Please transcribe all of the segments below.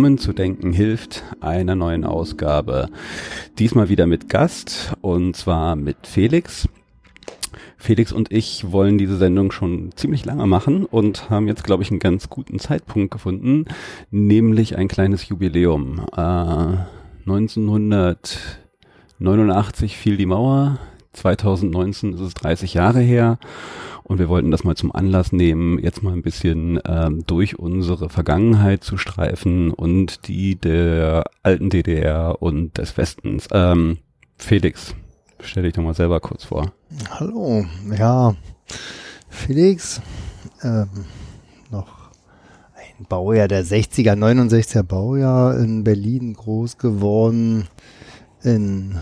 willkommen zu Denken hilft, einer neuen Ausgabe. Diesmal wieder mit Gast und zwar mit Felix. Felix und ich wollen diese Sendung schon ziemlich lange machen und haben jetzt, glaube ich, einen ganz guten Zeitpunkt gefunden, nämlich ein kleines Jubiläum. Äh, 1989 fiel die Mauer, 2019 ist es 30 Jahre her und wir wollten das mal zum Anlass nehmen, jetzt mal ein bisschen ähm, durch unsere Vergangenheit zu streifen und die der alten DDR und des Westens. Ähm, Felix, stell dich doch mal selber kurz vor. Hallo, ja, Felix, ähm, noch ein Baujahr der 60er, 69er Baujahr in Berlin groß geworden, in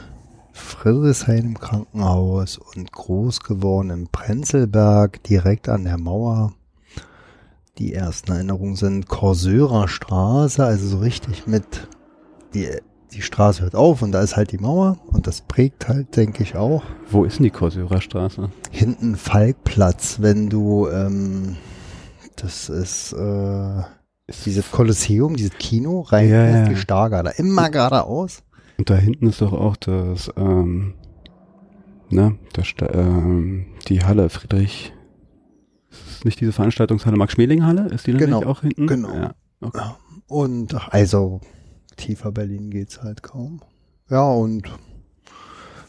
Friedrichshain im Krankenhaus und groß geworden im Prenzlberg, direkt an der Mauer. Die ersten Erinnerungen sind Korseurer Straße, also so richtig mit, die, die Straße hört auf und da ist halt die Mauer und das prägt halt, denke ich, auch. Wo ist denn die Korseurer Straße? Hinten Falkplatz, wenn du, ähm, das ist, äh, dieses Kolosseum, dieses Kino, rein Ja, ja. die Starger, da immer geradeaus. Und da hinten ist doch auch das, ähm, ne, das, ähm, die Halle Friedrich. Ist nicht diese Veranstaltungshalle Max-Schmeling-Halle? Ist die dann Genau, nicht auch hinten? genau. Ja. Okay. Ja. Und ach, also tiefer Berlin geht's halt kaum. Ja, und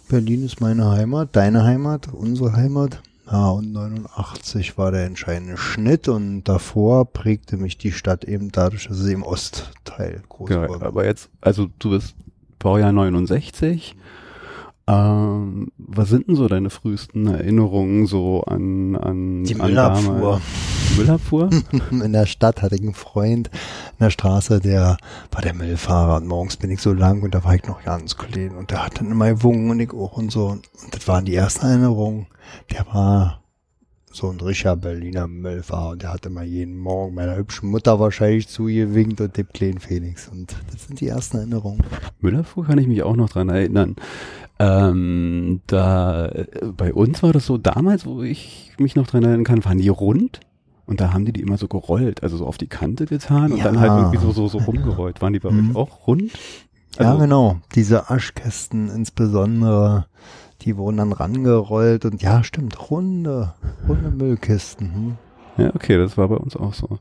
Berlin ist meine Heimat, deine Heimat, unsere Heimat. Ja, und 89 war der entscheidende Schnitt und davor prägte mich die Stadt eben dadurch, dass sie im Ostteil groß Geil. war. Aber jetzt, also du bist Baujahr 69. Ähm, was sind denn so deine frühesten Erinnerungen so an, an, Die an Müllabfuhr. Müllabfuhr? In der Stadt hatte ich einen Freund in der Straße, der war der Müllfahrer und morgens bin ich so lang und da war ich noch ganz klein und der hat dann immer gewungen und ich auch und so und das waren die ersten Erinnerungen. Der war so ein richtiger Berliner Müllfahrer und der hat immer jeden Morgen meiner hübschen Mutter wahrscheinlich zugewinkt und dem kleinen Felix und das sind die ersten Erinnerungen. Müllabfuhr kann ich mich auch noch dran erinnern. Ähm, da, äh, bei uns war das so, damals, wo ich mich noch dran erinnern kann, waren die rund. Und da haben die die immer so gerollt, also so auf die Kante getan und Ja. dann halt irgendwie so, so, so rumgerollt. Waren die bei Mhm. euch auch rund? ja, Also- genau. Diese Aschkästen insbesondere, die wurden dann rangerollt und ja, stimmt, runde, runde Müllkisten. Hm. Ja, okay, das war bei uns auch so.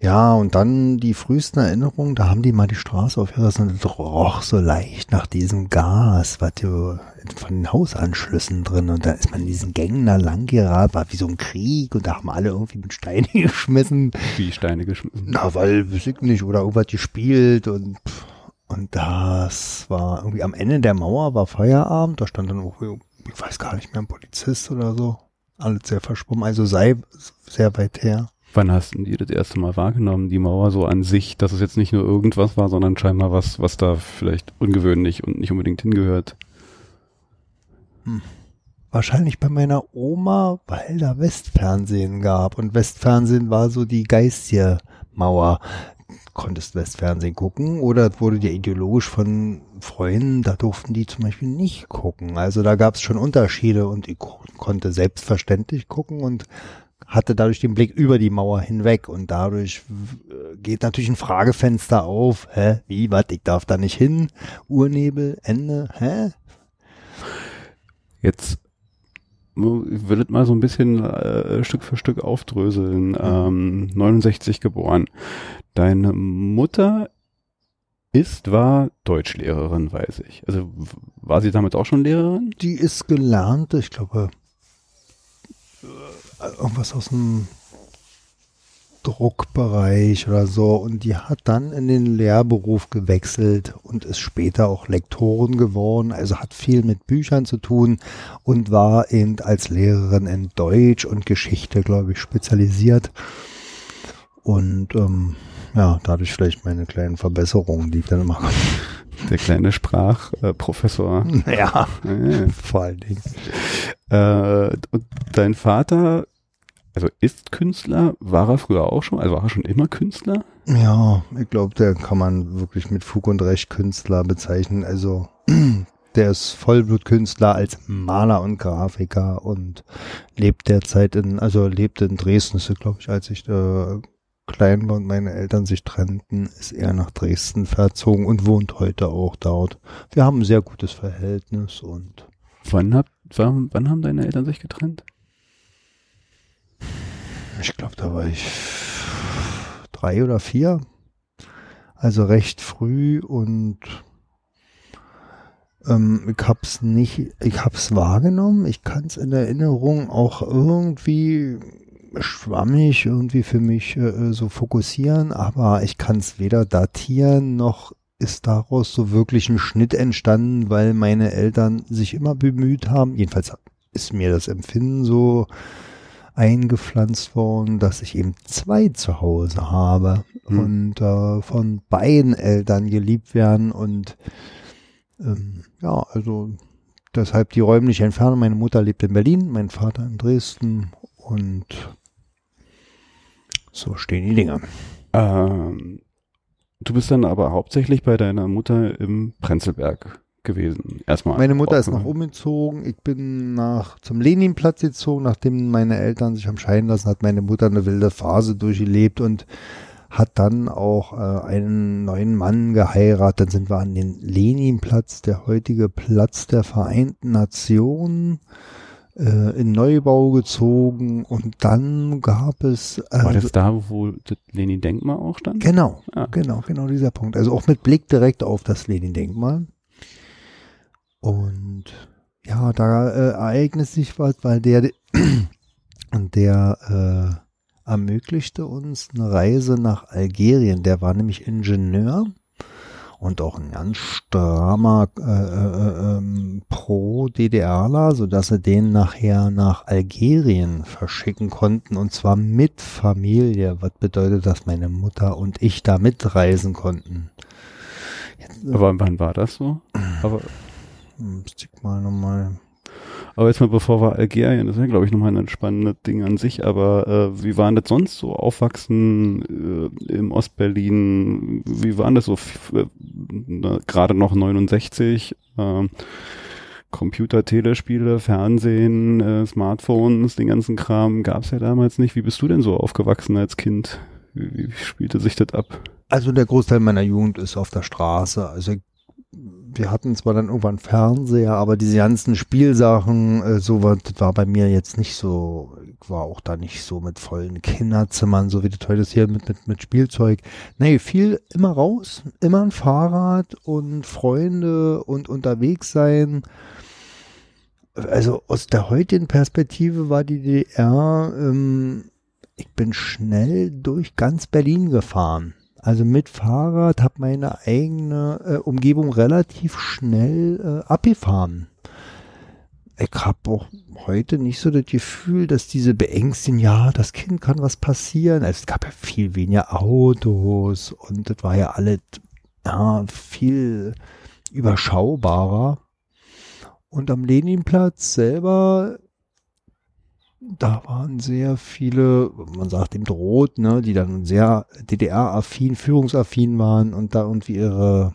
Ja, und dann die frühesten Erinnerungen, da haben die mal die Straße aufgerissen und es roch so leicht nach diesem Gas, was du von den Hausanschlüssen drin und da ist man in diesen Gängen da lang gerannt, war wie so ein Krieg und da haben alle irgendwie mit Steinen geschmissen. Wie Steine geschmissen. Na, weil, weiß ich nicht, oder irgendwas gespielt und pff, und das war irgendwie am Ende der Mauer war Feierabend, da stand dann ich weiß gar nicht mehr, ein Polizist oder so. Alles sehr verschwommen, also sei sehr weit her. Wann hast du die das erste Mal wahrgenommen, die Mauer so an sich, dass es jetzt nicht nur irgendwas war, sondern scheinbar was, was da vielleicht ungewöhnlich und nicht unbedingt hingehört? Wahrscheinlich bei meiner Oma, weil da Westfernsehen gab. Und Westfernsehen war so die geistige Mauer. Konntest Westfernsehen gucken oder wurde dir ideologisch von Freunden, da durften die zum Beispiel nicht gucken. Also da gab es schon Unterschiede und ich ko- konnte selbstverständlich gucken und hatte dadurch den Blick über die Mauer hinweg und dadurch äh, geht natürlich ein Fragefenster auf. Hä? Wie, was? Ich darf da nicht hin? Urnebel, Ende, hä? Jetzt ich will das mal so ein bisschen äh, Stück für Stück aufdröseln. Ähm, 69 geboren. Deine Mutter ist, war Deutschlehrerin, weiß ich. Also war sie damit auch schon Lehrerin? Die ist gelernt, ich glaube, äh, irgendwas aus dem Druckbereich oder so. Und die hat dann in den Lehrberuf gewechselt und ist später auch Lektorin geworden. Also hat viel mit Büchern zu tun und war eben als Lehrerin in Deutsch und Geschichte, glaube ich, spezialisiert. Und ähm, ja, dadurch vielleicht meine kleinen Verbesserungen, die ich dann immer Der kleine Sprachprofessor. Äh. Ja, Äh, vor allen Dingen. Äh, und dein Vater, also ist Künstler, war er früher auch schon, also war er schon immer Künstler? Ja, ich glaube, der kann man wirklich mit Fug und Recht Künstler bezeichnen. Also der ist Vollblutkünstler als Maler und Grafiker und lebt derzeit in, also lebt in Dresden, ist glaube ich, als ich äh, klein war und meine Eltern sich trennten, ist er nach Dresden verzogen und wohnt heute auch dort. Wir haben ein sehr gutes Verhältnis und. Wann, hab, wann, wann haben deine Eltern sich getrennt? Ich glaube, da war ich drei oder vier. Also recht früh und ähm, ich hab's nicht, ich hab's wahrgenommen. Ich kann es in Erinnerung auch irgendwie schwammig irgendwie für mich äh, so fokussieren, aber ich kann es weder datieren noch ist daraus so wirklich ein Schnitt entstanden, weil meine Eltern sich immer bemüht haben. Jedenfalls ist mir das Empfinden so eingepflanzt worden, dass ich eben zwei zu Hause habe mhm. und äh, von beiden Eltern geliebt werden und ähm, ja, also deshalb die räumliche Entfernung. Meine Mutter lebt in Berlin, mein Vater in Dresden und so stehen die Dinge. Ähm, du bist dann aber hauptsächlich bei deiner Mutter im Prenzlberg gewesen. Erstmal. Meine Mutter ist noch umgezogen. Ich bin nach zum Leninplatz gezogen, nachdem meine Eltern sich haben scheiden lassen, hat meine Mutter eine wilde Phase durchgelebt und hat dann auch äh, einen neuen Mann geheiratet. Dann sind wir an den Leninplatz, der heutige Platz der Vereinten Nationen äh, in Neubau gezogen und dann gab es. Äh, War das da, wo das Lenin-Denkmal auch stand? Genau, ah. genau, genau dieser Punkt. Also auch mit Blick direkt auf das Lenin-Denkmal. Und ja, da äh, ereignet sich was, weil der, der äh, ermöglichte uns eine Reise nach Algerien. Der war nämlich Ingenieur und auch ein ganz strammer äh, äh, ähm, Pro-DDRler, sodass sie den nachher nach Algerien verschicken konnten und zwar mit Familie. Was bedeutet, dass meine Mutter und ich da mitreisen konnten? Jetzt, äh, Aber wann war das so? Aber Müsste ich mal nochmal aber jetzt mal bevor wir Algerien, das ist ja glaube ich nochmal ein spannendes Ding an sich, aber äh, wie waren das sonst so? Aufwachsen äh, im Ostberlin, wie waren das so äh, gerade noch 69? Äh, Computer, Telespiele, Fernsehen, äh, Smartphones, den ganzen Kram gab es ja damals nicht. Wie bist du denn so aufgewachsen als Kind? Wie, wie spielte sich das ab? Also der Großteil meiner Jugend ist auf der Straße. Also ich wir hatten zwar dann irgendwann Fernseher, aber diese ganzen Spielsachen, äh, so war, das war bei mir jetzt nicht so, ich war auch da nicht so mit vollen Kinderzimmern, so wie das heute ist hier mit, mit, mit Spielzeug. Nee, viel immer raus, immer ein Fahrrad und Freunde und unterwegs sein. Also aus der heutigen Perspektive war die DDR, ähm, ich bin schnell durch ganz Berlin gefahren. Also mit Fahrrad habe meine eigene äh, Umgebung relativ schnell äh, abgefahren. Ich habe auch heute nicht so das Gefühl, dass diese beängstigen, ja, das Kind kann was passieren. Also es gab ja viel weniger Autos und das war ja alles ja, viel überschaubarer. Und am Leninplatz selber da waren sehr viele, man sagt im Droht, ne, die dann sehr DDR-affin, führungsaffin waren und da irgendwie ihre,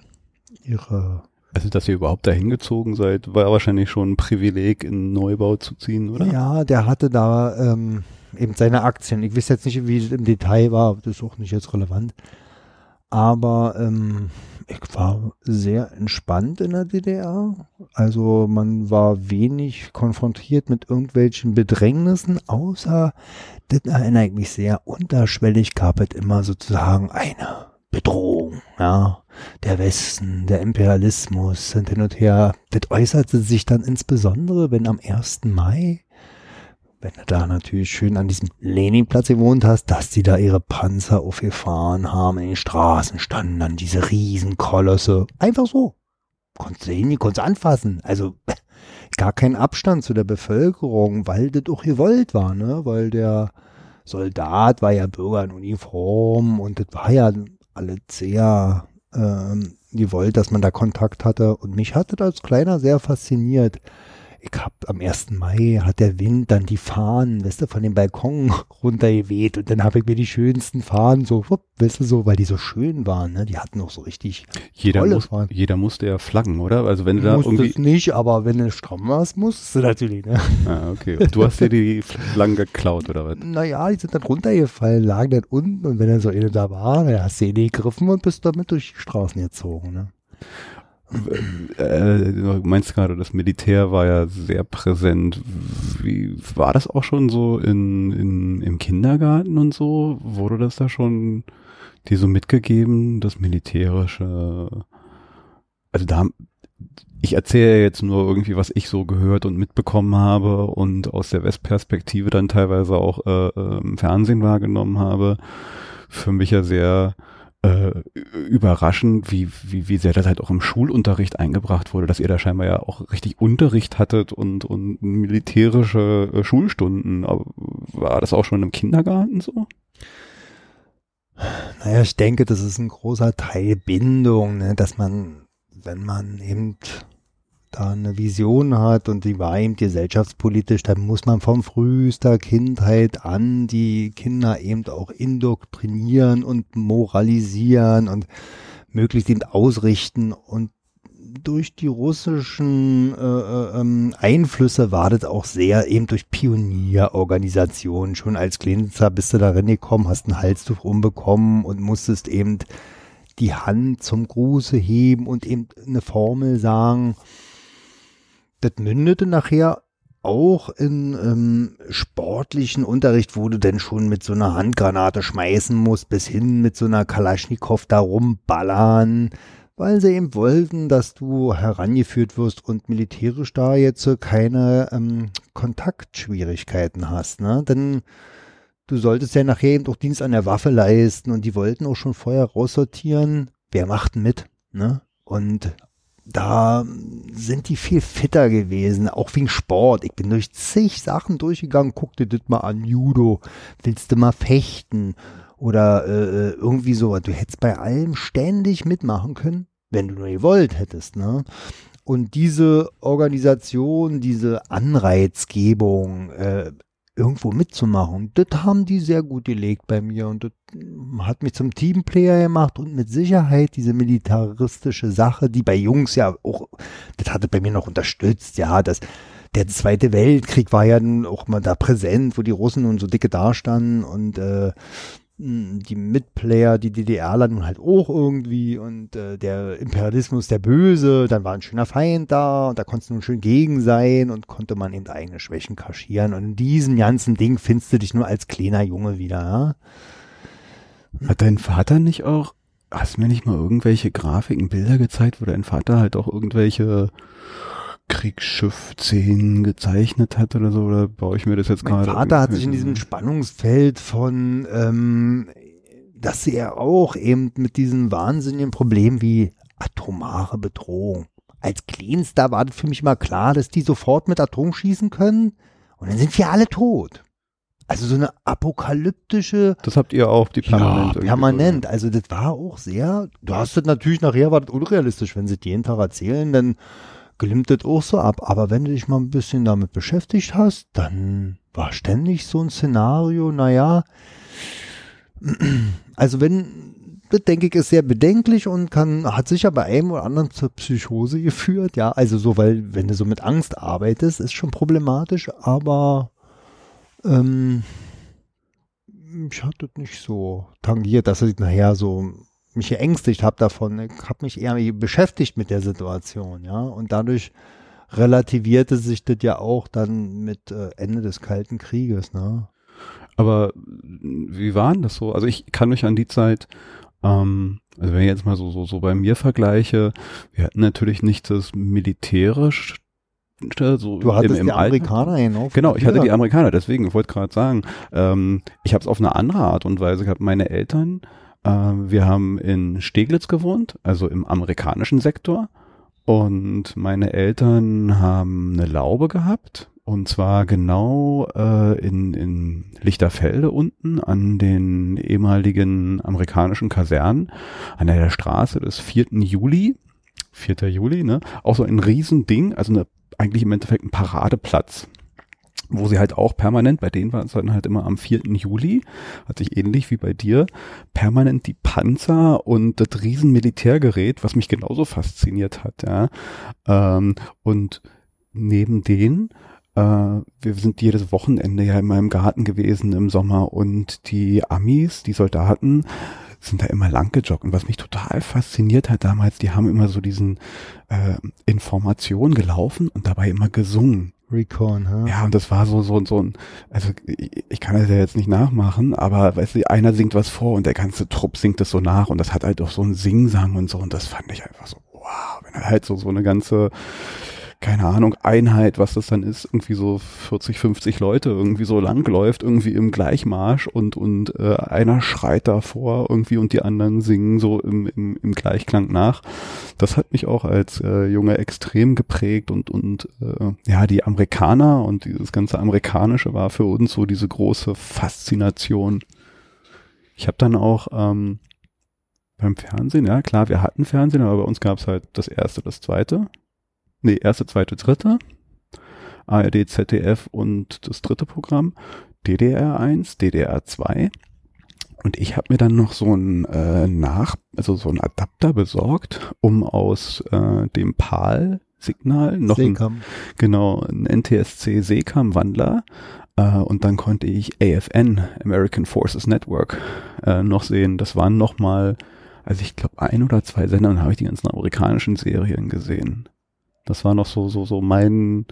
ihre also, dass ihr überhaupt dahin gezogen seid, war wahrscheinlich schon ein Privileg, in Neubau zu ziehen, oder? Ja, der hatte da ähm, eben seine Aktien. Ich weiß jetzt nicht, wie es im Detail war, das ist auch nicht jetzt relevant. Aber ähm, ich war sehr entspannt in der DDR. Also man war wenig konfrontiert mit irgendwelchen Bedrängnissen, außer, das erinnere ich mich sehr, unterschwellig gab es immer sozusagen eine Bedrohung, ja. Der Westen, der Imperialismus sind hin und her. Das äußerte sich dann insbesondere, wenn am 1. Mai wenn du da natürlich schön an diesem Leninplatz gewohnt hast, dass die da ihre Panzer aufgefahren haben, in den Straßen standen dann diese Riesenkolosse. Einfach so. Konntest du hin, konntest anfassen. Also gar kein Abstand zu der Bevölkerung, weil das auch gewollt war, ne? Weil der Soldat war ja Bürger in Uniform und das war ja alles sehr ähm, gewollt, dass man da Kontakt hatte. Und mich hatte das als Kleiner sehr fasziniert ich hab am 1. Mai hat der Wind dann die Fahnen, weißt du, von dem Balkon runtergeweht und dann habe ich mir die schönsten Fahnen so, wupp, weißt du, so, weil die so schön waren, ne? Die hatten auch so richtig Jeder, tolle muss, Fahnen. jeder musste ja flaggen, oder? Also wenn du da Musst irgendwie. es nicht, aber wenn du stramm warst, musst du natürlich, ne? Ah, okay. Und du hast dir die Flaggen geklaut, oder was? Naja, die sind dann runtergefallen, lagen dann unten und wenn dann so eine da war, dann hast du die gegriffen und bist damit durch die Straßen gezogen, ne? Äh, du meinst gerade, das Militär war ja sehr präsent. Wie war das auch schon so in, in, im Kindergarten und so? Wurde das da schon dir so mitgegeben, das Militärische? Also da, ich erzähle jetzt nur irgendwie, was ich so gehört und mitbekommen habe und aus der Westperspektive dann teilweise auch äh, äh, im Fernsehen wahrgenommen habe. Für mich ja sehr äh, überraschend, wie, wie, wie sehr das halt auch im Schulunterricht eingebracht wurde, dass ihr da scheinbar ja auch richtig Unterricht hattet und, und militärische äh, Schulstunden. Aber war das auch schon im Kindergarten so? Naja, ich denke, das ist ein großer Teil Bindung, ne? dass man, wenn man eben da eine Vision hat und die war eben gesellschaftspolitisch, dann muss man vom frühester Kindheit an die Kinder eben auch indoktrinieren und moralisieren und möglichst eben ausrichten und durch die russischen äh, ähm, Einflüsse war das auch sehr eben durch Pionierorganisationen. Schon als Kleiner bist du da reingekommen, hast ein Halstuch umbekommen und musstest eben die Hand zum Gruße heben und eben eine Formel sagen. Das mündete nachher auch in ähm, sportlichen Unterricht, wo du denn schon mit so einer Handgranate schmeißen musst, bis hin mit so einer Kalaschnikow da rumballern, weil sie eben wollten, dass du herangeführt wirst und militärisch da jetzt keine ähm, Kontaktschwierigkeiten hast. Ne? Denn du solltest ja nachher eben auch Dienst an der Waffe leisten und die wollten auch schon vorher raussortieren, wer macht mit. Ne? Und da sind die viel fitter gewesen, auch wegen Sport. Ich bin durch zig Sachen durchgegangen, guck dir das mal an, Judo, willst du mal fechten oder äh, irgendwie so. Du hättest bei allem ständig mitmachen können, wenn du nur gewollt hättest. Ne? Und diese Organisation, diese Anreizgebung, äh, irgendwo mitzumachen, das haben die sehr gut gelegt bei mir und das hat mich zum Teamplayer gemacht und mit Sicherheit diese militaristische Sache, die bei Jungs ja auch, das hatte bei mir noch unterstützt, ja, das, der Zweite Weltkrieg war ja auch mal da präsent, wo die Russen und so dicke dastanden und äh, die Mitplayer, die DDRler nun halt auch irgendwie und äh, der Imperialismus der Böse, dann war ein schöner Feind da und da konntest du nun schön gegen sein und konnte man eben eigene Schwächen kaschieren und in diesem ganzen Ding findest du dich nur als kleiner Junge wieder, ja? Hat dein Vater nicht auch, hast mir nicht mal irgendwelche Grafiken, Bilder gezeigt, wo dein Vater halt auch irgendwelche Kriegsschiff-Szenen gezeichnet hat oder so, oder baue ich mir das jetzt Mein gerade? Vater hat sich in diesem Spannungsfeld von, ähm, dass er auch eben mit diesem wahnsinnigen Problem wie atomare Bedrohung. Als Kleinster war das für mich mal klar, dass die sofort mit Atom schießen können und dann sind wir alle tot. Also so eine apokalyptische Das habt ihr auch, die permanent. ja, permanent. Also das war auch sehr, du hast das natürlich nachher, war das unrealistisch, wenn sie es jeden Tag erzählen, dann glimmt das auch so ab. Aber wenn du dich mal ein bisschen damit beschäftigt hast, dann war ständig so ein Szenario, naja, also wenn, das denke ich, ist sehr bedenklich und kann, hat sicher bei einem oder anderen zur Psychose geführt, ja, also so, weil, wenn du so mit Angst arbeitest, ist schon problematisch, aber, ähm, ich hatte das nicht so tangiert, dass ich nachher so mich geängstigt habe davon. Ich habe mich eher beschäftigt mit der Situation, ja. Und dadurch relativierte sich das ja auch dann mit äh, Ende des Kalten Krieges, ne? Aber wie war denn das so? Also ich kann mich an die Zeit, ähm, also wenn ich jetzt mal so, so, so bei mir vergleiche, wir hatten natürlich nicht das militärisch so Du hattest im, im die Amerikaner genau. Genau, ich hatte die Amerikaner, deswegen, ich wollte gerade sagen, ähm, ich habe es auf eine andere Art und Weise gehabt. Meine Eltern, äh, wir haben in Steglitz gewohnt, also im amerikanischen Sektor. Und meine Eltern haben eine Laube gehabt. Und zwar genau äh, in, in Lichterfelde unten an den ehemaligen amerikanischen Kasernen, an der Straße des 4. Juli. 4. Juli, ne? Auch so ein Riesending, also eine eigentlich im Endeffekt ein Paradeplatz wo sie halt auch permanent, bei denen war es dann halt immer am 4. Juli, hatte ich ähnlich wie bei dir, permanent die Panzer und das riesen Militärgerät, was mich genauso fasziniert hat, ja. Ähm, und neben denen äh, wir sind jedes Wochenende ja in meinem Garten gewesen im Sommer und die Amis, die Soldaten, sind da immer lang gejoggt. Und was mich total fasziniert hat damals, die haben immer so diesen äh, Informationen gelaufen und dabei immer gesungen. Recon, ha? Ja, und das war so, so, so ein, also ich, kann das ja jetzt nicht nachmachen, aber weißt du, einer singt was vor und der ganze Trupp singt es so nach und das hat halt auch so einen Singsang und so und das fand ich einfach so, wow, wenn er halt so, so eine ganze, keine Ahnung, Einheit, was das dann ist, irgendwie so 40, 50 Leute irgendwie so lang läuft, irgendwie im Gleichmarsch und, und äh, einer schreit davor irgendwie und die anderen singen so im, im, im Gleichklang nach. Das hat mich auch als äh, Junge extrem geprägt und, und äh, ja, die Amerikaner und dieses ganze Amerikanische war für uns so diese große Faszination. Ich habe dann auch ähm, beim Fernsehen, ja klar, wir hatten Fernsehen, aber bei uns gab es halt das erste, das zweite nee, erste, zweite, dritte, ARD, ZDF und das dritte Programm, DDR 1, DDR 2. Und ich habe mir dann noch so ein äh, Nach, also so ein Adapter besorgt, um aus äh, dem PAL-Signal noch Seekam. ein, genau, ein NTSC Seekam-Wandler äh, und dann konnte ich AFN, American Forces Network, äh, noch sehen. Das waren noch mal, also ich glaube ein oder zwei Sender, dann habe ich die ganzen amerikanischen Serien gesehen. Das war noch so, so, so mein,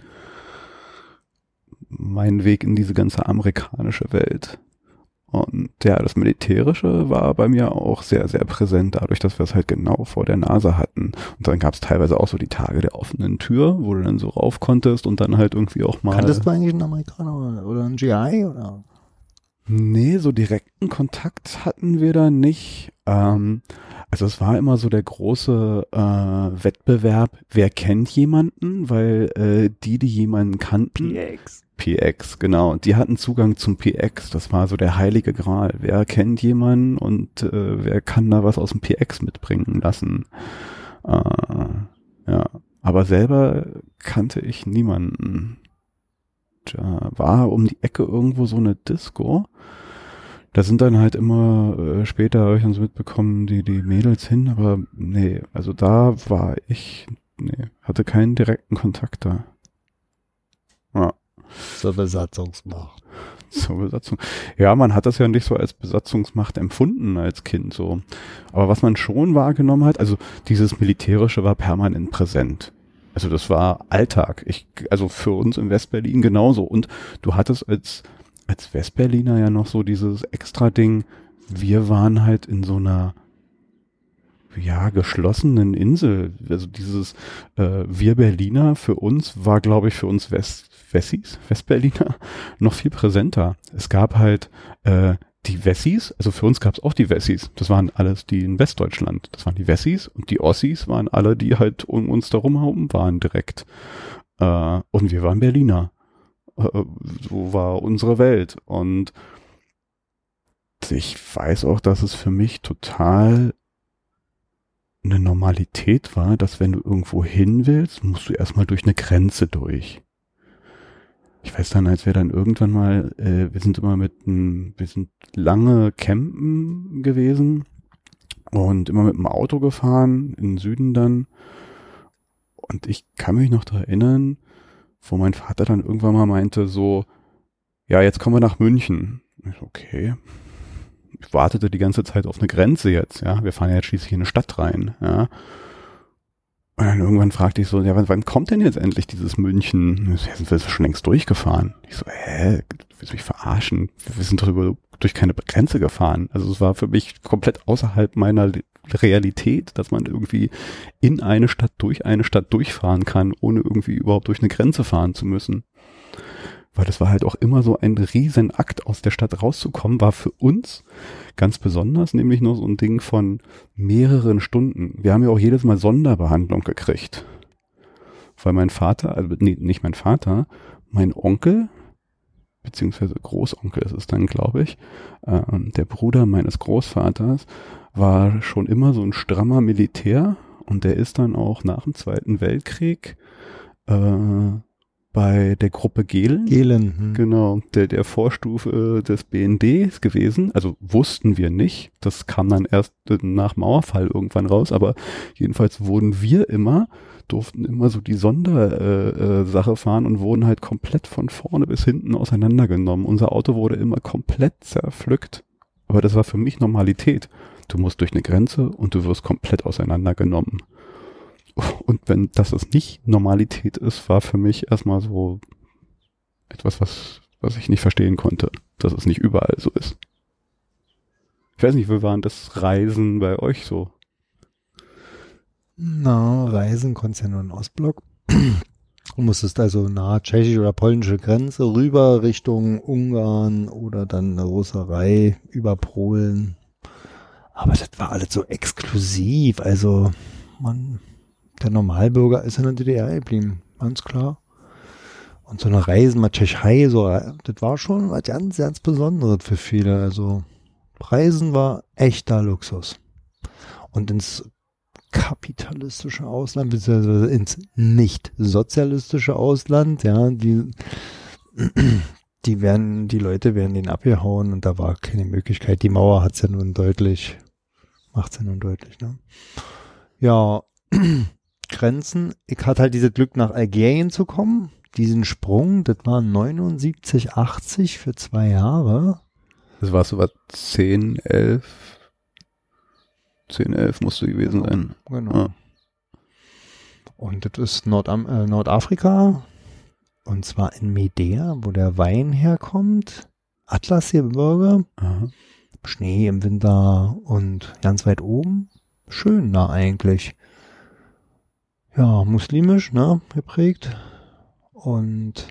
mein Weg in diese ganze amerikanische Welt. Und ja, das Militärische war bei mir auch sehr, sehr präsent, dadurch, dass wir es halt genau vor der Nase hatten. Und dann gab es teilweise auch so die Tage der offenen Tür, wo du dann so rauf konntest und dann halt irgendwie auch mal. Kanntest du eigentlich einen Amerikaner oder, einen GI oder? Nee, so direkten Kontakt hatten wir da nicht. Ähm, also es war immer so der große äh, Wettbewerb, wer kennt jemanden, weil äh, die, die jemanden kannten. PX. PX, genau. Die hatten Zugang zum PX. Das war so der heilige Gral. Wer kennt jemanden und äh, wer kann da was aus dem PX mitbringen lassen? Äh, ja. Aber selber kannte ich niemanden. Da war um die Ecke irgendwo so eine Disco da sind dann halt immer äh, später habe ich dann so mitbekommen, die, die Mädels hin, aber nee, also da war ich, nee, hatte keinen direkten Kontakt da. Ja. Zur Besatzungsmacht. Zur Besatzung. Ja, man hat das ja nicht so als Besatzungsmacht empfunden als Kind so. Aber was man schon wahrgenommen hat, also dieses Militärische war permanent präsent. Also das war Alltag. Ich, also für uns in Westberlin genauso. Und du hattest als als Westberliner ja noch so dieses extra Ding, wir waren halt in so einer ja, geschlossenen Insel. Also dieses äh, Wir Berliner für uns war, glaube ich, für uns West Wessis, Westberliner, noch viel präsenter. Es gab halt äh, die Wessis, also für uns gab es auch die Wessis. Das waren alles die in Westdeutschland. Das waren die Wessis und die Ossis waren alle, die halt um uns darum herum waren direkt. Äh, und wir waren Berliner. Äh, so war unsere Welt. Und ich weiß auch, dass es für mich total eine Normalität war, dass wenn du irgendwo hin willst, musst du erstmal durch eine Grenze durch. Ich weiß dann, als wir dann irgendwann mal, äh, wir sind immer mit einem, wir sind lange campen gewesen und immer mit dem Auto gefahren, in den Süden dann. Und ich kann mich noch daran erinnern, wo mein Vater dann irgendwann mal meinte, so, ja, jetzt kommen wir nach München. Ich okay. Ich wartete die ganze Zeit auf eine Grenze jetzt, ja. Wir fahren ja jetzt schließlich in eine Stadt rein, ja. Und dann irgendwann fragte ich so, ja, wann, wann kommt denn jetzt endlich dieses München? Ja, sind wir schon längst durchgefahren? Ich so, hä, willst du mich verarschen? Wir sind doch über, durch keine Grenze gefahren. Also es war für mich komplett außerhalb meiner Realität, dass man irgendwie in eine Stadt durch eine Stadt durchfahren kann, ohne irgendwie überhaupt durch eine Grenze fahren zu müssen. Weil das war halt auch immer so ein Riesenakt, aus der Stadt rauszukommen, war für uns ganz besonders, nämlich nur so ein Ding von mehreren Stunden. Wir haben ja auch jedes Mal Sonderbehandlung gekriegt. Weil mein Vater, also nee, nicht mein Vater, mein Onkel, beziehungsweise Großonkel ist es dann, glaube ich, äh, der Bruder meines Großvaters, war schon immer so ein strammer Militär und der ist dann auch nach dem Zweiten Weltkrieg Äh, bei der Gruppe Gehlen. Gehlen. Hm. Genau, der, der Vorstufe des BND gewesen. Also wussten wir nicht. Das kam dann erst nach Mauerfall irgendwann raus. Aber jedenfalls wurden wir immer, durften immer so die Sondersache äh, fahren und wurden halt komplett von vorne bis hinten auseinandergenommen. Unser Auto wurde immer komplett zerpflückt. Aber das war für mich Normalität. Du musst durch eine Grenze und du wirst komplett auseinandergenommen. Und wenn das nicht Normalität ist, war für mich erstmal so etwas, was, was ich nicht verstehen konnte, dass es nicht überall so ist. Ich weiß nicht, wie war das Reisen bei euch so? Na, Reisen konntest ja nur in Ostblock. Du musstest also nahe tschechische oder polnische Grenze rüber Richtung Ungarn oder dann eine Russerei über Polen. Aber das war alles so exklusiv. Also man der Normalbürger ist in der DDR geblieben, ganz klar. Und so eine Reise mal Tschechei, so, das war schon was ganz, ganz Besonderes für viele. Also Reisen war echter Luxus. Und ins kapitalistische Ausland, beziehungsweise ins nicht sozialistische Ausland, ja, die, die werden, die Leute werden den abgehauen und da war keine Möglichkeit. Die Mauer hat's ja nun deutlich, macht's ja nun deutlich, ne? Ja, Grenzen. Ich hatte halt dieses Glück, nach Algerien zu kommen. Diesen Sprung, das war 79, 80 für zwei Jahre. Das war so was 10, 11. 10, 11 musste gewesen sein. Genau. Ja. Und das ist Nordam äh, Nordafrika. Und zwar in Medea, wo der Wein herkommt. Atlas hier Bürger. Schnee im Winter und ganz weit oben. Schön da eigentlich ja, muslimisch, ne, geprägt. Und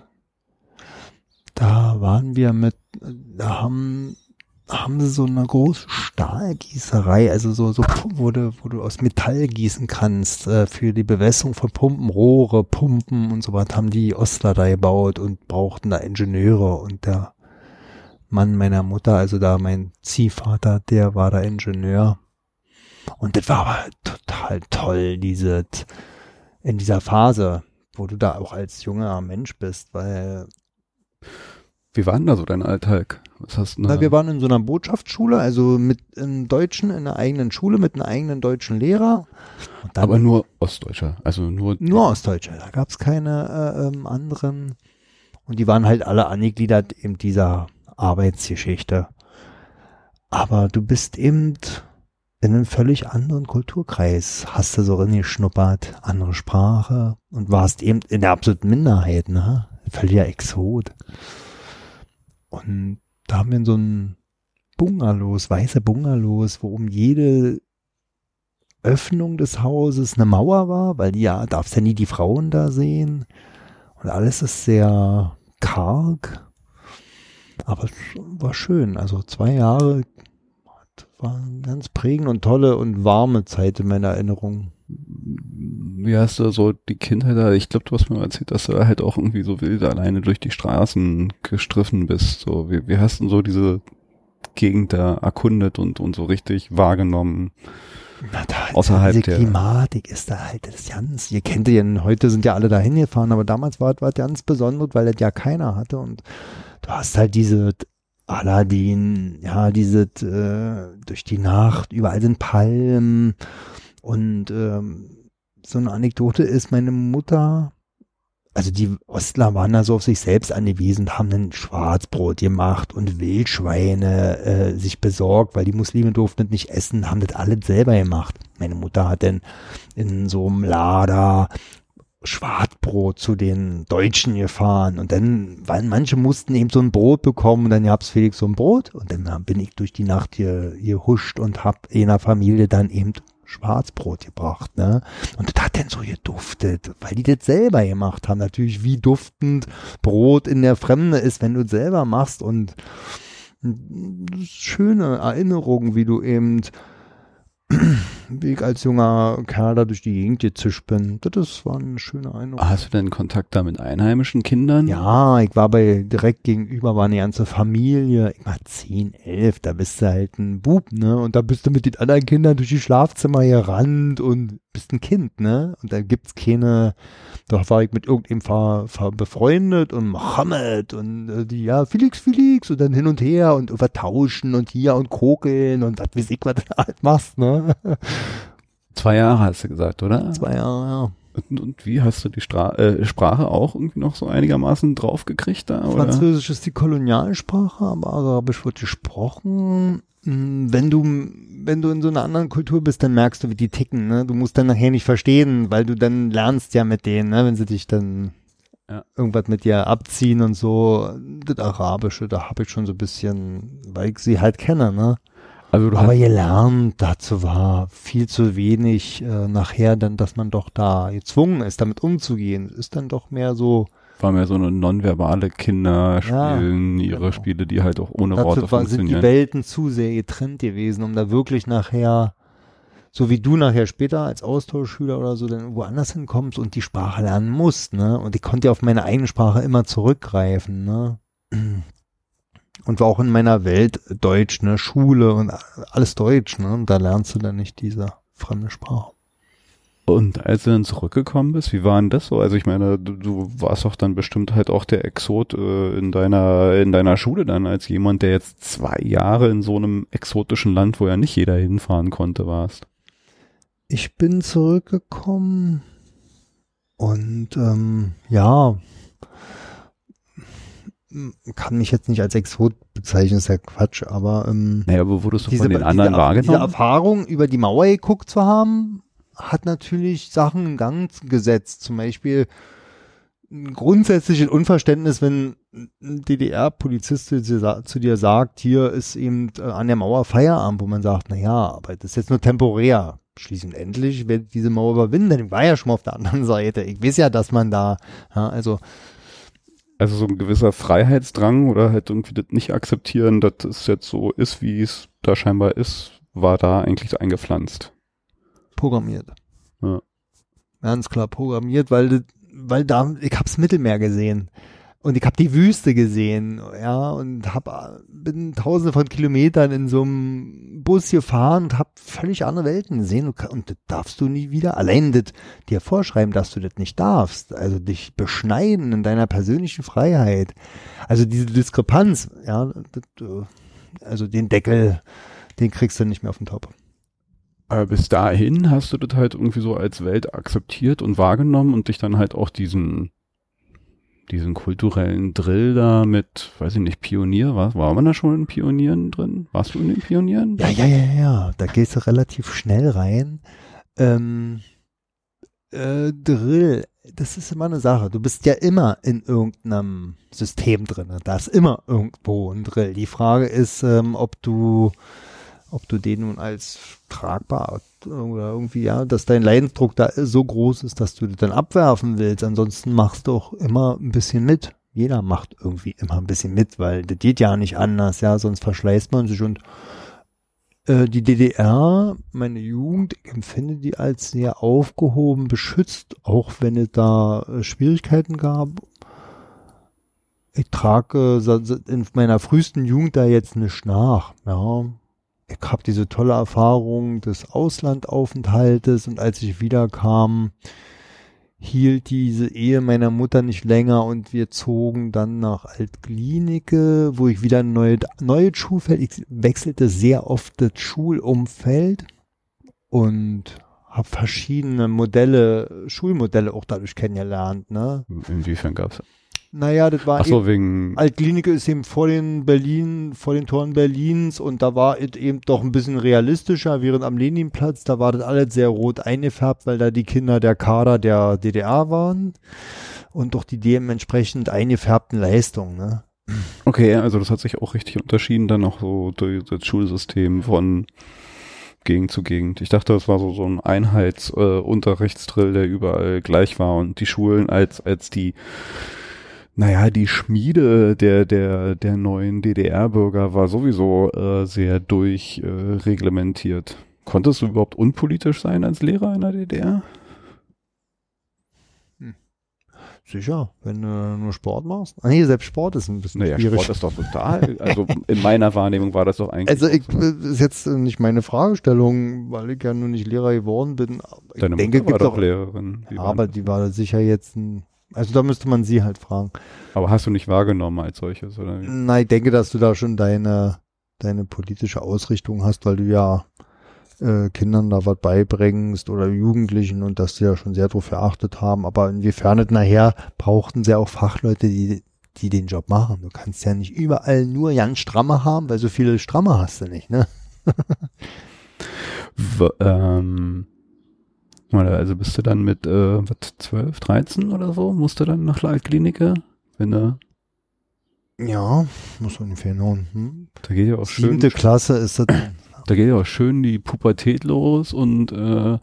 da waren wir mit, da haben, haben sie so eine große Stahlgießerei, also so, so, wo du, wo du aus Metall gießen kannst, äh, für die Bewässerung von Pumpen, Rohre, Pumpen und so was, haben die Ostler da gebaut und brauchten da Ingenieure und der Mann meiner Mutter, also da mein Ziehvater, der war da Ingenieur. Und das war aber total toll, dieses, in dieser Phase, wo du da auch als junger Mensch bist, weil wie war denn da so dein Alltag? Was hast du Na, wir waren in so einer Botschaftsschule, also mit einem Deutschen in einer eigenen Schule mit einem eigenen deutschen Lehrer. Aber nur Ostdeutscher, also nur nur Ostdeutsche. Da gab es keine äh, ähm, anderen und die waren halt alle angegliedert in dieser Arbeitsgeschichte. Aber du bist eben in einem völlig anderen Kulturkreis hast du so reingeschnuppert, andere Sprache und warst eben in der absoluten Minderheit, ne? Völliger Exot. Und da haben wir so ein Bungalows, weiße Bungalows, wo um jede Öffnung des Hauses eine Mauer war, weil ja, darfst ja nie die Frauen da sehen. Und alles ist sehr karg. Aber es war schön. Also zwei Jahre war eine ganz prägende und tolle und warme Zeit in meiner Erinnerung. Wie hast du so die Kindheit da? Ich glaube, du hast mir erzählt, dass du da halt auch irgendwie so wild alleine durch die Straßen gestriffen bist. So, wie, wie hast du so diese Gegend da erkundet und, und so richtig wahrgenommen? Na, da, außerhalb diese der Klimatik ist da halt das ganz, ihr kennt ja, heute sind ja alle dahin gefahren, aber damals war es ganz besonders, weil das ja keiner hatte und du hast halt diese Aladdin, ja, diese äh, durch die Nacht, überall sind Palmen und ähm, so eine Anekdote ist, meine Mutter, also die Ostler waren da so auf sich selbst angewiesen, haben ein Schwarzbrot gemacht und Wildschweine äh, sich besorgt, weil die Muslime durften nicht essen, haben das alles selber gemacht. Meine Mutter hat dann in so einem Lader Schwarzbrot zu den Deutschen gefahren und dann, weil manche mussten eben so ein Brot bekommen und dann gab's Felix so ein Brot und dann bin ich durch die Nacht hier, hier huscht und hab einer Familie dann eben Schwarzbrot gebracht, ne? Und das hat dann so geduftet, weil die das selber gemacht haben. Natürlich, wie duftend Brot in der Fremde ist, wenn du es selber machst und schöne Erinnerungen, wie du eben wie ich als junger Kerl da durch die Gegend gezischt bin. Das war ein schöner Eindruck. Hast du denn Kontakt da mit einheimischen Kindern? Ja, ich war bei direkt gegenüber, war eine ganze Familie. Ich war 10, 11, da bist du halt ein Bub, ne? Und da bist du mit den anderen Kindern durch die Schlafzimmer gerannt und bist ein Kind, ne? Und da gibt's keine, da war ich mit irgendjemandem ver, ver befreundet und Mohammed und äh, die, ja, Felix, Felix und dann hin und her und übertauschen und hier und kokeln und was weiß ich, was du halt machst, ne? Zwei Jahre hast du gesagt, oder? Zwei Jahre, ja. Und, und wie hast du die Stra äh, Sprache auch irgendwie noch so einigermaßen draufgekriegt da? Oder? Französisch ist die Kolonialsprache, aber Arabisch wird gesprochen. Hm, Wenn du, wenn du in so einer anderen Kultur bist, dann merkst du, wie die ticken, ne? Du musst dann nachher nicht verstehen, weil du dann lernst ja mit denen, ne? Wenn sie dich dann Ja. irgendwas mit dir abziehen und so. Das Arabische, da habe ich schon so ein bisschen, weil ich sie halt kenne, ne? Also du Aber gelernt dazu war viel zu wenig äh, nachher dann, dass man doch da gezwungen ist, damit umzugehen. Ist dann doch mehr so, war mehr so eine nonverbale Kinder Ja, spielen ihre genau. Spiele, die halt auch ohne Worte dazu war, sind die funktionieren. Welten zu sehr getrennt gewesen, um da wirklich nachher, so wie du nachher später als Austauschschüler oder so, dann woanders hinkommst und die Sprache lernen musst, ne? Und ich konnte ja auf meine eigene Sprache immer zurückgreifen, ne? Und war auch in meiner Welt Deutsch, ne? Schule und alles Deutsch, ne? Und da lernst du dann nicht diese fremde Sprache. Und als du dann zurückgekommen bist, wie war denn das so? Also ich meine, du, du warst doch dann bestimmt halt auch der Exot äh, in deiner in deiner Schule dann als jemand, der jetzt zwei Jahre in so einem exotischen Land, wo ja nicht jeder hinfahren konnte, warst. Ich bin zurückgekommen und ähm, ja, kann mich jetzt nicht als Exot bezeichnen, ist ja Quatsch, aber ähm, Naja, aber wurdest du diese, von den anderen diese, diese wahrgenommen? Erfahrung über die Mauer geguckt zu haben, hat natürlich Sachen in Gang gesetzt. Zum Beispiel ein grundsätzliches Unverständnis, wenn ein DDR-Polizist zu dir sagt, hier ist eben äh, an der Mauer Feierabend, wo man sagt, na ja, aber das ist jetzt nur temporär. Schließlich und endlich werde ich diese Mauer überwinden, denn ich war ja schon mal auf der anderen Seite. Ich weiß ja, dass man da, ja, also Also so ein gewisser Freiheitsdrang oder halt irgendwie das nicht akzeptieren, dass es jetzt so ist, wie es da scheinbar ist, war da eigentlich eingepflanzt. Programmiert. Ja. Ganz klar programmiert, weil, weil da, ich hab's Mittelmeer gesehen. Und ich hab die Wüste gesehen, ja, und hab, äh, bin tausende von Kilometern in so einem Bus gefahren und hab völlig andere Welten gesehen und, und das darfst du nie wieder, allein das dir vorschreiben, dass du das nicht darfst, also dich beschneiden in deiner persönlichen Freiheit. Also diese Diskrepanz, ja, das, äh, also den Deckel, den kriegst du nicht mehr auf den Top. Aber bis dahin hast du das halt irgendwie so als Welt akzeptiert und wahrgenommen und dich dann halt auch diesen diesen kulturellen Drill da mit, weiß ich nicht, Pionier, war, war man da schon in Pionieren drin? Warst du in den Pionieren? Ja, ja, ja, ja. Da gehst du relativ schnell rein. Ähm, äh, Drill, das ist immer eine Sache. Du bist ja immer in irgendeinem System drin. Da ist immer irgendwo ein Drill. Die Frage ist, ähm, ob du, ob du den nun als tragbar oder irgendwie, ja, dass dein Leidensdruck da so groß ist, dass du das dann abwerfen willst. Ansonsten machst du auch immer ein bisschen mit. Jeder macht irgendwie immer ein bisschen mit, weil das geht ja nicht anders, ja, sonst verschleißt man sich und äh, die DDR, meine Jugend, ich empfinde die als sehr aufgehoben, beschützt, auch wenn es da äh, Schwierigkeiten gab. Ich trage in meiner frühesten Jugend da jetzt nicht nach. Ja, ich habe diese tolle Erfahrung des Auslandaufenthaltes und als ich wiederkam, hielt diese Ehe meiner Mutter nicht länger und wir zogen dann nach Altklinike, wo ich wieder ein neues, neues Schulfeld, ich wechselte sehr oft das Schulumfeld und habe verschiedene Modelle, Schulmodelle auch dadurch kennengelernt, ne? Inwiefern gab's? Naja, das war Ach so, wegen, Altklinike ist eben vor den Berlin, vor den Toren Berlins und da war es eben doch ein bisschen realistischer, während am Leninplatz, da war das alles sehr rot eingefärbt, weil da die Kinder der Kader der DDR waren und doch die dementsprechend eingefärbten Leistungen, ne? okay, also das hat sich auch richtig unterschieden, dann auch so durch das Schulsystem von Gegend zu Gegend. Ich dachte, das war so, so ein Einheitsunterrichtsdrill, äh, der überall gleich war und die Schulen als, als die naja, die Schmiede der, der, der neuen DDR-Bürger war sowieso äh, sehr durchreglementiert. Äh, konntest du überhaupt unpolitisch sein als Lehrer in der DDR? Sicher, wenn du nur Sport machst. Ah, nee, selbst Sport ist ein bisschen Naja, schwierig. Sport ist doch total. Also in meiner Wahrnehmung war das doch eigentlich. also ich, ist jetzt nicht meine Fragestellung, weil ich ja nur nicht Lehrer geworden bin. Ich Deine denke, Mutter war doch Lehrerin. Die aber die war sicher jetzt ein, also da müsste man sie halt fragen. aber hast du nicht wahrgenommen als solches, oder? Na, ich denke, dass du da schon deine, deine politische Ausrichtung hast, weil du ja äh, Kindern da was beibringst oder Jugendlichen und dass sie ja schon sehr darauf geachtet haben. Aber inwiefern es nachher brauchten sie auch Fachleute, die, die den Job machen. Du kannst ja nicht überall nur ganz Stramme haben, weil so viele Stramme hast du nicht, ne? W ähm, also bist du dann mit äh, was, 12, 13 oder so? Musst du dann nach Leitklinike? Wenn du, Ja, muss ungefähr nun. Hm? da geht ja auch schön, Siebte Klasse ist das. da geht ja auch schön die Pubertät los und äh,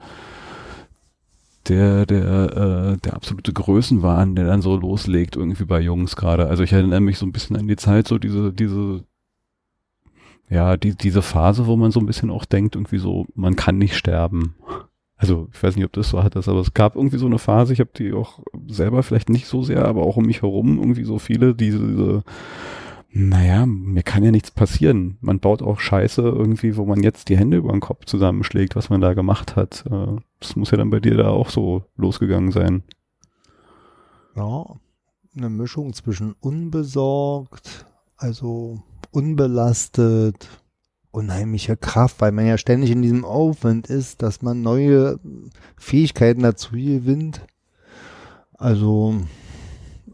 der, der, äh, der absolute Größenwahn, der dann so loslegt irgendwie bei Jungs gerade. Also ich erinnere mich so ein bisschen an die Zeit, so diese, diese, ja, die, diese Phase, wo man so ein bisschen auch denkt, irgendwie so, man kann nicht sterben. Also ich weiß nicht, ob das so hat aber es gab irgendwie so eine Phase, ich habe die auch selber vielleicht nicht so sehr, aber auch um mich herum irgendwie so viele, diese, diese naja, mir kann ja nichts passieren. Man baut auch Scheiße irgendwie, wo man jetzt die Hände über den Kopf zusammenschlägt, was man da gemacht hat. Äh, Das muss ja dann bei dir da auch so losgegangen sein. Ja, eine Mischung zwischen unbesorgt, also unbelastet, unheimliche Kraft, weil man ja ständig in diesem Aufwand ist, dass man neue Fähigkeiten dazu gewinnt. Also,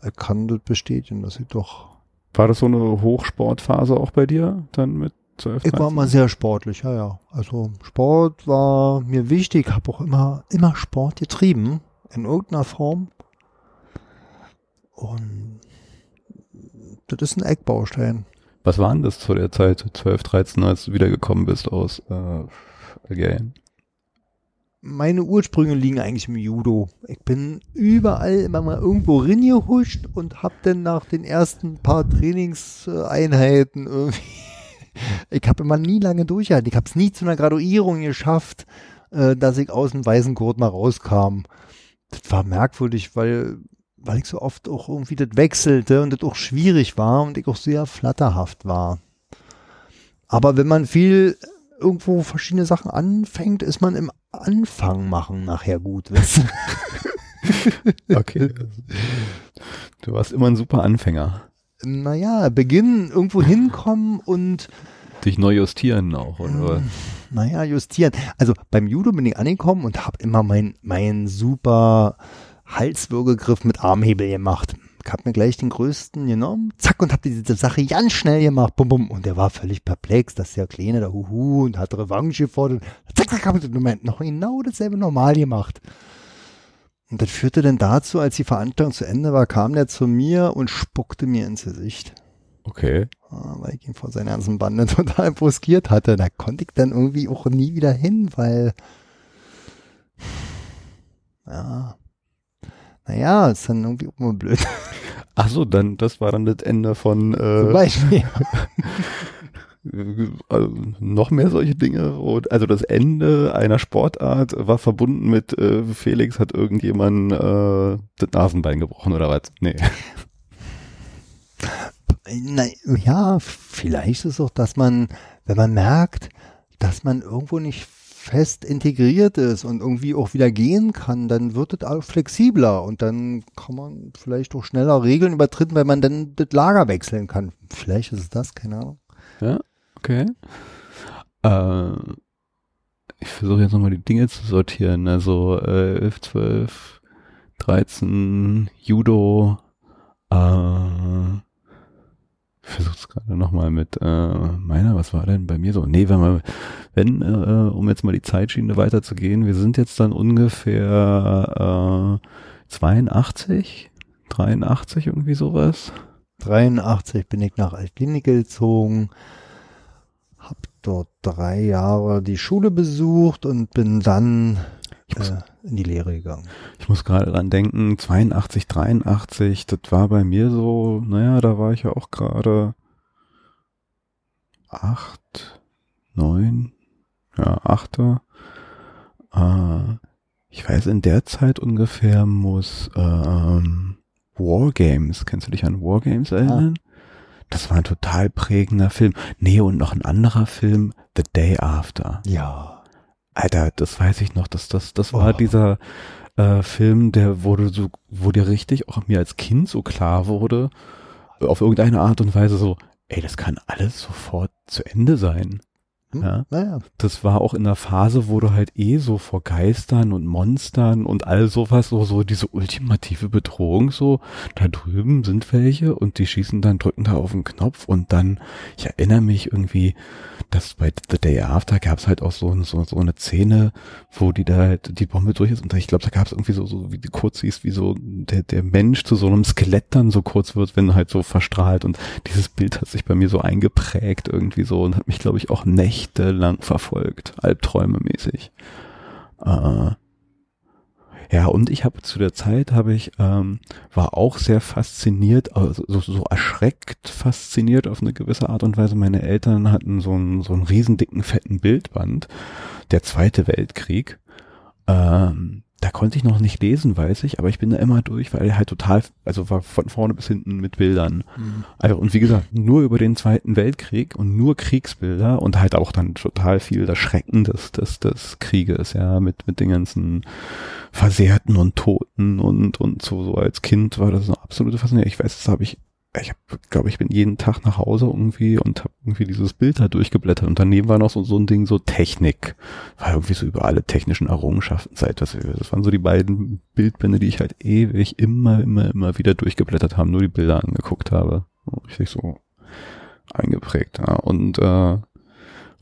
er kann das bestätigen, dass ich doch. War das so eine Hochsportphase auch bei dir dann mit 12, Ich war 13? mal sehr sportlich, ja, ja. Also Sport war mir wichtig, habe auch immer, immer Sport getrieben, in irgendeiner Form. Und das ist ein Eckbaustein. Was war denn das zu der Zeit, 12, 13, als du wiedergekommen bist aus äh, Algerien? Meine Ursprünge liegen eigentlich im Judo. Ich bin überall immer mal irgendwo reingehuscht und hab dann nach den ersten paar Trainingseinheiten irgendwie, ich habe immer nie lange durchgehalten. Ich habe es nie zu einer Graduierung geschafft, äh, dass ich aus dem weißen Gurt mal rauskam. Das war merkwürdig, weil, weil ich so oft auch irgendwie das wechselte und das auch schwierig war und ich auch sehr flatterhaft war. Aber wenn man viel irgendwo verschiedene Sachen anfängt, ist man im Anfang machen nachher gut. Okay. du warst immer ein super Anfänger. naja, beginnen, irgendwo hinkommen und Dich neu justieren auch, oder? naja, justieren. Also beim Judo bin ich angekommen und habe immer mein, mein super Halswürgegriff mit Armhebel gemacht. Ich habe mir gleich den größten genommen, zack, und habe diese Sache ganz schnell gemacht, bum, bum. Und der war völlig perplex, dass der Kleine da huhu und hat Revanche gefordert. Zack, zack, habe ich im Moment noch genau dasselbe normal gemacht. Und das führte dann dazu, als die Veranstaltung zu Ende war, kam der zu mir und spuckte mir ins Gesicht. Okay. Ah, weil ich ihn vor seiner ganzen Bande total bruskiert hatte. Da konnte ich dann irgendwie auch nie wieder hin, weil, ja, naja, ist dann irgendwie auch mal blöd. Ach so, dann, das war dann das Ende von Zum äh, Beispiel. äh, noch mehr solche Dinge. Und, also das Ende einer Sportart war verbunden mit äh, Felix hat irgendjemand äh, das Nasenbein gebrochen oder was? Nee. Na, ja, vielleicht ist es auch, dass man, wenn man merkt, dass man irgendwo nicht fest integriert ist und irgendwie auch wieder gehen kann, dann wird es auch flexibler und dann kann man vielleicht auch schneller Regeln übertreten, weil man dann das Lager wechseln kann. Vielleicht ist es das, keine Ahnung. Ja, okay. Äh, ich versuche jetzt nochmal die Dinge zu sortieren. Also äh, 11, 12, 13, Judo, äh, ich versuche es gerade nochmal mit äh, meiner, was war denn bei mir so? Nee, wenn wir, wenn, äh, um jetzt mal die Zeitschiene weiterzugehen, wir sind jetzt dann ungefähr äh, 82, 83, irgendwie sowas. 83 bin ich nach Altklinik gezogen, hab dort drei Jahre die Schule besucht und bin dann Ich muss, äh, in die Lehre gegangen. ich muss gerade dran denken, 82, 83, das war bei mir so, naja, da war ich ja auch gerade acht, neun, ja, achte. Äh, ich weiß, in der Zeit ungefähr muss ähm, Wargames, kennst du dich an Wargames erinnern? Ah. Das war ein total prägender Film. Nee, und noch ein anderer Film, The Day After. Ja. Alter, das weiß ich noch, dass das, das war oh. dieser äh, Film, der wurde so, wo dir richtig auch mir als Kind so klar wurde, auf irgendeine Art und Weise so, ey, das kann alles sofort zu Ende sein. Hm? Ja? Naja. Das war auch in der Phase, wo du halt eh so vor Geistern und Monstern und all sowas, so, so diese ultimative Bedrohung, so, da drüben sind welche und die schießen dann, drücken da auf den Knopf und dann, ich erinnere mich irgendwie, dass bei The Day After gab es halt auch so, so, so eine Szene, wo die da halt die Bombe durch ist und ich glaube, da gab es irgendwie so, so wie du kurz siehst, wie so der, der Mensch zu so einem Skelett dann so kurz wird, wenn halt so verstrahlt und dieses Bild hat sich bei mir so eingeprägt irgendwie so und hat mich, glaube ich, auch nächt nächtelang verfolgt, Albträume. Äh, ja, und ich habe zu der Zeit habe ich ähm, war auch sehr fasziniert, also so, so erschreckt fasziniert auf eine gewisse Art und Weise. Meine Eltern hatten so einen so einen riesen fetten Bildband, der Zweite Weltkrieg. Ähm, da konnte ich noch nicht lesen, weiß ich, aber ich bin da immer durch, weil er halt total, also war von vorne bis hinten mit Bildern. Mhm. Also, und wie gesagt, nur über den Zweiten Weltkrieg und nur Kriegsbilder und halt auch dann total viel das Schrecken des, des, des Krieges, ja, mit, mit den ganzen Versehrten und Toten und, und so, so als Kind war das eine absolute Faszination. Ich weiß, das habe ich ich glaube, ich bin jeden Tag nach Hause irgendwie und habe irgendwie dieses Bild da durchgeblättert und daneben war noch so, so ein Ding, so Technik. War irgendwie so über alle technischen Errungenschaften seit das, das waren so die beiden Bildbände, die ich halt ewig immer, immer, immer wieder durchgeblättert habe, nur die Bilder angeguckt habe. Richtig so eingeprägt. Ja. Und äh,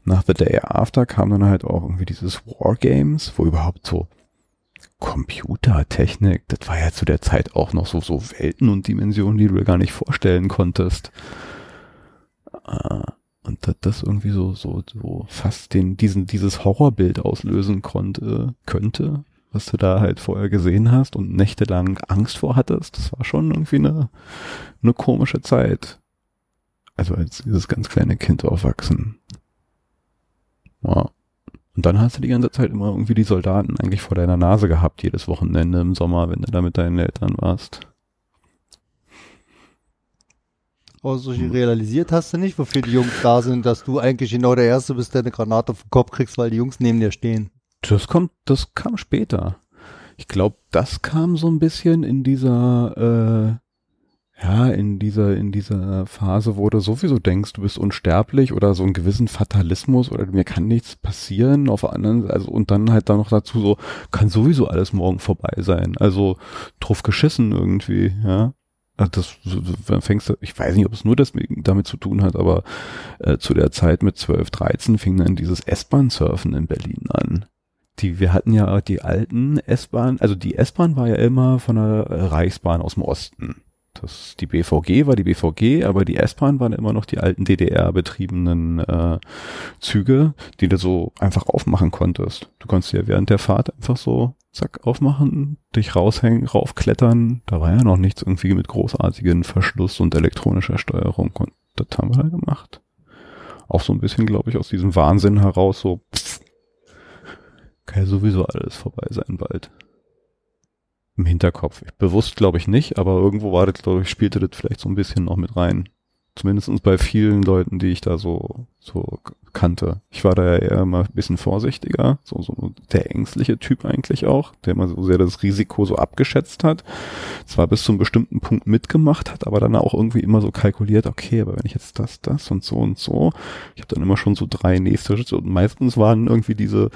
nach The Day After kam dann halt auch irgendwie dieses Wargames, wo überhaupt so Computertechnik, das war ja zu der Zeit auch noch so, so Welten und Dimensionen, die du dir gar nicht vorstellen konntest. Äh, und dass das irgendwie so, so, so fast den, diesen, dieses Horrorbild auslösen konnte, könnte, was du da halt vorher gesehen hast und nächtelang Angst vor hattest, das war schon irgendwie eine, eine komische Zeit. Also als dieses ganz kleine Kind aufwachsen. Wow. Und dann hast du die ganze Zeit immer irgendwie die Soldaten eigentlich vor deiner Nase gehabt, jedes Wochenende im Sommer, wenn du da mit deinen Eltern warst. Also realisiert hast du nicht, wofür die Jungs da sind, dass du eigentlich genau der Erste bist, der eine Granate auf den Kopf kriegst, weil die Jungs neben dir stehen. Das kommt, das kam später. Ich glaube, das kam so ein bisschen in dieser äh, ja, in dieser, in dieser Phase, wo du sowieso denkst, du bist unsterblich oder so einen gewissen Fatalismus oder mir kann nichts passieren, auf der anderen, also und dann halt dann noch dazu so, kann sowieso alles morgen vorbei sein. Also drauf geschissen irgendwie, ja. Also das dann fängst du, ich weiß nicht, ob es nur deswegen damit zu tun hat, aber äh, zu der Zeit mit 12, 13 fing dann dieses S-Bahn-Surfen in Berlin an die, wir hatten ja die alten S-Bahn, also die S-Bahn war ja immer von der Reichsbahn aus dem Osten. Das, die BVG war die BVG, aber die S-Bahn waren immer noch die alten DDR-betriebenen äh, Züge, die du so einfach aufmachen konntest. Du konntest ja während der Fahrt einfach so zack aufmachen, dich raushängen, raufklettern. Da war ja noch nichts irgendwie mit großartigen Verschluss und elektronischer Steuerung. Und das haben wir da gemacht. Auch so ein bisschen, glaube ich, aus diesem Wahnsinn heraus so, pff, kann ja sowieso alles vorbei sein bald im Hinterkopf. Bewusst glaube ich nicht, aber irgendwo war das, glaube ich, spielte das vielleicht so ein bisschen noch mit rein. Zumindest bei vielen Leuten, die ich da so, so kannte. Ich war da ja eher immer ein bisschen vorsichtiger, so, so der ängstliche Typ eigentlich auch, der immer so sehr das Risiko so abgeschätzt hat. Zwar bis zu einem bestimmten Punkt mitgemacht hat, aber dann auch irgendwie immer so kalkuliert, okay, aber wenn ich jetzt das, das und so und so, ich habe dann immer schon so drei nächste Schritte und meistens waren irgendwie diese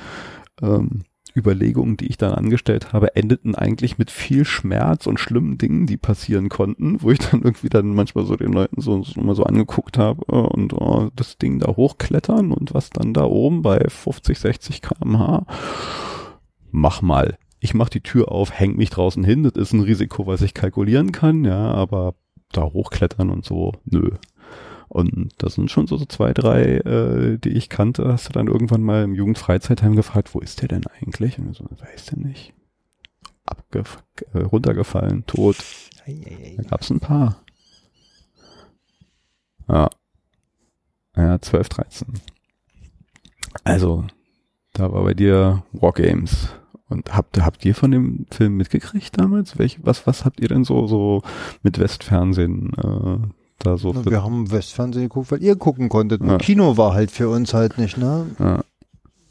ähm, Überlegungen, die ich dann angestellt habe, endeten eigentlich mit viel Schmerz und schlimmen Dingen, die passieren konnten, wo ich dann irgendwie dann manchmal so den Leuten so, so mal so angeguckt habe äh, und oh, das Ding da hochklettern und was dann da oben bei 50, 60 kmh. Mach mal. Ich mach die Tür auf, häng mich draußen hin, das ist ein Risiko, was ich kalkulieren kann, ja, aber da hochklettern und so, nö. Und das sind schon so, so zwei, drei, äh, die ich kannte. Hast du dann irgendwann mal im Jugendfreizeitheim gefragt, wo ist der denn eigentlich? Und so, weiß der nicht. Abgef äh, runtergefallen, tot. Da gab's ein paar. Ja. Ja, 12, 13. Also, Da war bei dir Wargames. Und habt, habt ihr von dem Film mitgekriegt damals? Welch, was, was habt ihr denn so, so mit Westfernsehen äh, da so? Wir haben Westfernsehen geguckt, weil ihr gucken konntet. Ja. Kino war halt für uns halt nicht, ne? Ja.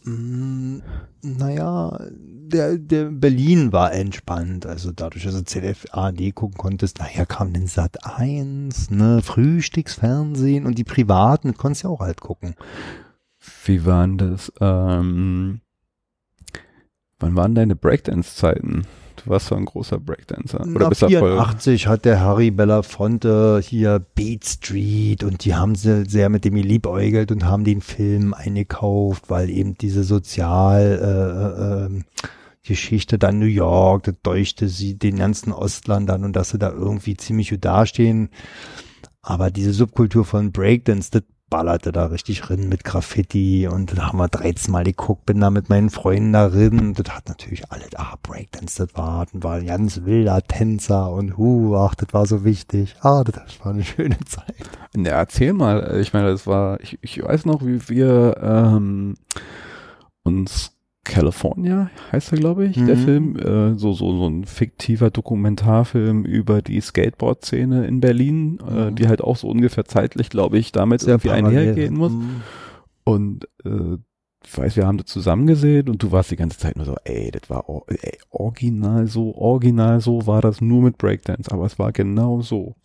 Mm, Naja, der, der Berlin war entspannt. Also dadurch, dass du ZDF ARD gucken konntest, nachher kam den Sat 1, ne, Frühstücksfernsehen und die privaten, konntest du ja auch halt gucken. Wie waren das? Ähm, wann waren deine Breakdance-Zeiten? Warst so ein großer Breakdancer. Oder voll? 84 hat der Harry Belafonte hier Beat Street und die haben sie sehr mit dem geliebäugelt und haben den Film eingekauft, weil eben diese Sozial äh, äh, ähm, Geschichte dann New York, das deuchte sie den ganzen Ostlandern und dass sie da irgendwie ziemlich gut dastehen. Aber diese Subkultur von Breakdance, das ballerte da richtig drin mit Graffiti und da haben wir 13 Mal geguckt, bin da mit meinen Freunden da und das hat natürlich alle, ah, Breakdance, das war, das war ein ganz wilder Tänzer und hu, ach, das war so wichtig. Ah, das war eine schöne Zeit. Ja, erzähl mal. Ich meine, das war, ich, ich weiß noch, wie wir ähm, uns California heißt er, glaube ich, der Mhm. Film, äh, so, so, so ein fiktiver Dokumentarfilm über die Skateboard-Szene in Berlin, äh, Mhm. die halt auch so ungefähr zeitlich, glaube ich, damit irgendwie parallel. einhergehen muss. Mhm. Und äh, ich weiß, wir haben das zusammen gesehen und du warst die ganze Zeit nur so, ey, das war ey, original so, original so war das nur mit Breakdance, aber es war genau so.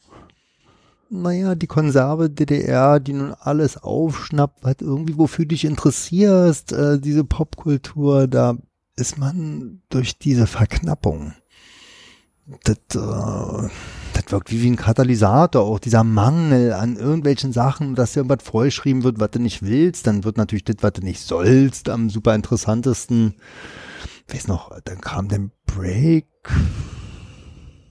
Naja, die Konserve DDR, die nun alles aufschnappt, was irgendwie wofür dich interessierst, äh, diese Popkultur, da ist man durch diese Verknappung. Das, äh, das wirkt wie ein Katalysator, auch dieser Mangel an irgendwelchen Sachen, dass dir irgendwas vollschrieben wird, was du nicht willst, dann wird natürlich das, was du nicht sollst, am super interessantesten. Weiß noch, dann kam der Break,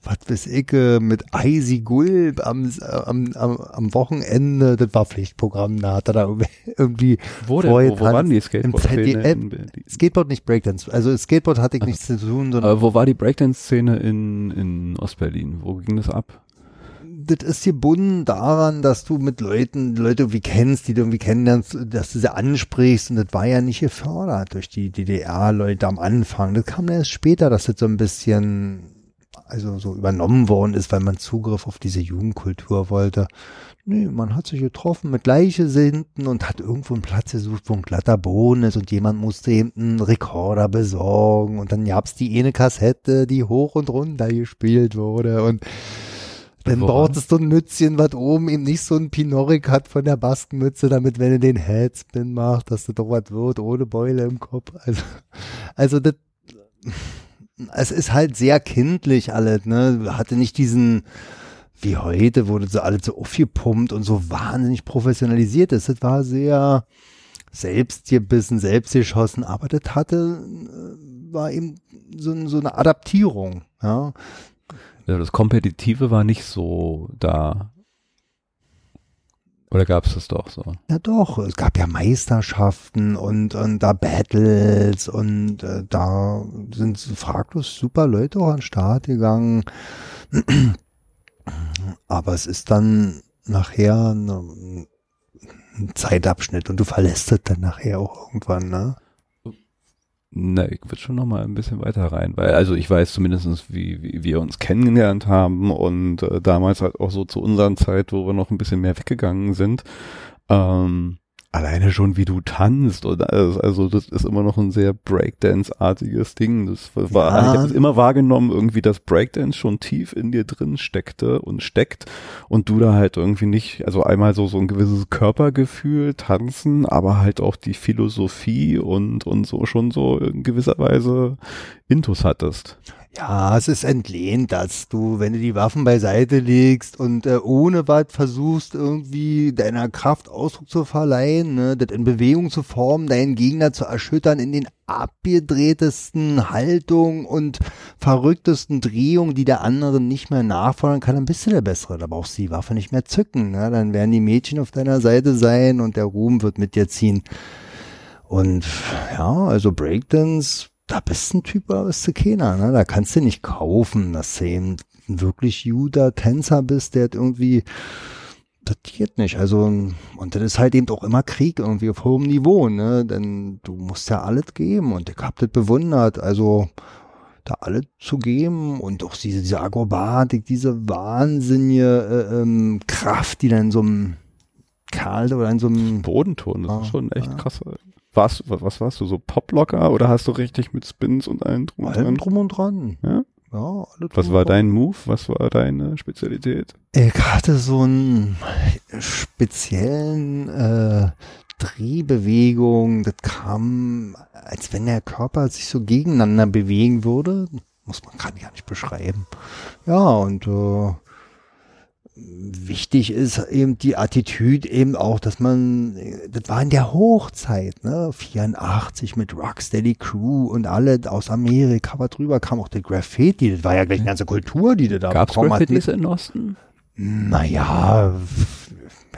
was weiß ich, äh, mit Icy Gulb am, am, am, am Wochenende, das war Pflichtprogramm, da hat er da irgendwie Wo denn? Wo, wo waren die Skateboard-Szene? Skateboard nicht Breakdance, also Skateboard hatte ich nichts zu tun, sondern Aber wo war die Breakdance-Szene in, in Ostberlin? Wo ging das ab? das ist gebunden daran, dass du mit Leuten, Leute irgendwie kennst, die du irgendwie kennenlernst, dass du sie ansprichst und das war ja nicht gefördert durch die DDR-Leute am Anfang. Das kam erst später, dass das so ein bisschen, also so übernommen worden ist, weil man Zugriff auf diese Jugendkultur wollte. Nee, man hat sich getroffen mit Gleichgesinnten und hat irgendwo einen Platz gesucht, wo ein glatter Boden ist und jemand musste eben einen Rekorder besorgen und dann gab's die eine Kassette, die hoch und runter gespielt wurde und dann brauchtest du ein Mützchen, was oben eben nicht so ein Pinorik hat von der Baskenmütze, damit wenn du den Headspin machst, dass du doch was wird, ohne Beule im Kopf. Also, also das, es ist halt sehr kindlich alles, ne? Hatte nicht diesen, wie heute, wurde so alles so aufgepumpt und so wahnsinnig professionalisiert ist. Das war sehr selbstgebissen, selbstgeschossen, aber das hatte, äh, war eben so, so eine Adaptierung, ja. Ja, das Kompetitive war nicht so da. Oder gab es das doch so? Ja doch, es gab ja Meisterschaften und, und da Battles und äh, da sind fraglos super Leute auch an den Start gegangen. Aber es ist dann nachher ein Zeitabschnitt und du verlässt es dann nachher auch irgendwann, ne? Na, ich würde schon noch mal ein bisschen weiter rein, weil also ich weiß zumindestens, wie, wie wir uns kennengelernt haben und äh, damals halt auch so zu unserer Zeit, wo wir noch ein bisschen mehr weggegangen sind. Ähm, alleine schon, wie du tanzt oder also, also das ist immer noch ein sehr Breakdance-artiges Ding. Das war, Ja. ich habe es immer wahrgenommen, irgendwie, dass Breakdance schon tief in dir drin steckte und steckt und du da halt irgendwie nicht, also einmal so so ein gewisses Körpergefühl, tanzen, aber halt auch die Philosophie und und so schon so in gewisser Weise Intus hattest. Ja, es ist entlehnt, dass du, wenn du die Waffen beiseite legst und äh, ohne was versuchst, irgendwie deiner Kraft Ausdruck zu verleihen, ne, das in Bewegung zu formen, deinen Gegner zu erschüttern in den abgedrehtesten Haltungen und verrücktesten Drehungen, die der andere nicht mehr nachfordern kann, dann bist du der Bessere. Da brauchst du die Waffe nicht mehr zücken. Ne? Dann werden die Mädchen auf deiner Seite sein und der Ruhm wird mit dir ziehen. Und ja, also Breakdance, da bist du ein Typ, da bist du keiner, ne? Da kannst du nicht kaufen, dass du eben ein wirklich juder Tänzer bist, der irgendwie das geht nicht. Also, und das ist halt eben auch immer Krieg irgendwie auf hohem Niveau, ne? Denn du musst ja alles geben und ich hab das bewundert. Also, da alles zu geben und auch diese, diese Akrobatik, diese wahnsinnige äh, ähm, Kraft, die dann in so einem Kerl oder in so einem Bodenton, das Ah, ist schon echt ja. krass. Warst, was, was warst du, so Poplocker oder hast du richtig mit Spins und allem drum und dran? drum und dran. Ja? Ja, alles Was war dein Move? Was war deine Spezialität? Ich hatte so einen speziellen äh, Drehbewegung. Das kam, als wenn der Körper sich so gegeneinander bewegen würde. Muss man gar nicht beschreiben. Ja, und äh, wichtig ist eben die Attitüde eben auch, dass man, das war in der Hochzeit, ne, 84 mit Rocksteady Crew und alle aus Amerika, was drüber kam auch der Graffiti, das war ja gleich eine ganze Kultur, die du da Gab's bekommen hast Graffitis in Osten? naja,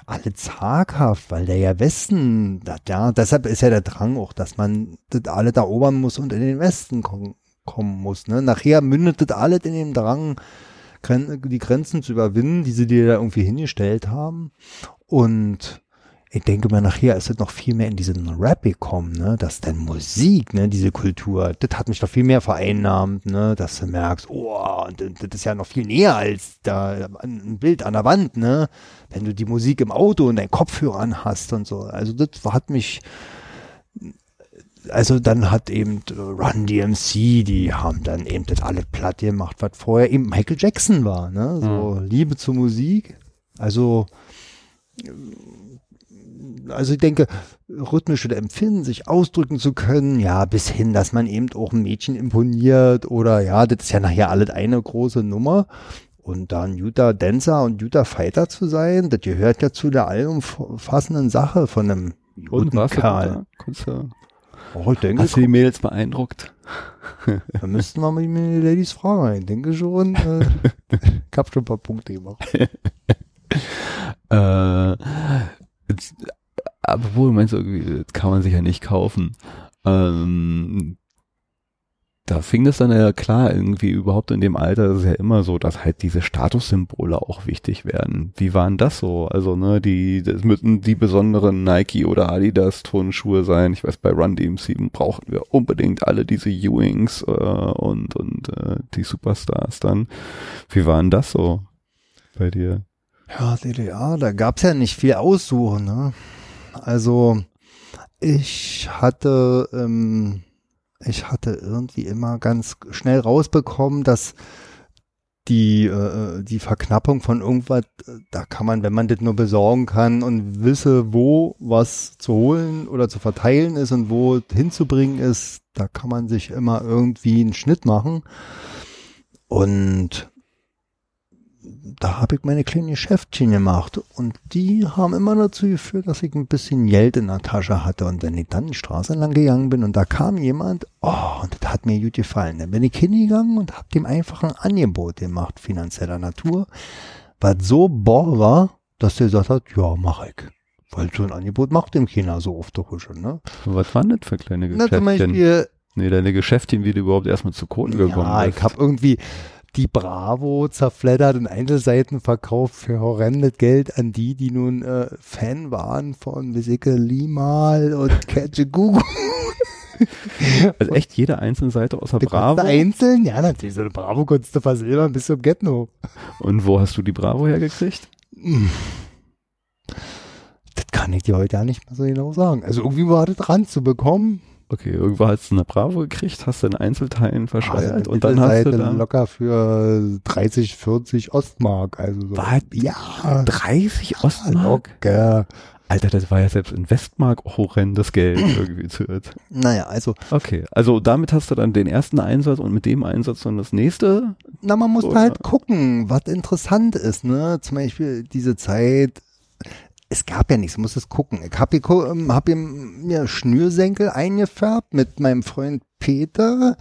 alle zaghaft, weil der ja Westen, das, ja, deshalb ist ja der Drang auch, dass man das alle da erobern muss und in den Westen kommen, kommen muss. Ne? Nachher mündet das alles in dem Drang, Gren die Grenzen zu überwinden, die sie dir da irgendwie hingestellt haben. Und ich denke mal, nachher ist es noch viel mehr in diesen Rap gekommen, ne? dass dann Musik, ne, diese Kultur, das hat mich doch viel mehr vereinnahmt, ne? dass du merkst, oh, das ist ja noch viel näher als da ein Bild an der Wand, ne? wenn du die Musik im Auto und deinen Kopfhörer an hast und so. Also das hat mich, also dann hat eben äh, Run DMC, die haben dann eben das alle platt gemacht, was vorher eben Michael Jackson war, ne? So Liebe zur Musik. Also also ich denke, rhythmische Empfinden, sich ausdrücken zu können, ja, bis hin, dass man eben auch ein Mädchen imponiert oder ja, das ist ja nachher alles eine große Nummer. Und dann Utah Dancer und Utah Fighter zu sein, das gehört ja zu der allumfassenden Sache von einem Und guten warst Oh, ich denke, hast du die Mädels beeindruckt? da müssten wir mal die Ladies fragen. Ich denke schon, äh, ich hab schon ein paar Punkte gemacht. Äh, jetzt, aber wo meinst du, das kann man sich ja nicht kaufen. Ähm, da fing das dann ja klar, irgendwie überhaupt in dem Alter ist es ja immer so, dass halt diese Statussymbole auch wichtig werden. Wie waren das so? Also, ne, die, das müssen die besonderen Nike oder Adidas Turnschuhe sein. Ich weiß, bei Run DMC brauchten wir unbedingt alle diese Ewings äh, und, und äh, die Superstars dann. Wie waren das so bei dir? Ja, DDR, da gab's ja nicht viel aussuchen. Ne? Also ich hatte, ähm, ich hatte irgendwie immer ganz schnell rausbekommen, dass die, äh, die Verknappung von irgendwas, äh, da kann man, wenn man das nur besorgen kann und wisse, wo was zu holen oder zu verteilen ist und wo hinzubringen ist, da kann man sich immer irgendwie einen Schnitt machen. Und da habe ich meine kleinen Geschäftchen gemacht und die haben immer dazu geführt, dass ich ein bisschen Geld in der Tasche hatte und wenn ich dann die Straße lang gegangen bin und da kam jemand, oh, und das hat mir gut gefallen, dann bin ich hingegangen und habe dem einfach ein Angebot gemacht, finanzieller Natur, was so bohr war, dass der gesagt hat, ja, mach ich. Weil so ein Angebot macht dem keiner so oft doch schon, ne? Was waren das für kleine Na, zum Geschäftchen? Beispiel, Nee, deine Geschäftchen, wie du überhaupt erstmal zu Kohle gekommen Ja, bist. ich habe irgendwie die Bravo zerfleddert und Einzelseiten verkauft für horrendes Geld an die, die nun äh, Fan waren von Visike Limal und Gugu. also echt jede einzelne Seite außer Bravo. einzeln? Ja, natürlich, so eine Bravo konntest du versilbern bis zum Getno. Und wo hast du die Bravo hergekriegt? Das kann ich dir heute ja nicht mehr so genau sagen. Also irgendwie war das dran zu bekommen. Okay, irgendwo hast du eine Bravo gekriegt, hast du in Einzelteilen verscheuert Also und dann hast du Mittelseite da locker für 30, 40 Ostmark. Also so. Was? Ja, 30 Ostmark. locker. Alter, das war ja selbst in Westmark horrendes Geld irgendwie zu Naja, also Okay, also damit hast du dann den ersten Einsatz und mit dem Einsatz dann das nächste. Na, man muss Oder? halt gucken, was interessant ist, ne? Zum Beispiel diese Zeit, es gab ja nichts, muss es gucken. Ich habe hab ihm mir Schnürsenkel eingefärbt mit meinem Freund Peter.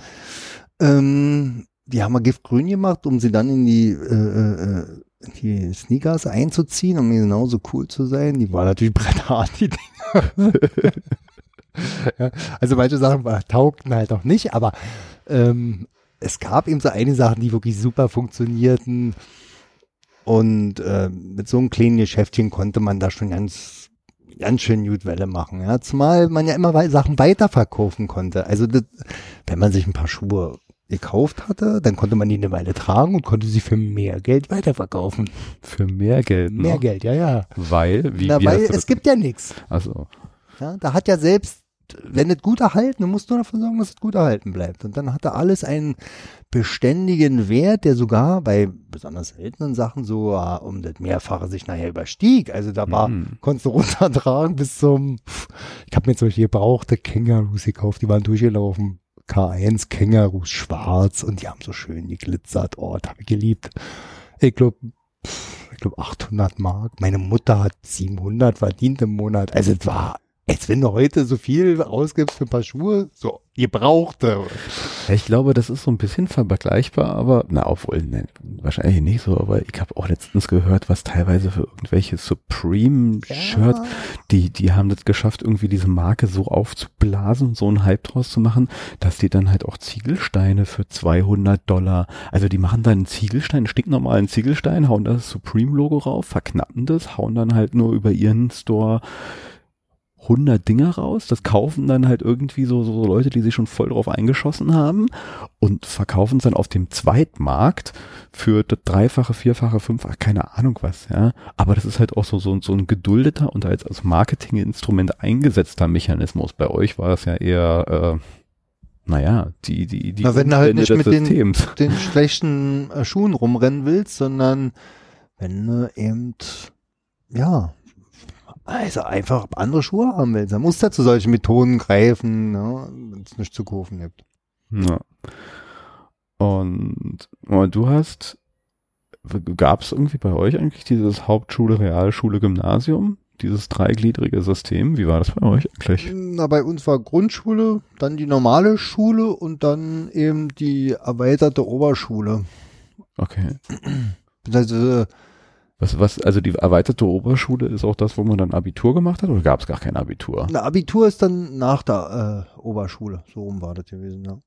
Ähm, die haben wir Giftgrün gemacht, um sie dann in die, äh, äh, in die Sneakers einzuziehen, um genauso cool zu sein. Die waren natürlich bretthart, die Dinger. ja, also manche Sachen war, taugten halt auch nicht, aber ähm, es gab eben so einige Sachen, die wirklich super funktionierten. Und äh, mit so einem kleinen Geschäftchen konnte man da schon ganz, ganz schön gut Welle machen. Ja? Zumal man ja immer Sachen weiterverkaufen konnte. Also das, wenn man sich ein paar Schuhe gekauft hatte, dann konnte man die eine Weile tragen und konnte sie für mehr Geld weiterverkaufen. Für mehr Geld. Mehr noch? Geld, ja, ja. Weil, wie, Na, wie weil es gibt ja nichts. Also, Ja, da hat ja selbst, wenn es gut erhalten, dann musst du dafür sorgen, dass es gut erhalten bleibt. Und dann hatte alles einen beständigen Wert, der sogar bei besonders seltenen Sachen so äh, um das Mehrfache sich nachher überstieg. Also da war, Mhm. konntest du runtertragen bis zum, ich habe mir zum Beispiel gebrauchte Kängurus gekauft, die waren durchgelaufen. K1 Kängurus schwarz und die haben so schön geglitzert. Oh, das habe ich geliebt. Ich glaube, ich glaube 800 Mark. Meine Mutter hat 700 verdient im Monat. Also es war, als wenn du heute so viel ausgibst für ein paar Schuhe, so gebrauchte. Ja, ich glaube, das ist so ein bisschen vergleichbar, aber, na, obwohl, ne, wahrscheinlich nicht so, aber ich habe auch letztens gehört, was teilweise für irgendwelche Supreme-Shirts, die, die haben das geschafft, irgendwie diese Marke so aufzublasen und so einen Hype draus zu machen, dass die dann halt auch Ziegelsteine für 200 Dollar, also die machen dann einen Ziegelstein, einen stinknormalen Ziegelstein, hauen das Supreme-Logo rauf, verknappen das, hauen dann halt nur über ihren Store 100 Dinger raus, das kaufen dann halt irgendwie so, so Leute, die sich schon voll drauf eingeschossen haben und verkaufen es dann auf dem Zweitmarkt für das Dreifache, Vierfache, Fünffache, keine Ahnung was, ja. Aber das ist halt auch so, so, so ein geduldeter und als, als Marketinginstrument eingesetzter Mechanismus. Bei euch war es ja eher, äh, naja, die, die, die Na, wenn du halt nicht mit den- den schlechten äh, Schuhen rumrennen willst, sondern wenn du eben, ja, also einfach andere Schuhe haben willst, dann musst du zu solchen Methoden greifen, ne, wenn es nichts zu kaufen gibt. Ja. Und, und du hast, gab es irgendwie bei euch eigentlich dieses Hauptschule, Realschule, Gymnasium? Dieses dreigliedrige System? Wie war das bei euch eigentlich? Na, bei uns war Grundschule, dann die normale Schule und dann eben die erweiterte Oberschule. Okay. Also, Was, was, also die erweiterte Oberschule ist auch das, wo man dann Abitur gemacht hat oder gab es gar kein Abitur? Na, Abitur ist dann nach der äh, Oberschule. So rum war das gewesen, ja.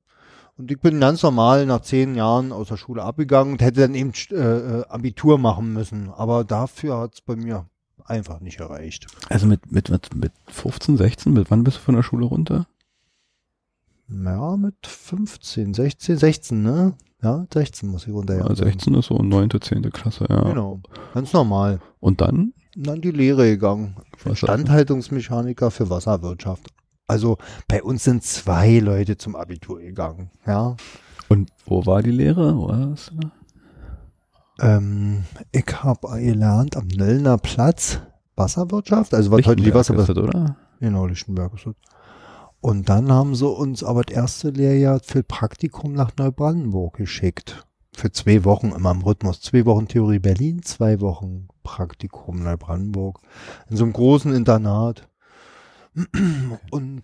Und ich bin ganz normal nach zehn Jahren aus der Schule abgegangen und hätte dann eben äh, äh, Abitur machen müssen. Aber dafür hat's bei mir einfach nicht erreicht. Also mit, mit, mit, mit 15, 16, mit wann bist du von der Schule runter? Ja, mit 15, 16, 16, ne? Ja, 16 muss ich runter. Ja, 16 ist so 9., 10. Klasse, ja. Genau, ganz normal. Und dann? Und dann die Lehre gegangen. Was Instandhaltungsmechaniker für Wasserwirtschaft. Also bei uns sind zwei Leute zum Abitur gegangen, ja. Und wo war die Lehre? Wo war das? Ähm, ich habe gelernt am Nöllner Platz Wasserwirtschaft, also was heute die Wasserwirtschaft, oder? genau, Lichtenberg ist das. Und dann haben sie uns aber das erste Lehrjahr für Praktikum nach Neubrandenburg geschickt. Für zwei Wochen immer im Rhythmus. Zwei Wochen Theorie Berlin, zwei Wochen Praktikum Neubrandenburg. In so einem großen Internat. Und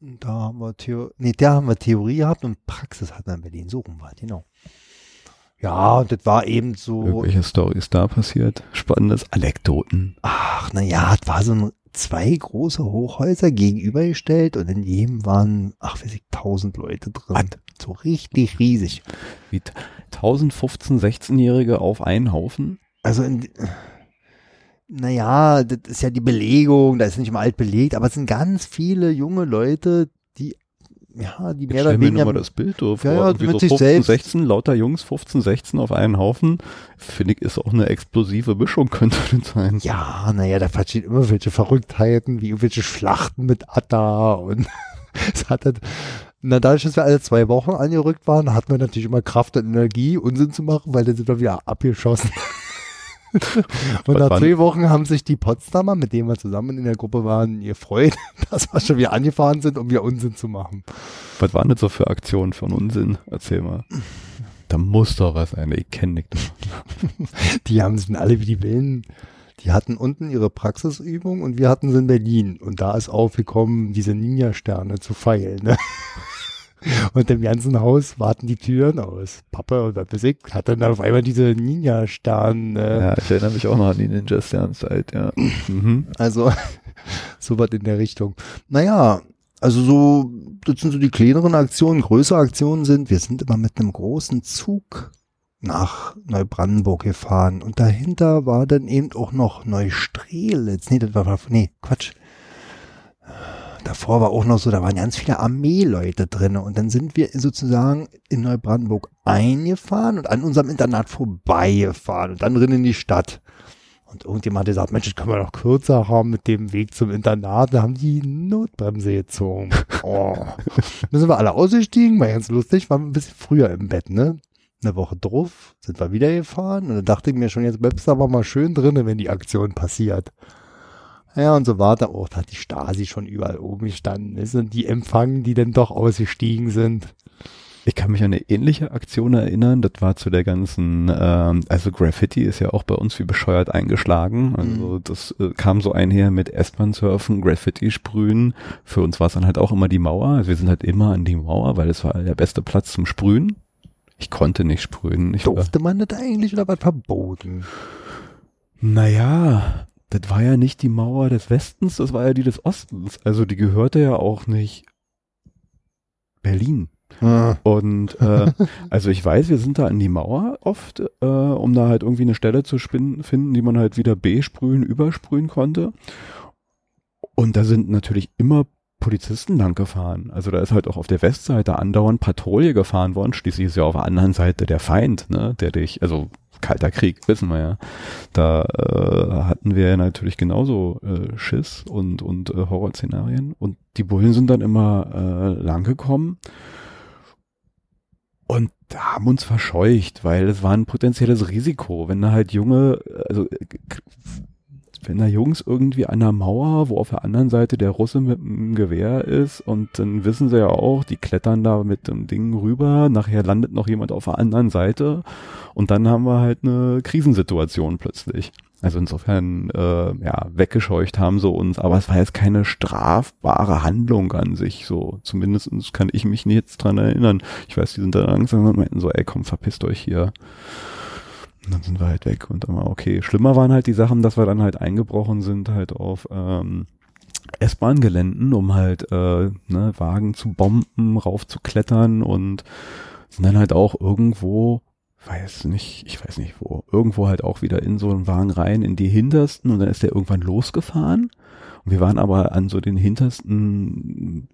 da haben wir Theorie, nee, da haben wir Theorie gehabt und Praxis hatten wir in Berlin. So rum war genau. Ja, und das war eben so. Irgendwelche Stories da passiert? Spannendes Anekdoten. Ach, na ja, es war so ein, zwei große Hochhäuser gegenübergestellt und in jedem waren, ach, weiß ich, tausend Leute drin. Was? So richtig riesig. Wie t- 1015 16-Jährige auf einen Haufen? Also, in, naja, das ist ja die Belegung, da ist nicht immer alt belegt, aber es sind ganz viele junge Leute, die, ja, die mehr oder mir weniger, mal das Bild durch. Ja, ja, mit so sich 15, selbst. 16, lauter Jungs, 15, 16 auf einen Haufen. Finde ich, ist auch eine explosive Mischung, könnte das sein. ja, naja, da passiert immer welche Verrücktheiten, wie irgendwelche Schlachten mit Atta und es hat halt, na, dadurch, dass wir alle zwei Wochen angerückt waren, hatten wir natürlich immer Kraft und Energie, Unsinn zu machen, weil dann sind wir wieder abgeschossen. und nach zwei Wochen haben sich die Potsdamer, mit denen wir zusammen in der Gruppe waren, gefreut, dass wir schon wieder angefahren sind, um wieder Unsinn zu machen. Was waren das so für Aktionen von Unsinn? Erzähl mal. Da muss doch was sein. Ich kenne nicht. Die haben sind alle wie die Willen. Die hatten unten ihre Praxisübung und wir hatten sie in Berlin. Und da ist aufgekommen, diese Ninja-Sterne zu feilen. Ne? Und im ganzen Haus warten die Türen aus. Was weiß ich, hat dann auf einmal diese Ninja-Sterne. Äh, Ja, ich erinnere mich auch noch an die Ninja Sternzeit, ja. Mhm. Also sowas in der Richtung. Naja, also so, das sind so die kleineren Aktionen. Größere Aktionen sind, wir sind immer mit einem großen Zug nach Neubrandenburg gefahren. Und dahinter war dann eben auch noch Neustrelitz. Nee, das war, nee, Quatsch. Davor war auch noch so, da waren ganz viele Armeeleute drin. Und dann sind wir sozusagen in Neubrandenburg eingefahren und an unserem Internat vorbeigefahren und dann drin in die Stadt. Und irgendjemand hat gesagt, Mensch, das können wir doch kürzer haben mit dem Weg zum Internat. Da haben die Notbremse gezogen. Oh. Dann sind wir alle ausgestiegen, war ganz lustig, waren ein bisschen früher im Bett, ne? Eine Woche drauf sind wir wieder gefahren und dann dachte ich mir schon, jetzt du aber mal schön drinnen, wenn die Aktion passiert. Ja, und so war da auch, da hat die Stasi schon überall oben gestanden ist und die empfangen, die dann doch ausgestiegen sind. Ich kann mich an eine ähnliche Aktion erinnern. Das war zu der ganzen, ähm, also Graffiti ist ja auch bei uns wie bescheuert eingeschlagen. Also mhm. das äh, kam so einher mit S-Bahn surfen, Graffiti sprühen. Für uns war es dann halt auch immer die Mauer. Also wir sind halt immer an die Mauer, weil es war der beste Platz zum Sprühen. Ich konnte nicht sprühen. Ich Durfte man das eigentlich oder was verboten? Naja, das war ja nicht die Mauer des Westens, das war ja die des Ostens. Also die gehörte ja auch nicht Berlin. Ah. Und äh, also ich weiß, wir sind da an die Mauer oft, äh, um da halt irgendwie eine Stelle zu spinnen, finden, die man halt wieder besprühen, übersprühen konnte. Und da sind natürlich immer Polizisten lang gefahren. Also da ist halt auch auf der Westseite andauernd Patrouille gefahren worden. Schließlich ist ja auf der anderen Seite der Feind, ne, der dich, also Kalter Krieg, wissen wir ja. Da äh, hatten wir natürlich genauso äh, Schiss und, und äh, Horrorszenarien. Und die Bullen sind dann immer äh, lang gekommen und haben uns verscheucht, weil es war ein potenzielles Risiko, wenn da halt junge, also wenn da Jungs irgendwie an der Mauer, wo auf der anderen Seite der Russe mit dem Gewehr ist und dann wissen sie ja auch, die klettern da mit dem Ding rüber, nachher landet noch jemand auf der anderen Seite und dann haben wir halt eine Krisensituation plötzlich. Also insofern, äh, ja, weggescheucht haben sie uns, aber es war jetzt keine strafbare Handlung an sich, so. Zumindest kann ich mich nicht jetzt dran erinnern. Ich weiß, die sind dann langsam und meinten so, ey, komm, verpisst euch hier. Und dann sind wir halt weg und dann war okay. Schlimmer waren halt die Sachen, dass wir dann halt eingebrochen sind, halt auf, ähm, S-Bahn-Geländen, um halt äh, ne, Wagen zu bomben, raufzuklettern und sind dann halt auch irgendwo weiß nicht, ich weiß nicht wo, irgendwo halt auch wieder in so einen Wagen rein, in die hintersten und dann ist der irgendwann losgefahren. Und wir waren aber an so den hintersten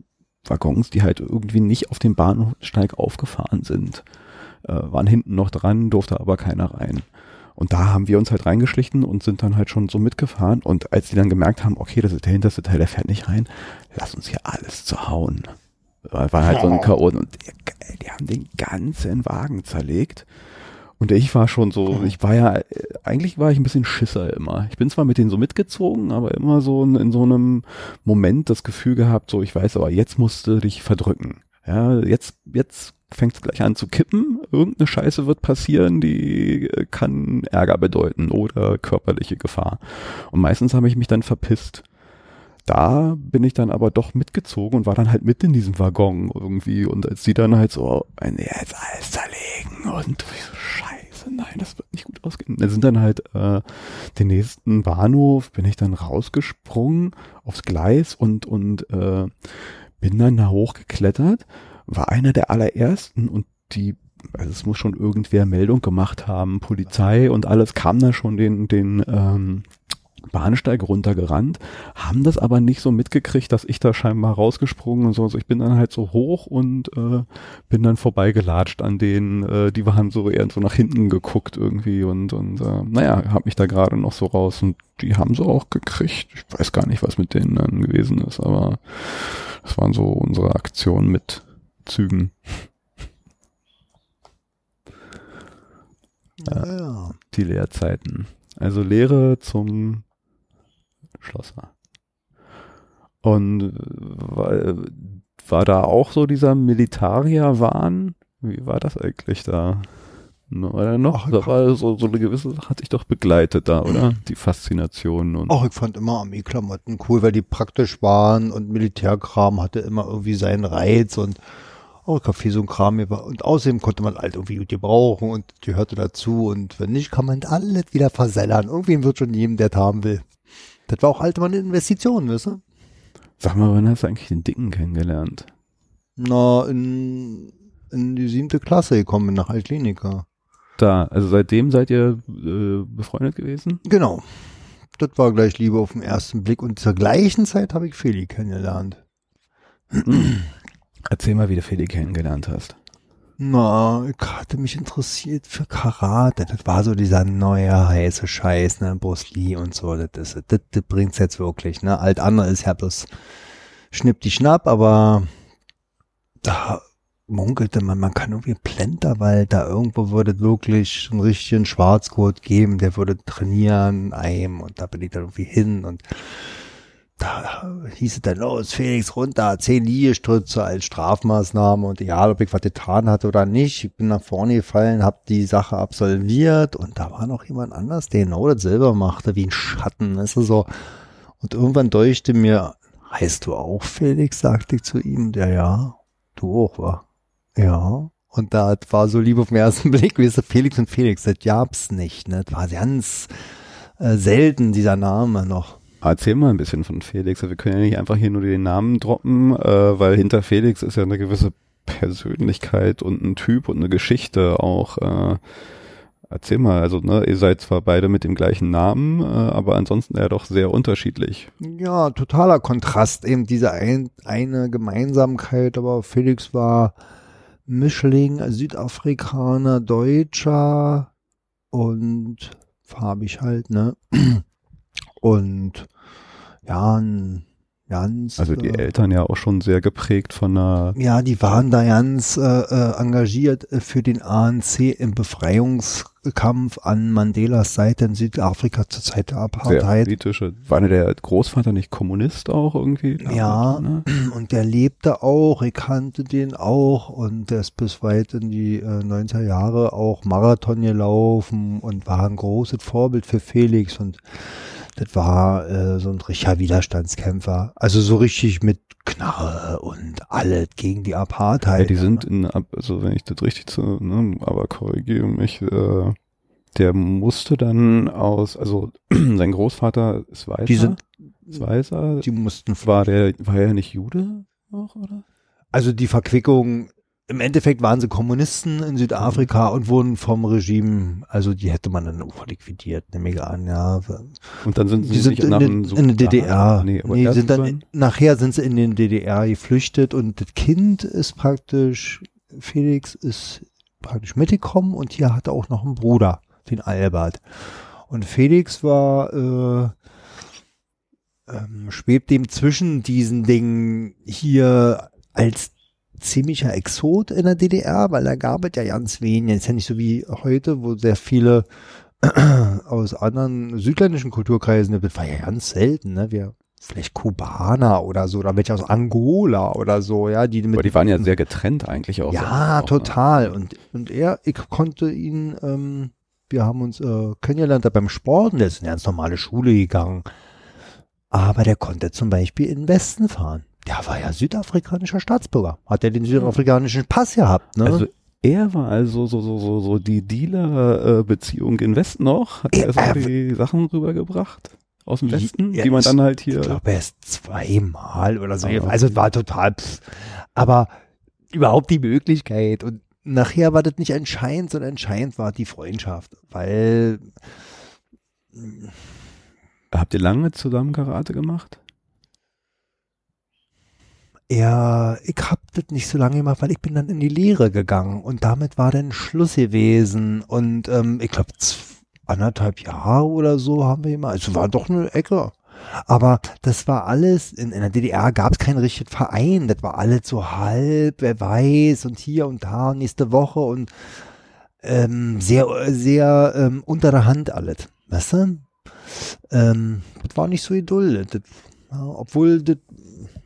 Waggons, die halt irgendwie nicht auf dem Bahnsteig aufgefahren sind. Äh, waren hinten noch dran, durfte aber keiner rein. Und da haben wir uns halt reingeschlichen und sind dann halt schon so mitgefahren. Und als die dann gemerkt haben, okay, das ist der hinterste Teil, der fährt nicht rein, lass uns hier alles zu hauen. War halt so ein Chaot und die, die haben den ganzen Wagen zerlegt. Und ich war schon so, ich war ja, eigentlich war ich ein bisschen Schisser immer. Ich bin zwar mit denen so mitgezogen, aber immer so in, in so einem Moment das Gefühl gehabt, so ich weiß, aber jetzt musst du dich verdrücken. Ja, jetzt, jetzt fängt es gleich an zu kippen. Irgendeine Scheiße wird passieren, die kann Ärger bedeuten oder körperliche Gefahr. Und meistens habe ich mich dann verpisst. Da bin ich dann aber doch mitgezogen und war dann halt mit in diesem Waggon irgendwie. Und als die dann halt so, jetzt alles zerlegen und so, scheiße, nein, das wird nicht gut ausgehen. Da sind dann halt äh, den nächsten Bahnhof, bin ich dann rausgesprungen aufs Gleis und, und äh, bin dann da hochgeklettert, war einer der allerersten und die also es muss schon irgendwer Meldung gemacht haben, Polizei und alles kam da schon den, den ähm, Bahnsteig runtergerannt, haben das aber nicht so mitgekriegt, dass ich da scheinbar rausgesprungen und so. Also ich bin dann halt so hoch und äh, bin dann vorbeigelatscht an denen, äh, die waren so eher so nach hinten geguckt irgendwie und, und äh, naja, hab mich da gerade noch so raus und die haben sie auch gekriegt. Ich weiß gar nicht, was mit denen dann gewesen ist, aber das waren so unsere Aktionen mit Zügen. Ja, die Lehrzeiten. Also Lehre zum Schlosser. Und äh, war, war da auch so dieser Militarier-Wahn? Wie war das eigentlich da? Oder noch? Ach, da war so, so eine gewisse Sache hat sich doch begleitet da, oder? Die Faszination und. Ach, ich fand immer Armeeklamotten cool, weil die praktisch waren und Militärkram hatte immer irgendwie seinen Reiz und auch Kaffee so ein Kram und außerdem konnte man halt irgendwie gut gebrauchen und die hörte dazu und wenn nicht, kann man alles wieder versellern. Irgendwen wird schon jedem, der es haben will. Das war auch alte Mann Investition, weißt du? Sag mal, wann hast du eigentlich den Dicken kennengelernt? Na, in, in die siebte Klasse gekommen nach Altkliniker. Da, also seitdem seid ihr äh, befreundet gewesen? Genau. Das war gleich Liebe auf den ersten Blick und zur gleichen Zeit habe ich Feli kennengelernt. Erzähl mal, wie du Feli kennengelernt hast. Na, ich hatte mich interessiert für Karate. Das war so dieser neue heiße Scheiß, ne, Bruce Lee und so. Das, das, das bringt's jetzt wirklich, ne. Alt andere ist ja bloß schnipp die Schnapp, aber da munkelte man, man kann irgendwie Plenter, weil da irgendwo würde wirklich einen richtigen Schwarzgurt geben, der würde trainieren, einem und da bin ich dann irgendwie hin und da hieß es dann los, Felix runter, zehn Liegestütze als Strafmaßnahme und egal, ob ich was getan hatte oder nicht, ich bin nach vorne gefallen, habe die Sache absolviert und da war noch jemand anders, der genau dasselbe machte, wie ein Schatten, ist so. Und irgendwann deuchte mir, heißt du auch Felix, sagte ich zu ihm, der ja, du auch, war. Ja. Und da war so lieb auf den ersten Blick, wie ist der Felix und Felix, das gab's nicht, ne? Das war ganz äh, selten, dieser Name noch. Erzähl mal ein bisschen von Felix. Wir können ja nicht einfach hier nur den Namen droppen, äh, weil hinter Felix ist ja eine gewisse Persönlichkeit und ein Typ und eine Geschichte auch. Äh, erzähl mal, also ne, ihr seid zwar beide mit dem gleichen Namen, äh, aber ansonsten ja doch sehr unterschiedlich. Ja, totaler Kontrast, eben diese ein, eine Gemeinsamkeit, aber Felix war Mischling, Südafrikaner, Deutscher und farbig halt, ne? Und ja, ein ganz. Also die äh, Eltern ja auch schon sehr geprägt von einer. Ja, die waren da ganz äh, äh engagiert äh, für den ANC im Befreiungskampf an Mandelas Seite in Südafrika zur Zeit der Apartheid. Sehr politische. War der Großvater nicht Kommunist auch irgendwie? Ja, ne? und der lebte auch, ich kannte den auch und der ist bis weit in die äh, 90er Jahre auch Marathon gelaufen und war ein großes Vorbild für Felix und das war äh, so ein richtiger Widerstandskämpfer. Also so richtig mit Knarre und alles gegen die Apartheid. Ja, die sind in, also wenn ich das richtig zu, ne, aber korrigiere mich, äh, der musste dann aus, also sein Großvater ist Weißer. Die sind, ist Weißer. Die mussten. War der, war er nicht Jude auch, oder? Also die Verquickung im Endeffekt waren sie Kommunisten in Südafrika und wurden vom Regime, also die hätte man dann auch liquidiert, nehme ich an, ja. Und dann sind sie die sind in, den, in der DDR. Nee, nee, sind dann, nachher sind sie in den DDR geflüchtet und das Kind ist praktisch, Felix ist praktisch mitgekommen und hier hatte auch noch einen Bruder, den Albert. Und Felix war, äh, ähm, schwebt dem zwischen diesen Dingen hier als ziemlicher Exot in der DDR, weil da gab es ja ganz wenig. Ist ja nicht so wie heute, wo sehr viele aus anderen südländischen Kulturkreisen, das war ja ganz selten, ne? Wir vielleicht Kubaner oder so, oder welche aus Angola oder so, ja, die mit. Aber die waren ja sehr getrennt eigentlich auch. Ja, auch, total. Ne? Und, und er, ich konnte ihn, ähm, wir haben uns äh, kennengelernt beim Sporten, der ist in eine ganz normale Schule gegangen. Aber der konnte zum Beispiel in den Westen fahren. Der war ja südafrikanischer Staatsbürger. Hat er den südafrikanischen Pass gehabt, ne? Also er war also so, so, so, so die Dealer-Beziehung in Westen noch? Hat er, er so die Sachen rübergebracht? Aus dem Westen, die man dann halt hier. Ich glaube, erst zweimal oder so. Ah, also war total, pff. aber überhaupt die Möglichkeit. Und nachher war das nicht entscheidend, sondern entscheidend war die Freundschaft, weil. Habt ihr lange zusammen Karate gemacht? Ja, ich hab das nicht so lange gemacht, weil ich bin dann in die Lehre gegangen und damit war dann Schluss gewesen und ähm, ich glaube anderthalb Jahre oder so haben wir gemacht. Also war doch eine Ecke. Aber das war alles, in, in der DDR gab es keinen richtigen Verein, das war alles so halb, wer weiß, und hier und da, nächste Woche und ähm, sehr, sehr ähm, unter der Hand alles. Weißt du? Ähm, das war nicht so geduldet. Ja, obwohl das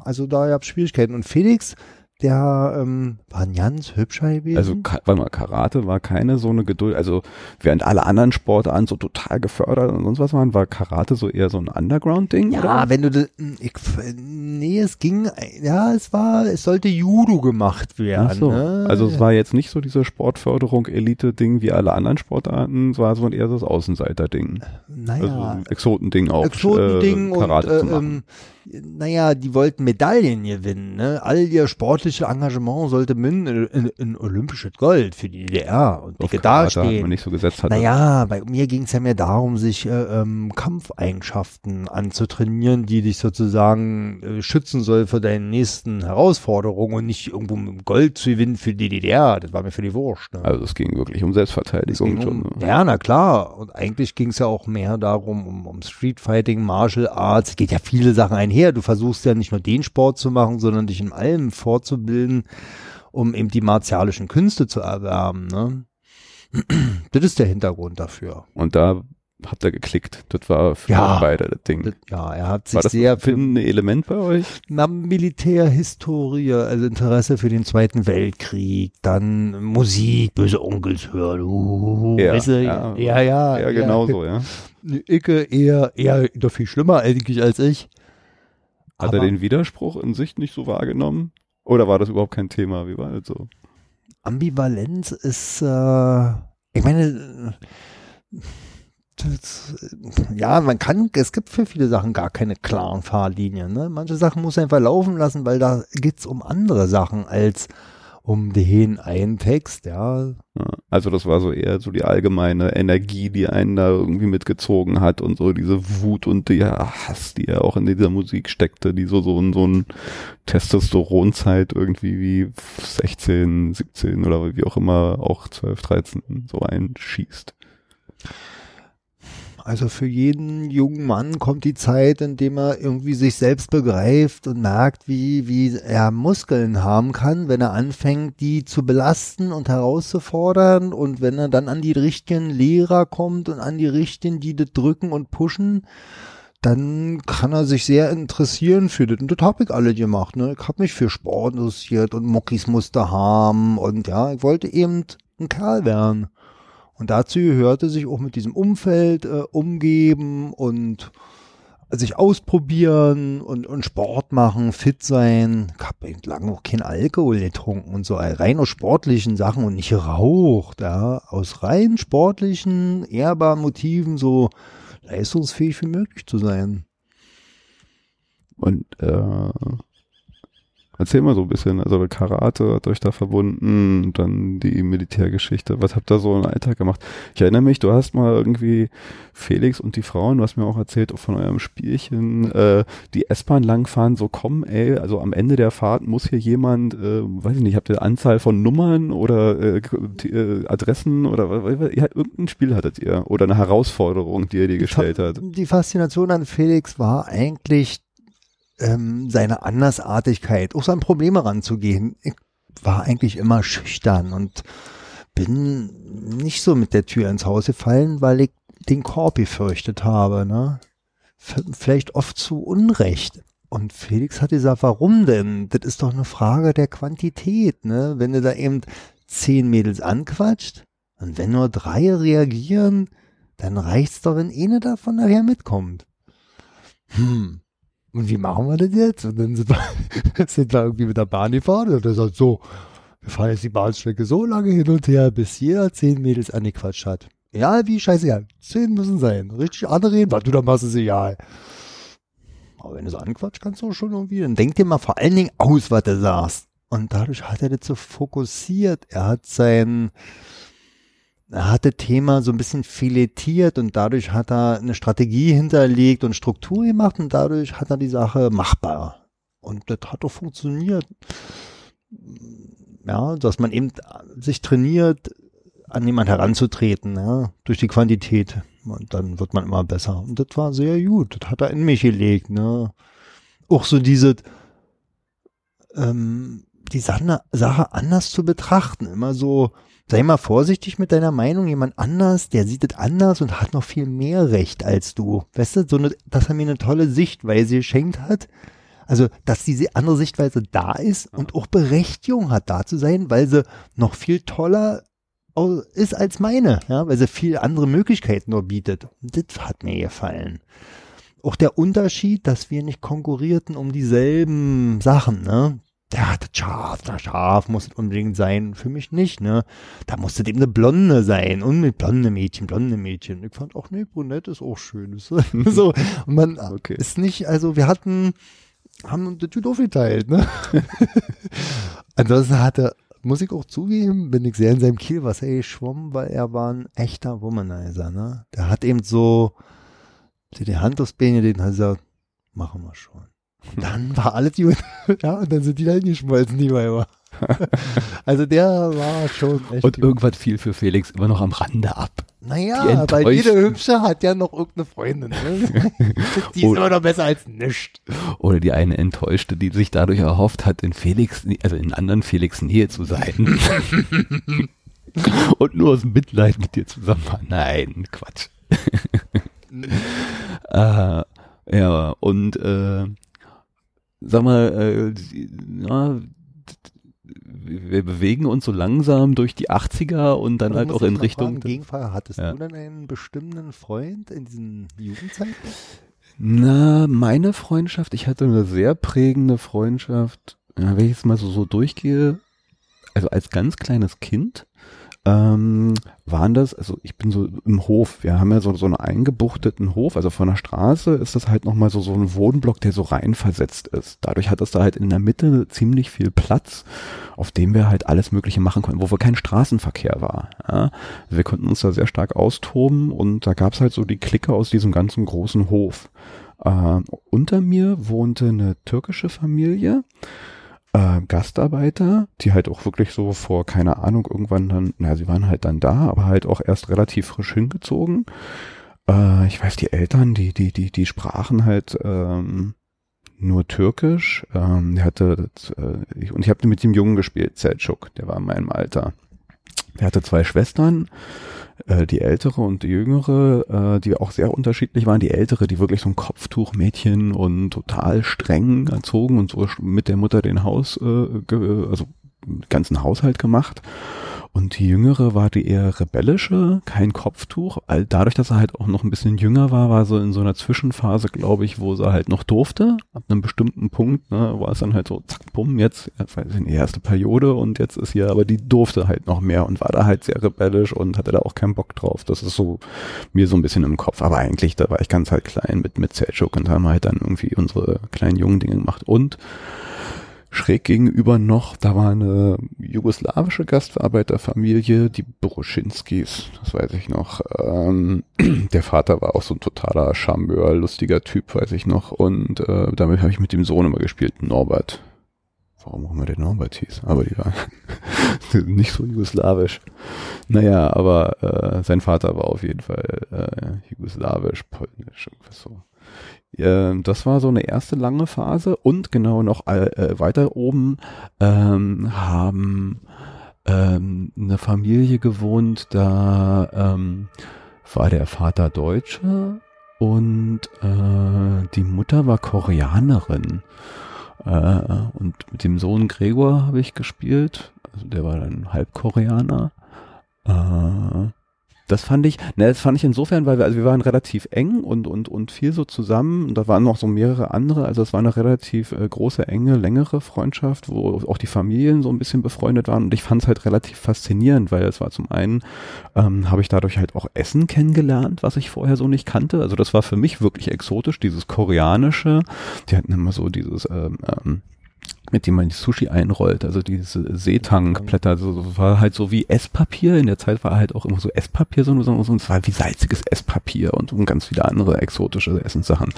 also da gab es Schwierigkeiten. Und Felix, der ähm, war ein ganz hübscher gewesen. Also warte mal, Karate war keine so eine Geduld, also während alle anderen Sportarten so total gefördert und sonst was waren, war Karate so eher so ein Underground-Ding? Ja, oder? wenn du, ich, nee, es ging, ja, es war, es sollte Judo gemacht werden. Ach so. Ne? Also es war jetzt nicht so diese Sportförderung, Elite-Ding wie alle anderen Sportarten, es war so eher das Außenseiter-Ding. Naja. Also Exotending auch. Exotending äh, Karate und, äh, zu machen. Ähm, naja, die wollten Medaillen gewinnen. Ne? All ihr sportliche Engagement sollte münden in, in olympisches Gold für die DDR und dicke dastehen. man nicht so gesetzt hatte. Naja, bei mir ging es ja mehr darum, sich äh, ähm, Kampfeigenschaften anzutrainieren, die dich sozusagen äh, schützen soll für deine nächsten Herausforderungen und nicht irgendwo mit Gold zu gewinnen für die DDR. Das war mir für die Wurscht. Ne? Also es ging wirklich um Selbstverteidigung schon. Um, ne? Ja, na klar. Und eigentlich ging es ja auch mehr darum, um, um Streetfighting, Martial Arts. Es geht ja viele Sachen einher her. Du versuchst ja nicht nur den Sport zu machen, sondern dich in allem fortzubilden, um eben die martialischen Künste zu erwerben. Ne? das ist der Hintergrund dafür. Und da habt ihr geklickt. Das war für ja, beide das Ding. Das, ja, er hat sich war das sehr für ein Element bei euch. Na, Militärhistorie, also Interesse für den Zweiten Weltkrieg, dann Musik, böse Onkels hören. Uh, ja, weißt du, ja, ja, ja, ja, genau so, ja. Icke eher, eher doch viel schlimmer eigentlich als ich. Hat er den Widerspruch in sich nicht so wahrgenommen? Oder war das überhaupt kein Thema? Wie war das so? Ambivalenz ist, äh, ich meine, das, ja, man kann, es gibt für viele Sachen gar keine klaren Fahrlinien. Ne? Manche Sachen muss einfach laufen lassen, weil da geht's um andere Sachen als um den einen Text, ja. Also das war so eher so die allgemeine Energie, die einen da irgendwie mitgezogen hat und so diese Wut und der Hass, die ja auch in dieser Musik steckte, die so so in so ein Testosteronzeit irgendwie wie 16, 17 oder wie auch immer auch 12, 13 so einschießt. Also für jeden jungen Mann kommt die Zeit, in dem er irgendwie sich selbst begreift und merkt, wie, wie er Muskeln haben kann, wenn er anfängt, die zu belasten und herauszufordern und wenn er dann an die richtigen Lehrer kommt und an die richtigen, die das drücken und pushen, dann kann er sich sehr interessieren für das. Und das habe ich alle gemacht. Ne? Ich habe mich für Sport interessiert und Muckis musste haben und ja, ich wollte eben ein Kerl werden. Und dazu gehörte sich auch mit diesem Umfeld äh, umgeben und sich ausprobieren und, und Sport machen, fit sein. Ich habe lange auch kein Alkohol getrunken und so rein aus sportlichen Sachen und nicht geraucht, ja, aus rein sportlichen, ehrbaren Motiven so leistungsfähig wie möglich zu sein. Und äh, Erzähl mal so ein bisschen, also Karate hat euch da verbunden, dann die Militärgeschichte. Was habt ihr so im Alltag gemacht? Ich erinnere mich, du hast mal irgendwie Felix und die Frauen, du hast mir auch erzählt auch von eurem Spielchen, äh, die S-Bahn langfahren, so kommen, ey, also am Ende der Fahrt muss hier jemand, äh, weiß ich nicht, habt ihr Anzahl von Nummern oder äh, äh, Adressen oder ja, irgendein Spiel hattet ihr oder eine Herausforderung, die ihr dir gestellt hat? Die Faszination an Felix war eigentlich ähm, seine Andersartigkeit, auch sein Probleme ranzugehen. Ich war eigentlich immer schüchtern und bin nicht so mit der Tür ins Haus gefallen, weil ich den Korb befürchtet habe, ne? Vielleicht oft zu Unrecht. Und Felix hat gesagt, warum denn? Das ist doch eine Frage der Quantität, ne? Wenn du da eben zehn Mädels anquatscht und wenn nur drei reagieren, dann reicht's doch, wenn eine davon nachher mitkommt. Hm, und wie machen wir das jetzt? Und dann sind wir, sind wir irgendwie mit der Bahn gefahren und er sagt so, wir fahren jetzt die Bahnstrecke so lange hin und her, bis jeder zehn Mädels angequatscht hat. Ja, wie scheißegal. Zehn müssen sein. Richtig anreden, was du da machst, ist egal. Aber wenn du so anquatscht, kannst du schon irgendwie, dann denk dir mal vor allen Dingen aus, was du sagst. Und dadurch hat er das so fokussiert. Er hat sein, er hat das Thema so ein bisschen filetiert und dadurch hat er eine Strategie hinterlegt und Struktur gemacht und dadurch hat er die Sache machbar. Und das hat doch funktioniert. Ja, dass man eben sich trainiert, an jemand heranzutreten, ja, durch die Quantität. Und dann wird man immer besser. Und das war sehr gut. Das hat er in mich gelegt, ne. Auch so diese, ähm, die Sache anders zu betrachten. Immer so, sei mal vorsichtig mit deiner Meinung. Jemand anders, der sieht es anders und hat noch viel mehr Recht als du. Weißt du, so eine, dass er mir eine tolle Sichtweise geschenkt hat. Also, dass diese andere Sichtweise da ist und auch Berechtigung hat, da zu sein, weil sie noch viel toller ist als meine, ja, weil sie viel andere Möglichkeiten nur bietet. Das hat mir gefallen. Auch der Unterschied, dass wir nicht konkurrierten um dieselben Sachen, ne? Der hatte scharf, da scharf muss es unbedingt sein. Für mich nicht, ne? Da musste dem eine Blonde sein. Und mit blonde Mädchen, blonde Mädchen. Ich fand auch, nee, brunett ist auch schön. so. Und man okay. ist nicht, also wir hatten, haben uns die Tüte aufgeteilt, ne? Ansonsten hatte, muss ich auch zugeben, bin ich sehr in seinem Kielwasser geschwommen, weil er war ein echter Womanizer, ne? Der hat eben so, die Hand aufs Bein, den hat er gesagt, machen wir schon. Dann war alles gut. ja, und dann sind die da hingeschmolzen, die Weiber. also der war schon echt. Und gut. irgendwann fiel für Felix immer noch am Rande ab. Naja, weil jede Hübsche hat ja noch irgendeine Freundin. Ne? die ist immer noch besser als nichts. Oder die eine Enttäuschte, die sich dadurch erhofft hat, in Felix, also in anderen Felix Nähe zu sein. Und nur aus Mitleid mit dir zusammen war. Nein, Quatsch. äh, ja, und äh, sag mal, äh, ja, wir bewegen uns so langsam durch die 80er und dann halt auch in Richtung. Gegenfall, hattest ja. du denn einen bestimmten Freund in diesen Jugendzeiten? Na, meine Freundschaft, ich hatte eine sehr prägende Freundschaft, ja, wenn ich jetzt mal so, so durchgehe, also als ganz kleines Kind ähm, waren das, also ich bin so im Hof, wir haben ja so, so einen eingebuchteten Hof, also von der Straße ist das halt nochmal so, so ein Wohnblock, der so rein versetzt ist. Dadurch hat es da halt in der Mitte ziemlich viel Platz, auf dem wir halt alles Mögliche machen konnten, wo wir kein Straßenverkehr war. Ja? Wir konnten uns da sehr stark austoben und da gab es halt so die Clique aus diesem ganzen großen Hof. Äh, unter mir wohnte eine türkische Familie, äh, Gastarbeiter, die halt auch wirklich so vor, keine Ahnung, irgendwann dann, na, sie waren halt dann da, aber halt auch erst relativ frisch hingezogen. Äh, ich weiß, die Eltern, die, die, die, die sprachen halt ähm, nur Türkisch. Ähm, der hatte, das, äh, ich, und ich habe mit dem Jungen gespielt, Selçuk, der war in meinem Alter. Er hatte zwei Schwestern, äh, die ältere und die jüngere, äh, die auch sehr unterschiedlich waren. Die ältere, die wirklich so ein Kopftuchmädchen und total streng erzogen und so mit der Mutter den Haus, äh, also ganzen Haushalt gemacht. Und die Jüngere war die eher rebellische, kein Kopftuch. All dadurch, dass er halt auch noch ein bisschen jünger war, war so in so einer Zwischenphase, glaube ich, wo sie halt noch durfte. Ab einem bestimmten Punkt ne, war es dann halt so, zack, bumm, jetzt, jetzt war die erste Periode und jetzt ist hier, aber die durfte halt noch mehr und war da halt sehr rebellisch und hatte da auch keinen Bock drauf. Das ist so mir so ein bisschen im Kopf. Aber eigentlich, da war ich ganz halt klein mit, mit Selchuk und haben halt dann irgendwie unsere kleinen jungen Dinge gemacht. Und schräg gegenüber noch, da war eine jugoslawische Gastverarbeiterfamilie, die Boruschinskis, das weiß ich noch. Ähm, der Vater war auch so ein totaler Charmeur, lustiger Typ, weiß ich noch. Und äh, damit habe ich mit dem Sohn immer gespielt, Norbert. Warum auch immer der Norbert hieß, aber die war nicht so jugoslawisch. Naja, aber äh, sein Vater war auf jeden Fall äh, jugoslawisch, polnisch, irgendwas so. Ähm, das war so eine erste lange Phase und genau noch äh, äh, weiter oben ähm, haben ähm, eine Familie gewohnt, da ähm, war der Vater Deutscher und äh, die Mutter war Koreanerin. Äh, und mit dem Sohn Gregor habe ich gespielt. Also der war dann Halbkoreaner. Äh, das fand ich, ne, das fand ich insofern, weil wir, also wir waren relativ eng und, und, und viel so zusammen. Und da waren noch so mehrere andere. Also es war eine relativ äh, große, enge, längere Freundschaft, wo auch die Familien so ein bisschen befreundet waren. Und ich fand es halt relativ faszinierend, weil es war zum einen, ähm, habe ich dadurch halt auch Essen kennengelernt, was ich vorher so nicht kannte. Also das war für mich wirklich exotisch, dieses koreanische. Die hatten immer so dieses, ähm, ähm, mit dem man die Sushi einrollt, also diese Seetankblätter, also war halt so wie Esspapier, in der Zeit war halt auch immer so Esspapier, so, so, so es war wie salziges Esspapier und, und ganz viele andere exotische Essenssachen.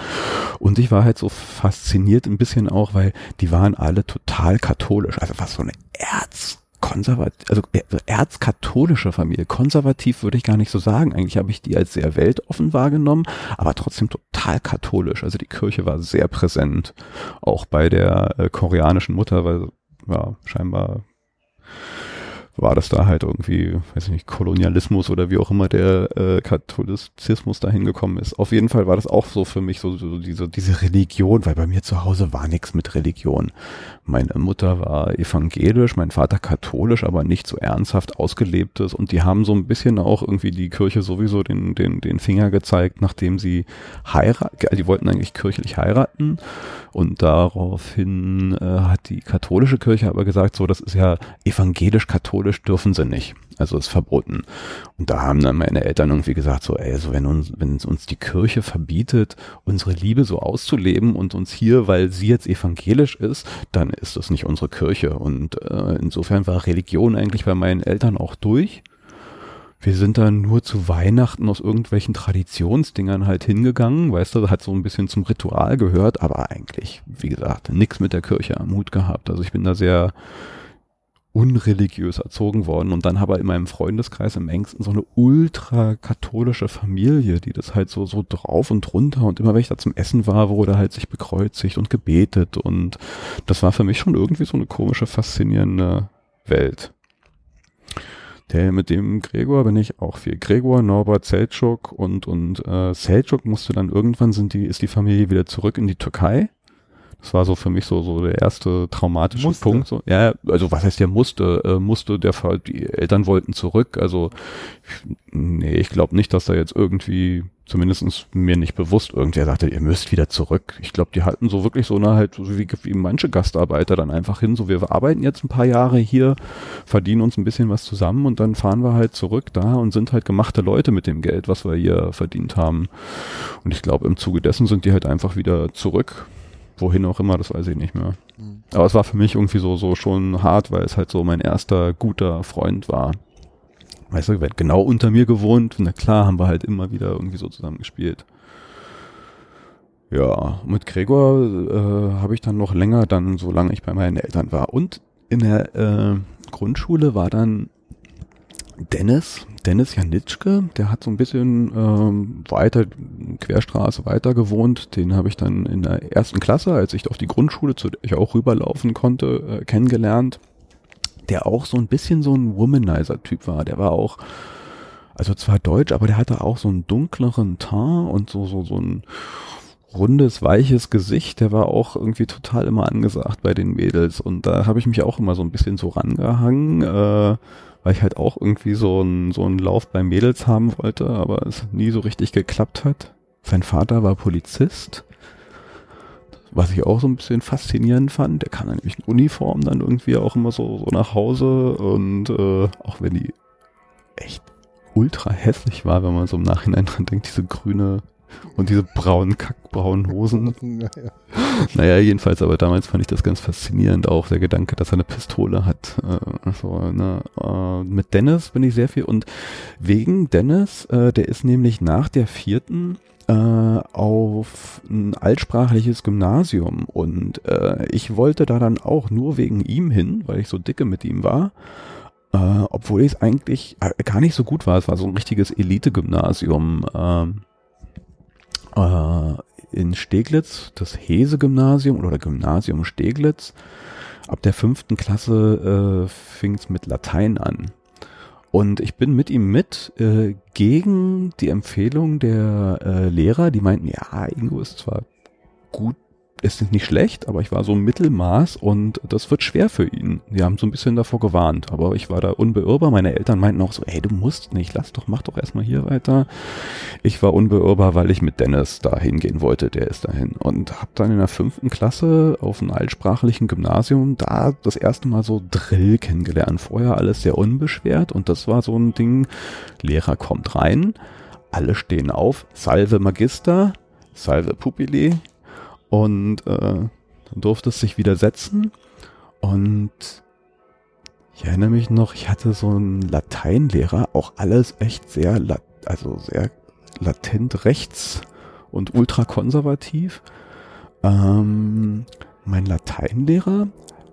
Und ich war halt so fasziniert ein bisschen auch, weil die waren alle total katholisch, also was so eine Erz konservativ, also erzkatholische Familie. Konservativ würde ich gar nicht so sagen. Eigentlich habe ich die als sehr weltoffen wahrgenommen, aber trotzdem total katholisch. Also die Kirche war sehr präsent, auch bei der äh, koreanischen Mutter, weil ja scheinbar war das da halt irgendwie, weiß ich nicht, Kolonialismus oder wie auch immer der äh, Katholizismus dahin gekommen ist. Auf jeden Fall war das auch so für mich so, so diese, diese Religion, weil bei mir zu Hause war nichts mit Religion. Meine Mutter war evangelisch, mein Vater katholisch, aber nicht so ernsthaft ausgelebtes und die haben so ein bisschen auch irgendwie die Kirche sowieso den, den, den Finger gezeigt, nachdem sie heiraten, die wollten eigentlich kirchlich heiraten und daraufhin äh, hat die katholische Kirche aber gesagt, so, das ist ja evangelisch-katholisch dürfen sie nicht. Also ist verboten. Und da haben dann meine Eltern irgendwie gesagt, so, ey, so wenn uns, wenn uns die Kirche verbietet, unsere Liebe so auszuleben und uns hier, weil sie jetzt evangelisch ist, dann ist das nicht unsere Kirche. Und äh, insofern war Religion eigentlich bei meinen Eltern auch durch wir sind dann nur zu Weihnachten aus irgendwelchen Traditionsdingern halt hingegangen, weißt du, hat so ein bisschen zum Ritual gehört, aber eigentlich, wie gesagt, nichts mit der Kirche am Hut gehabt. Also ich bin da sehr unreligiös erzogen worden und dann habe in meinem Freundeskreis im engsten so eine ultra-katholische Familie, die das halt so, so drauf und runter und immer wenn ich da zum Essen war, wurde halt sich bekreuzigt und gebetet und das war für mich schon irgendwie so eine komische, faszinierende Welt. Der mit dem Gregor bin ich auch viel. Gregor, Norbert, Selçuk und und äh, Selçuk musste dann irgendwann sind die ist die Familie wieder zurück in die Türkei. Das war so für mich so so der erste traumatische musste. Punkt. So. Ja, also was heißt der musste? Äh, musste der Fall, die Eltern wollten zurück. Also nee, ich glaube nicht, dass da jetzt irgendwie zumindestens mir nicht bewusst, irgendwer sagte, ihr müsst wieder zurück. Ich glaube, die halten so wirklich so eine halt, so wie, wie manche Gastarbeiter dann einfach hin, so wir arbeiten jetzt ein paar Jahre hier, verdienen uns ein bisschen was zusammen und dann fahren wir halt zurück da und sind halt gemachte Leute mit dem Geld, was wir hier verdient haben. Und ich glaube, im Zuge dessen sind die halt einfach wieder zurück. Wohin auch immer, das weiß ich nicht mehr. Mhm. Aber es war für mich irgendwie so, so schon hart, weil es halt so mein erster guter Freund war weißt du, wird genau unter mir gewohnt. Na klar, haben wir halt immer wieder irgendwie so zusammen gespielt. Ja, mit Gregor äh, habe ich dann noch länger, dann solange ich bei meinen Eltern war. Und in der äh, Grundschule war dann Dennis, Dennis Janitschke, der hat so ein bisschen ähm, weiter, Querstraße weiter gewohnt. Den habe ich dann in der ersten Klasse, als ich auf die Grundschule, zu der ich auch rüberlaufen konnte, äh, kennengelernt der auch so ein bisschen so ein Womanizer-Typ war. Der war auch, also zwar deutsch, aber der hatte auch so einen dunkleren Teint und so, so, so ein rundes, weiches Gesicht. Der war auch irgendwie total immer angesagt bei den Mädels. Und da habe ich mich auch immer so ein bisschen so rangehangen, äh, weil ich halt auch irgendwie so einen so einen Lauf bei Mädels haben wollte, aber es nie so richtig geklappt hat. Sein Vater war Polizist was ich auch so ein bisschen faszinierend fand, der kam dann nämlich in Uniform dann irgendwie auch immer so, so nach Hause und äh, auch wenn die echt ultra hässlich war, wenn man so im Nachhinein dran denkt, diese grüne und diese braunen, kackbraunen Hosen. naja. naja, jedenfalls, aber damals fand ich das ganz faszinierend, auch der Gedanke, dass er eine Pistole hat. Äh, so, ne? äh, mit Dennis bin ich sehr viel und wegen Dennis, äh, der ist nämlich nach der vierten äh, auf ein altsprachliches Gymnasium und äh, ich wollte da dann auch nur wegen ihm hin, weil ich so dicke mit ihm war. Äh, obwohl ich es eigentlich gar nicht so gut war. Es war so ein richtiges Elite-Gymnasium ähm, äh, in Steglitz, das Hese-Gymnasium oder Gymnasium Steglitz. Ab der fünften Klasse äh, fing es mit Latein an. Und ich bin mit ihm mit äh, gegen die Empfehlung der äh, Lehrer, die meinten, ja, Ingo ist zwar gut ist nicht schlecht, aber ich war so Mittelmaß und das wird schwer für ihn. Die haben so ein bisschen davor gewarnt, aber ich war da unbeirrbar. Meine Eltern meinten auch so, ey, du musst nicht, lass doch, mach doch erstmal hier weiter. Ich war unbeirrbar, weil ich mit Dennis da hingehen wollte, der ist dahin. Und hab dann in der fünften Klasse auf einem altsprachlichen Gymnasium da das erste Mal so Drill kennengelernt. Vorher alles sehr unbeschwert und das war so ein Ding, Lehrer kommt rein, alle stehen auf, Salve Magister, Salve Pupili, und äh, dann durfte es sich widersetzen. Und ich erinnere mich noch, ich hatte so einen Lateinlehrer, auch alles echt sehr, also sehr latent rechts und ultrakonservativ. Ähm, mein Lateinlehrer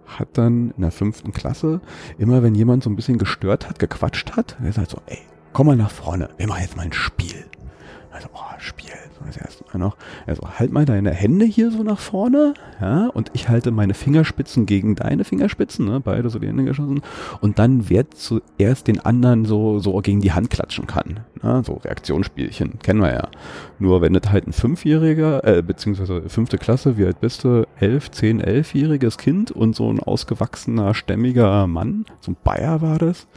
hat dann in der fünften Klasse immer, wenn jemand so ein bisschen gestört hat, gequatscht hat, er sagt so, ey, komm mal nach vorne, wir machen jetzt mal ein Spiel. Also, oh, Spiel. das erste Mal noch. Also halt mal deine Hände hier so nach vorne, ja, und ich halte meine Fingerspitzen gegen deine Fingerspitzen, ne, beide so die Hände geschossen. Und dann wer zuerst den anderen so, so gegen die Hand klatschen kann. Ne, so Reaktionsspielchen, kennen wir ja. Nur wenn das halt ein Fünfjähriger, äh, beziehungsweise fünfte Klasse, wie alt bist du? Elf, zehn, elfjähriges Kind und so ein ausgewachsener, stämmiger Mann, so ein Bayer war das,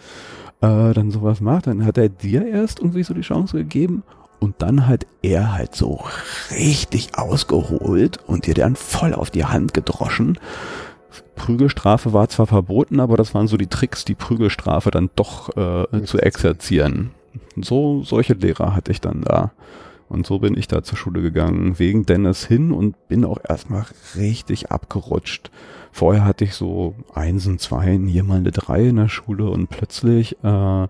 äh, dann sowas macht, dann hat er dir erst irgendwie so die Chance gegeben und dann hat er halt so richtig ausgeholt und dir dann voll auf die Hand gedroschen. Prügelstrafe war zwar verboten, aber das waren so die Tricks, die Prügelstrafe dann doch äh, zu exerzieren. So, solche Lehrer hatte ich dann da. Und so bin ich da zur Schule gegangen, wegen Dennis hin und bin auch erstmal richtig abgerutscht. Vorher hatte ich so Einsen, Zweien, hier mal eine Drei in der Schule und plötzlich äh,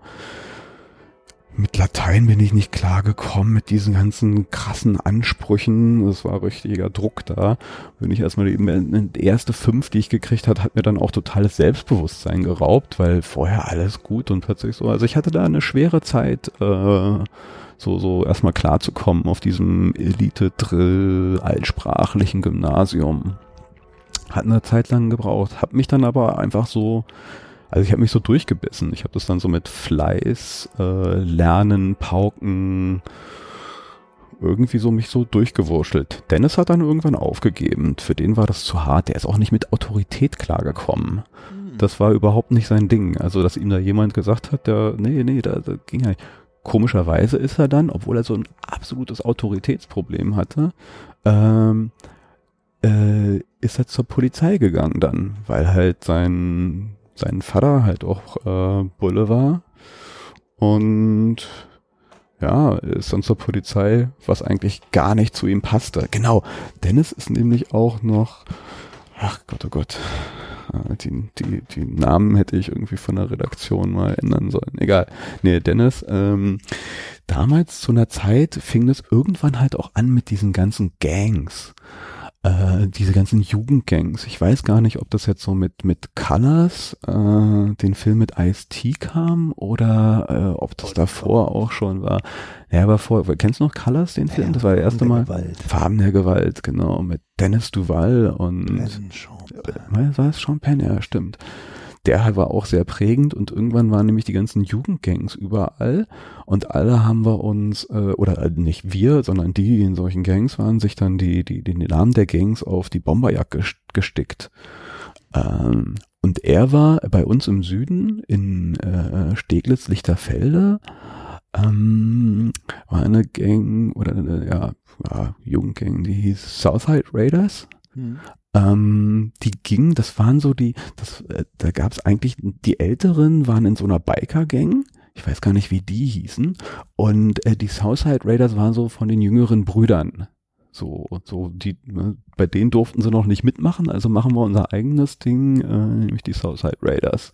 mit Latein bin ich nicht klar gekommen, mit diesen ganzen krassen Ansprüchen. Das war richtiger Druck da. Bin ich erstmal die, die erste fünf, die ich gekriegt hat, hat mir dann auch totales Selbstbewusstsein geraubt, weil vorher alles gut und plötzlich so. Also ich hatte da eine schwere Zeit, äh, so, so erstmal klarzukommen auf diesem Elite-Drill altsprachlichen Gymnasium. Hat eine Zeit lang gebraucht, hab mich dann aber einfach so also ich habe mich so durchgebissen. Ich habe das dann so mit Fleiß, äh, Lernen, Pauken, irgendwie so mich so durchgewurschtelt. Dennis hat dann irgendwann aufgegeben. Für den war das zu hart. Der ist auch nicht mit Autorität klargekommen. Hm. Das war überhaupt nicht sein Ding. Also, dass ihm da jemand gesagt hat, der, nee, nee, da, da ging er nicht. Komischerweise ist er dann, obwohl er so ein absolutes Autoritätsproblem hatte, ähm, äh, ist er zur Polizei gegangen dann, weil halt sein sein Vater halt auch äh, Bulle war. Und ja, ist dann zur Polizei, was eigentlich gar nicht zu ihm passte. Genau, Dennis ist nämlich auch noch, ach Gott, oh Gott, äh, die, die, die Namen hätte ich irgendwie von der Redaktion mal ändern sollen. Egal. Nee, Dennis, ähm, damals zu einer Zeit fing es irgendwann halt auch an mit diesen ganzen Gangs äh, diese ganzen Jugendgangs. Ich weiß gar nicht, ob das jetzt so mit mit Colors, äh, den Film mit Ice-T kam oder äh, ob das davor auch schon war. Ja, aber vor, kennst du noch Colors, den Film? das war der erste Mal. Gewalt. Farben der Gewalt, genau, mit Dennis Duval und Ben Champagne. war es Champagne, ja, stimmt der war auch sehr prägend und irgendwann waren nämlich die ganzen Jugendgangs überall und alle haben wir uns, äh, oder äh, nicht wir, sondern die, die in solchen Gangs waren, sich dann die, die, den Namen der Gangs auf die Bomberjacke gestickt. Ähm, und er war bei uns im Süden in äh, Steglitz-Lichterfelde, ähm, war eine Gang oder eine, ja, ja, Jugendgang, die hieß Southside Raiders. Hm. Ähm, die gingen, das waren so die, das, äh, da gab es eigentlich, die Älteren waren in so einer Biker-Gang. Ich weiß gar nicht, wie die hießen. Und äh, die Southside Raiders waren so von den jüngeren Brüdern. So, so die, ne, bei denen durften sie noch nicht mitmachen, also machen wir unser eigenes Ding, äh, nämlich die Southside Raiders.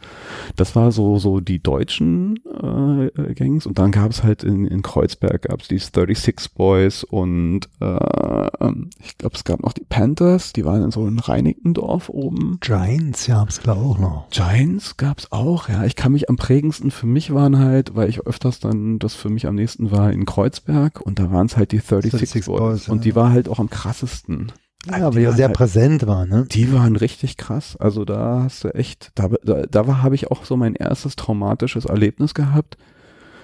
Das war so, so die deutschen äh, Gangs und dann gab es halt in, in Kreuzberg gab es die 36 Boys und äh, ich glaube, es gab noch die Panthers, die waren in so in Reinickendorf oben. Giants gab es glaube auch noch. Giants gab es auch, ja. Ich kann mich am prägendsten für mich waren halt, weil ich öfters dann das für mich am nächsten war in Kreuzberg und da waren es halt die 36, 36 Boys, Boys und ja. die war halt auch am krassesten. Ja, weil die ja sehr halt, präsent war, ne? Die waren richtig krass. Also da hast du echt, da, da, da habe ich auch so mein erstes traumatisches Erlebnis gehabt.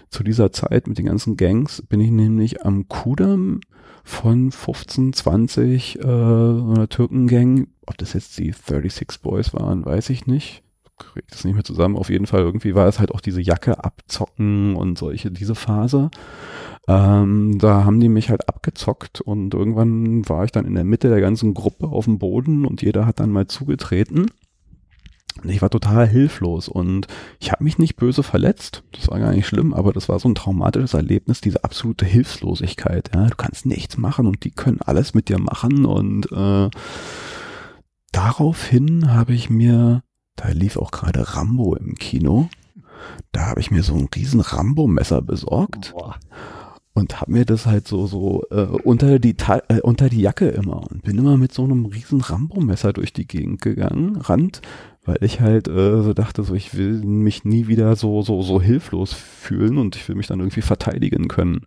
Zu dieser Zeit mit den ganzen Gangs bin ich nämlich am Kudamm von 15, 20 äh, einer Türkengang. Ob das jetzt die 36 Boys waren, weiß ich nicht. Krieg das nicht mehr zusammen. Auf jeden Fall irgendwie war es halt auch diese Jacke abzocken und solche, diese Phase. Ähm, da haben die mich halt abgezockt und irgendwann war ich dann in der Mitte der ganzen Gruppe auf dem Boden und jeder hat dann mal zugetreten. Und ich war total hilflos und ich habe mich nicht böse verletzt. Das war gar nicht schlimm, aber das war so ein traumatisches Erlebnis, diese absolute Hilflosigkeit. Ja, du kannst nichts machen und die können alles mit dir machen und äh, daraufhin habe ich mir, da lief auch gerade Rambo im Kino, da habe ich mir so ein riesen Rambo-Messer besorgt. Boah und hab mir das halt so so äh, unter die Ta äh, unter die Jacke immer und bin immer mit so einem riesen Rambo-Messer durch die Gegend gegangen, Rand, weil ich halt äh, so dachte, so ich will mich nie wieder so so so hilflos fühlen und ich will mich dann irgendwie verteidigen können.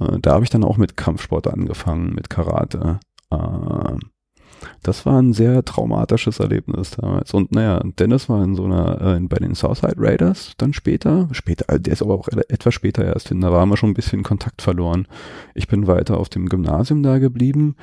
Äh, da habe ich dann auch mit Kampfsport angefangen, mit Karate. Äh, das war ein sehr traumatisches Erlebnis damals. Und naja, Dennis war in so einer, äh, bei den Southside Raiders dann später, später, äh, der ist aber auch etwas später erst hin, da waren wir schon ein bisschen Kontakt verloren. Ich bin weiter auf dem Gymnasium da geblieben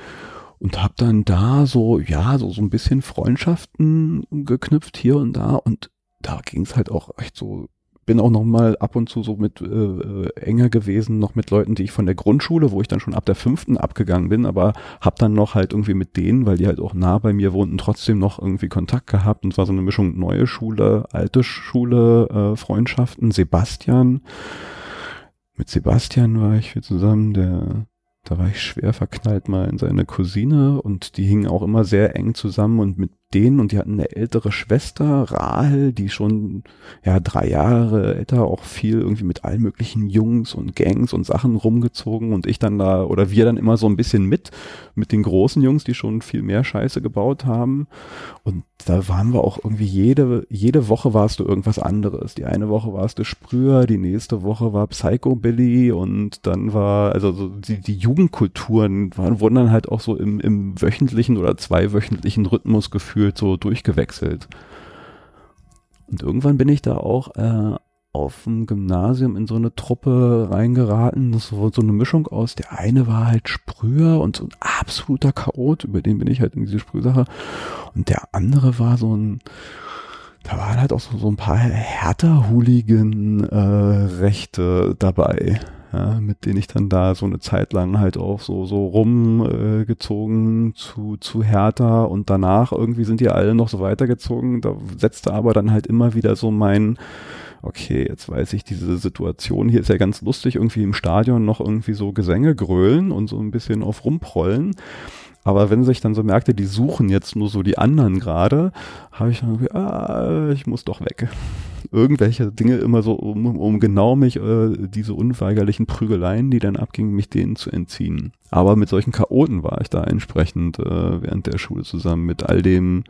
und habe dann da so, ja, so, so ein bisschen Freundschaften geknüpft hier und da und da ging es halt auch echt so bin auch noch mal ab und zu so mit äh, äh, enger gewesen, noch mit Leuten, die ich von der Grundschule, wo ich dann schon ab der fünften abgegangen bin, aber hab dann noch halt irgendwie mit denen, weil die halt auch nah bei mir wohnten, trotzdem noch irgendwie Kontakt gehabt und es war so eine Mischung neue Schule, alte Schule, äh, Freundschaften. Sebastian, mit Sebastian war ich hier zusammen, der da war ich schwer verknallt mal in seine Cousine und die hingen auch immer sehr eng zusammen und mit denen und die hatten eine ältere Schwester, Rahel, die schon ja drei Jahre älter, auch viel irgendwie mit allen möglichen Jungs und Gangs und Sachen rumgezogen und ich dann da oder wir dann immer so ein bisschen mit mit den großen Jungs, die schon viel mehr Scheiße gebaut haben und da waren wir auch irgendwie jede jede Woche warst du irgendwas anderes. Die eine Woche warst du Sprüher, die nächste Woche war Psycho Billy und dann war also so die, die Jugendkulturen waren, wurden dann halt auch so im, im wöchentlichen oder zweiwöchentlichen Rhythmus geführt gefühlt so durchgewechselt. Und irgendwann bin ich da auch äh, auf dem Gymnasium in so eine Truppe reingeraten. Das war so eine Mischung aus. Der eine war halt Sprüher und so ein absoluter Chaot, über den bin ich halt in diese Sprühsache. Und der andere war so ein, da waren halt auch so, so ein paar härter Hooligan äh, Rechte dabei ja, mit denen ich dann da so eine Zeit lang halt auch so, so rumgezogen äh, zu, zu Hertha und danach irgendwie sind die alle noch so weitergezogen. Da setzte aber dann halt immer wieder so mein, okay, jetzt weiß ich, diese Situation hier ist ja ganz lustig, irgendwie im Stadion noch irgendwie so Gesänge grölen und so ein bisschen auf rumprollen. Aber wenn sich dann so merkte, die suchen jetzt nur so die anderen gerade, habe ich dann gesagt, ah, ich muss doch weg. Irgendwelche Dinge immer so, um, um genau mich äh, diese unweigerlichen Prügeleien, die dann abgingen, mich denen zu entziehen. Aber mit solchen Chaoten war ich da entsprechend äh, während der Schule zusammen mit all dem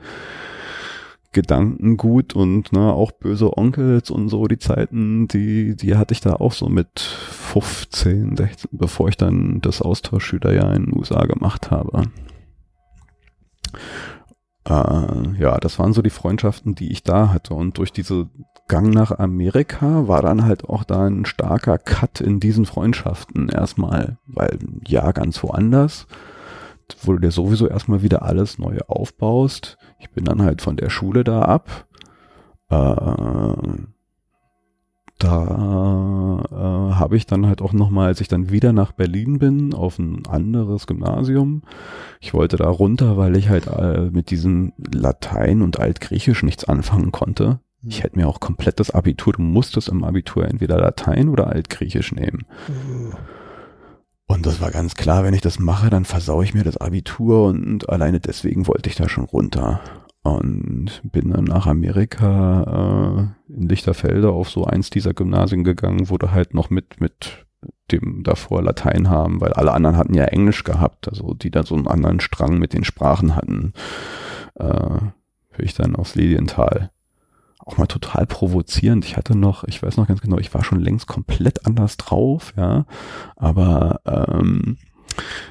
Gedankengut und ne, auch böse Onkels und so die Zeiten, die die hatte ich da auch so mit 15, 16, bevor ich dann das Austauschschülerjahr in den USA gemacht habe. Äh, ja, das waren so die Freundschaften, die ich da hatte. Und durch diese Gang nach Amerika war dann halt auch da ein starker Cut in diesen Freundschaften erstmal, weil ja, ganz woanders, wo du dir sowieso erstmal wieder alles neu aufbaust. Ich bin dann halt von der Schule da ab. Äh, da äh, habe ich dann halt auch nochmal, als ich dann wieder nach Berlin bin, auf ein anderes Gymnasium. Ich wollte da runter, weil ich halt äh, mit diesem Latein und Altgriechisch nichts anfangen konnte. Hm. Ich hätte mir auch komplett das Abitur, du musstest im Abitur entweder Latein oder Altgriechisch nehmen. Mhm. Und das war ganz klar, wenn ich das mache, dann versau ich mir das Abitur und alleine deswegen wollte ich da schon runter und bin dann nach Amerika äh, in Lichterfelde auf so eins dieser Gymnasien gegangen, wo du halt noch mit mit dem davor Latein haben, weil alle anderen hatten ja Englisch gehabt, also die da so einen anderen Strang mit den Sprachen hatten. Äh, ich dann aufs Lilienthal. Auch mal total provozierend. Ich hatte noch, ich weiß noch ganz genau, ich war schon längst komplett anders drauf, ja, aber ähm,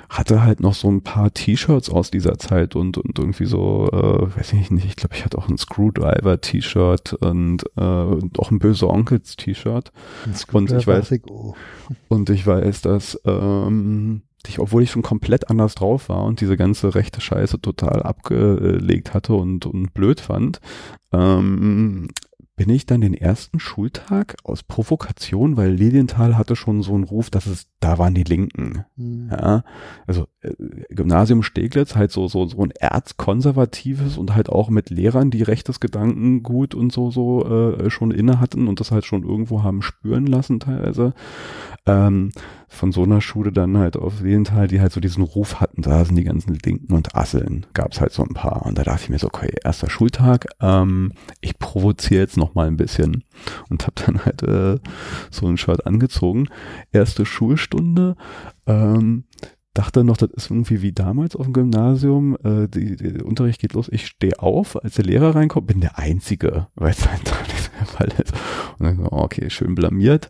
hatte halt noch so ein paar T-Shirts aus dieser Zeit und, und irgendwie so, äh, weiß ich nicht, ich glaube, ich hatte auch ein Screwdriver-T-Shirt und, äh, und auch ein böse Onkels-T-Shirt. Und ich weiß, und ich weiß, dass ähm, ich, obwohl ich schon komplett anders drauf war und diese ganze rechte Scheiße total abgelegt hatte und, und blöd fand, ähm, bin ich dann den ersten Schultag aus Provokation, weil Lilienthal hatte schon so einen Ruf, dass es, da waren die Linken. Mhm. Ja, also äh, Gymnasium Steglitz halt so, so, so ein erzkonservatives und halt auch mit Lehrern, die rechtes Gedankengut und so, so äh, schon inne hatten und das halt schon irgendwo haben spüren lassen teilweise. Ähm, von so einer Schule dann halt auf Lilienthal, die halt so diesen Ruf hatten, da sind die ganzen Linken und Asseln, gab's halt so ein paar. Und da dachte ich mir so, okay, erster Schultag, ähm, ich provoziere jetzt noch mal ein bisschen und habe dann halt äh, so ein Shirt angezogen. Erste Schulstunde, ähm, dachte noch, das ist irgendwie wie damals auf dem Gymnasium, äh, die, der Unterricht geht los, ich stehe auf, als der Lehrer reinkommt, bin der Einzige, weil es halt Weil und dann, so, okay, schön blamiert.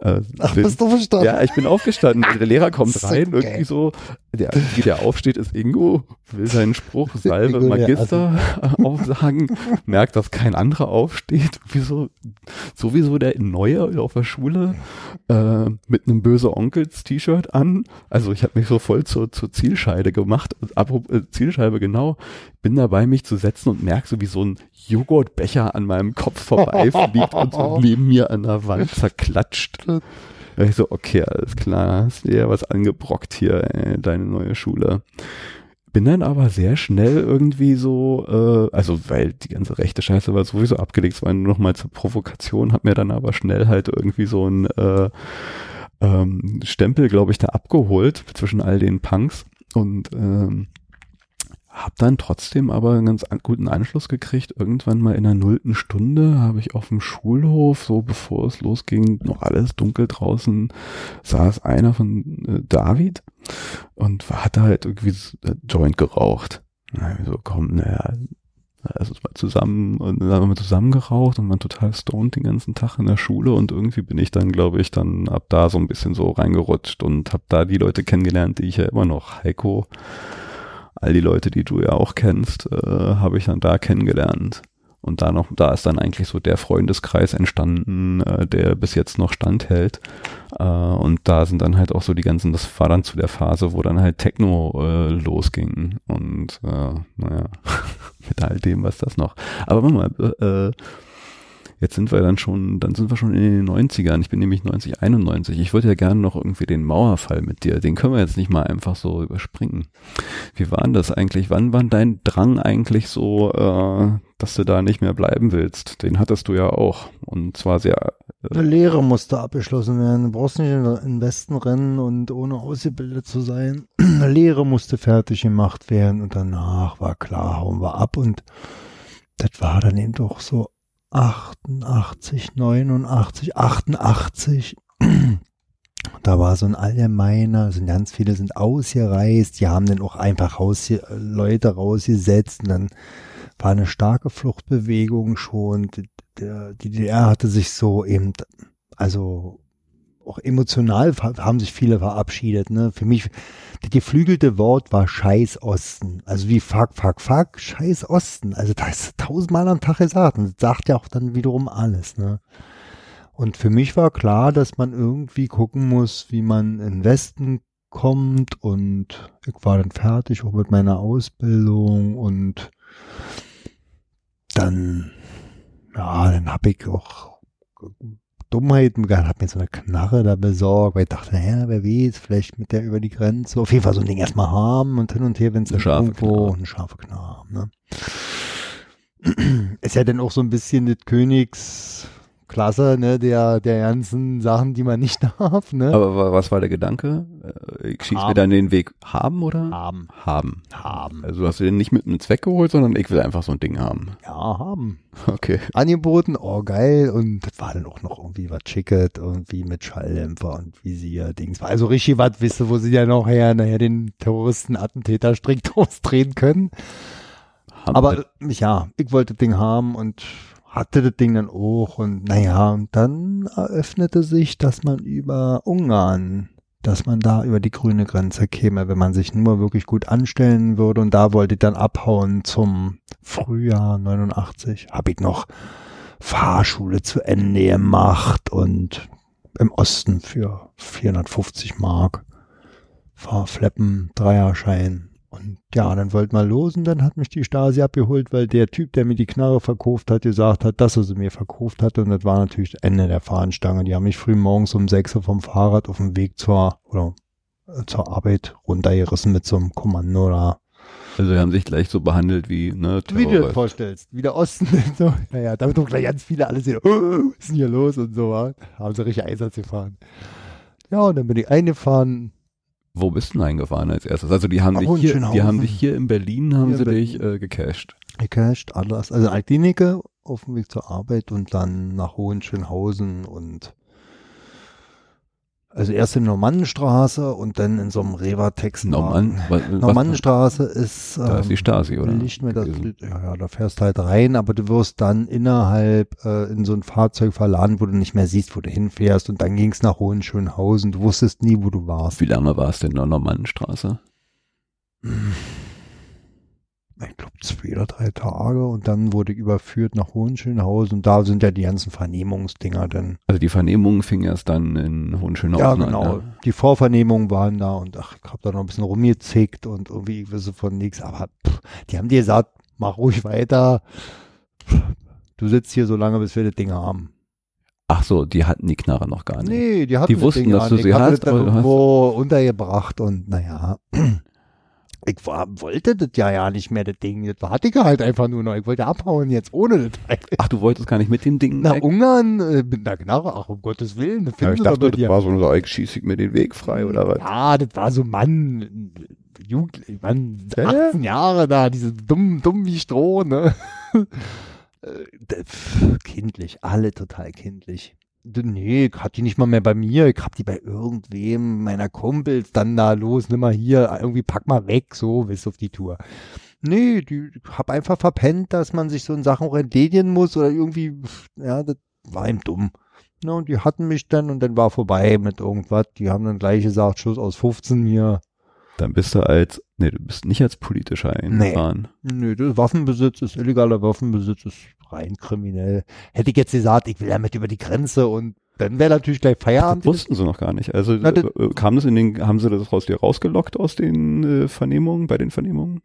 Äh, Ach, bin- bist du verstanden? ja, ich bin aufgestanden. Der Lehrer kommt rein, geil. irgendwie so. Der, der aufsteht, ist Ingo, will seinen Spruch Salve Ingo, Magister aufsagen, merkt, dass kein anderer aufsteht. Wieso, sowieso der Neue auf der Schule äh, mit einem böse Onkels T-Shirt an. Also ich habe mich so voll zur, zur Zielscheibe gemacht. Apropos äh, Zielscheibe genau, bin dabei, mich zu setzen und merke so, wie so ein Joghurtbecher an meinem Kopf vorbeifliegt und so neben mir an der Wand zerklatscht. Ja, ich so, okay, alles klar, hast dir ja was angebrockt hier, ey, deine neue Schule. Bin dann aber sehr schnell irgendwie so, äh, also weil die ganze rechte Scheiße war sowieso abgelegt, es war nur noch mal zur Provokation, hab mir dann aber schnell halt irgendwie so ein äh, ähm, Stempel, glaube ich, da abgeholt zwischen all den Punks und ähm, hab dann trotzdem aber einen ganz an- guten Anschluss gekriegt. Irgendwann mal in der nullten Stunde habe ich auf dem Schulhof, so bevor es losging, noch alles dunkel draußen, saß einer von äh, David und hat da halt irgendwie äh, Joint geraucht. Na, so, komm, naja, uns mal zusammen und dann haben wir zusammen geraucht und waren total stoned den ganzen Tag in der Schule und irgendwie bin ich dann, glaube ich, dann ab da so ein bisschen so reingerutscht und habe da die Leute kennengelernt, die ich ja immer noch, Heiko, all die Leute, die du ja auch kennst, äh, habe ich dann da kennengelernt. Und da noch, da ist dann eigentlich so der Freundeskreis entstanden, äh, der bis jetzt noch standhält. Äh, und da sind dann halt auch so die ganzen, das war dann zu der Phase, wo dann halt Techno äh, losging. Und äh, naja, mit all dem, was das noch. Aber mal, äh, jetzt sind wir dann schon, dann sind wir schon in den 90ern. Ich bin nämlich 90, 91. Ich würde ja gerne noch irgendwie den Mauerfall mit dir, den können wir jetzt nicht mal einfach so überspringen. Wie war denn das eigentlich? Wann war dein Drang eigentlich so, äh, dass du da nicht mehr bleiben willst? Den hattest du ja auch. Und zwar sehr, Eine Lehre musste abgeschlossen werden. Du brauchst nicht in den Westen rennen und ohne ausgebildet zu sein. Eine Lehre musste fertig gemacht werden und danach war klar, hauen wir ab und das war dann eben doch so 88, 89, 88. Da war so ein allgemeiner, sind ganz viele sind ausgereist, die haben dann auch einfach raus, Leute rausgesetzt und dann war eine starke Fluchtbewegung schon. Die DDR hatte sich so eben, also auch emotional haben sich viele verabschiedet. Ne? Für mich, das geflügelte Wort war Scheiß Osten. Also wie fuck, fuck, fuck, Scheiß Osten. Also das ist tausendmal am Tag gesagt. Und das sagt ja auch dann wiederum alles. Ne? Und für mich war klar, dass man irgendwie gucken muss, wie man in den Westen kommt. Und ich war dann fertig auch mit meiner Ausbildung und dann, ja, dann habe ich auch Dummheiten begangen, habe mir so eine Knarre da besorgt, weil ich dachte, naja, wer weiß, vielleicht mit der über die Grenze. Auf jeden Fall so ein Ding erstmal haben und hin und her, wenn es irgendwo Knarre. eine scharfe Knarre haben. Ne? Ist ja dann auch so ein bisschen das Königsklasse, ne, der, der ganzen Sachen, die man nicht darf, ne? aber wa- was war der Gedanke? Äh, Ich schieße mir Haben. dann den Weg haben oder? haben. Haben. Haben. Also hast du den nicht mit einem Zweck geholt, sondern ich will einfach so ein Ding haben. Ja, haben. Okay. angeboten, oh geil, und das war dann auch noch irgendwie was Schicket, irgendwie mit Schalldämpfer und Visier, Dings. War also richtig was, wisst ihr, wo sie ja noch her, nachher den Terroristen, Attentäter strikt ausdrehen können. Haben Aber ja, ich wollte das Ding haben und hatte das Ding dann auch und naja, und dann eröffnete sich, dass man über Ungarn, dass man da über die grüne Grenze käme, wenn man sich nur wirklich gut anstellen würde und da wollte ich dann abhauen zum Frühjahr 89. Hab ich noch Fahrschule zu Ende gemacht und im Osten für 450 Mark Fahrfleppen, Dreierschein. Und ja, dann wollte mal los und dann hat mich die Stasi abgeholt, weil der Typ, der mir die Knarre verkauft hat, gesagt hat, dass er sie mir verkauft hatte. Und das war natürlich das Ende der Fahnenstange. Die haben mich früh morgens um 6 Uhr vom Fahrrad auf dem Weg zur, oder, äh, zur Arbeit runtergerissen mit so einem Kommando da. Also die haben sich gleich so behandelt wie, ne, Wie du dir vorstellst, wie der Osten. so, ja, ja, damit doch gleich ganz viele alles wieder, oh, was ist denn hier los und so. Haben sie richtig Einsatz gefahren. Ja, und dann bin ich eingefahren. Wo bist du denn eingefahren als erstes? Also die haben Ach, dich hier, die haben dich hier in Berlin, haben Hier sie in dich Berlin. äh, gecasht. gecasht, alles. Also Altlinike auf dem Weg zur Arbeit und dann nach Hohenschönhausen und Also erst in Normannenstraße und dann in so einem. Normann, was- Normannenstraße ist, Da ist die Stasi, oder? Nicht mehr das, ja, ja, da fährst du halt rein, aber du wirst dann innerhalb äh, in so ein Fahrzeug verladen, wo du nicht mehr siehst, wo du hinfährst und dann ging's nach Hohenschönhausen. Du wusstest nie, wo du warst. Wie lange war es denn in der Normannenstraße? Ich glaube zwei oder drei Tage und dann wurde ich überführt nach Hohenschönhausen und da sind ja die ganzen Vernehmungsdinger dann. Also die Vernehmung fing erst dann in Hohenschönhausen Ja, an. genau. ne? Die Vorvernehmungen waren da und ach, ich habe da noch ein bisschen rumgezickt und irgendwie, ich wisse von nichts, aber pff, die haben dir gesagt, mach ruhig weiter. Du sitzt hier so lange, bis wir das Ding haben. Ach so, die hatten die Knarre noch gar nicht. Nee, die hatten Die wussten, Ding dass an. du sie hast, das dann hast- irgendwo untergebracht und naja. Ich wollte das ja ja nicht mehr, das Ding. Das hatte ich halt einfach nur noch. Ich wollte abhauen jetzt ohne das Teil. Ach, du wolltest gar nicht mit dem Ding Nach weg? Ungarn äh, mit einer Knarre, ach um Gottes Willen, das Ja, ich dachte, das war so eine, ich schieße ich mir den Weg frei oder was? Ja, das war so Mann, Jugendlich, Mann, Ja, ja. 18 Jahre da, diese dumm, dumm wie Stroh, ne? Äh, kindlich, alle total kindlich. Nee, ich hab die nicht mal mehr bei mir, ich hab die bei irgendwem meiner Kumpels dann da los, nimm mal hier, irgendwie pack mal weg, so, du auf die Tour. Nee, die hab einfach verpennt, dass man sich so in Sachen auch entledigen muss oder irgendwie, ja, das war ihm dumm. Na, und die hatten mich dann und dann war vorbei mit irgendwas. Die haben dann gleich gesagt, Schuss aus 15 hier. Dann bist du als, nee, du bist nicht als politischer eingefahren. Nö, das Waffenbesitz ist illegaler Waffenbesitz, ist rein kriminell. Hätte ich jetzt gesagt, ich will damit über die Grenze und dann wäre natürlich gleich Das Feierabend. wussten sie noch gar nicht. Also Na, das- äh, kam das in den, haben sie das aus dir rausgelockt aus den äh, Vernehmungen, bei den Vernehmungen?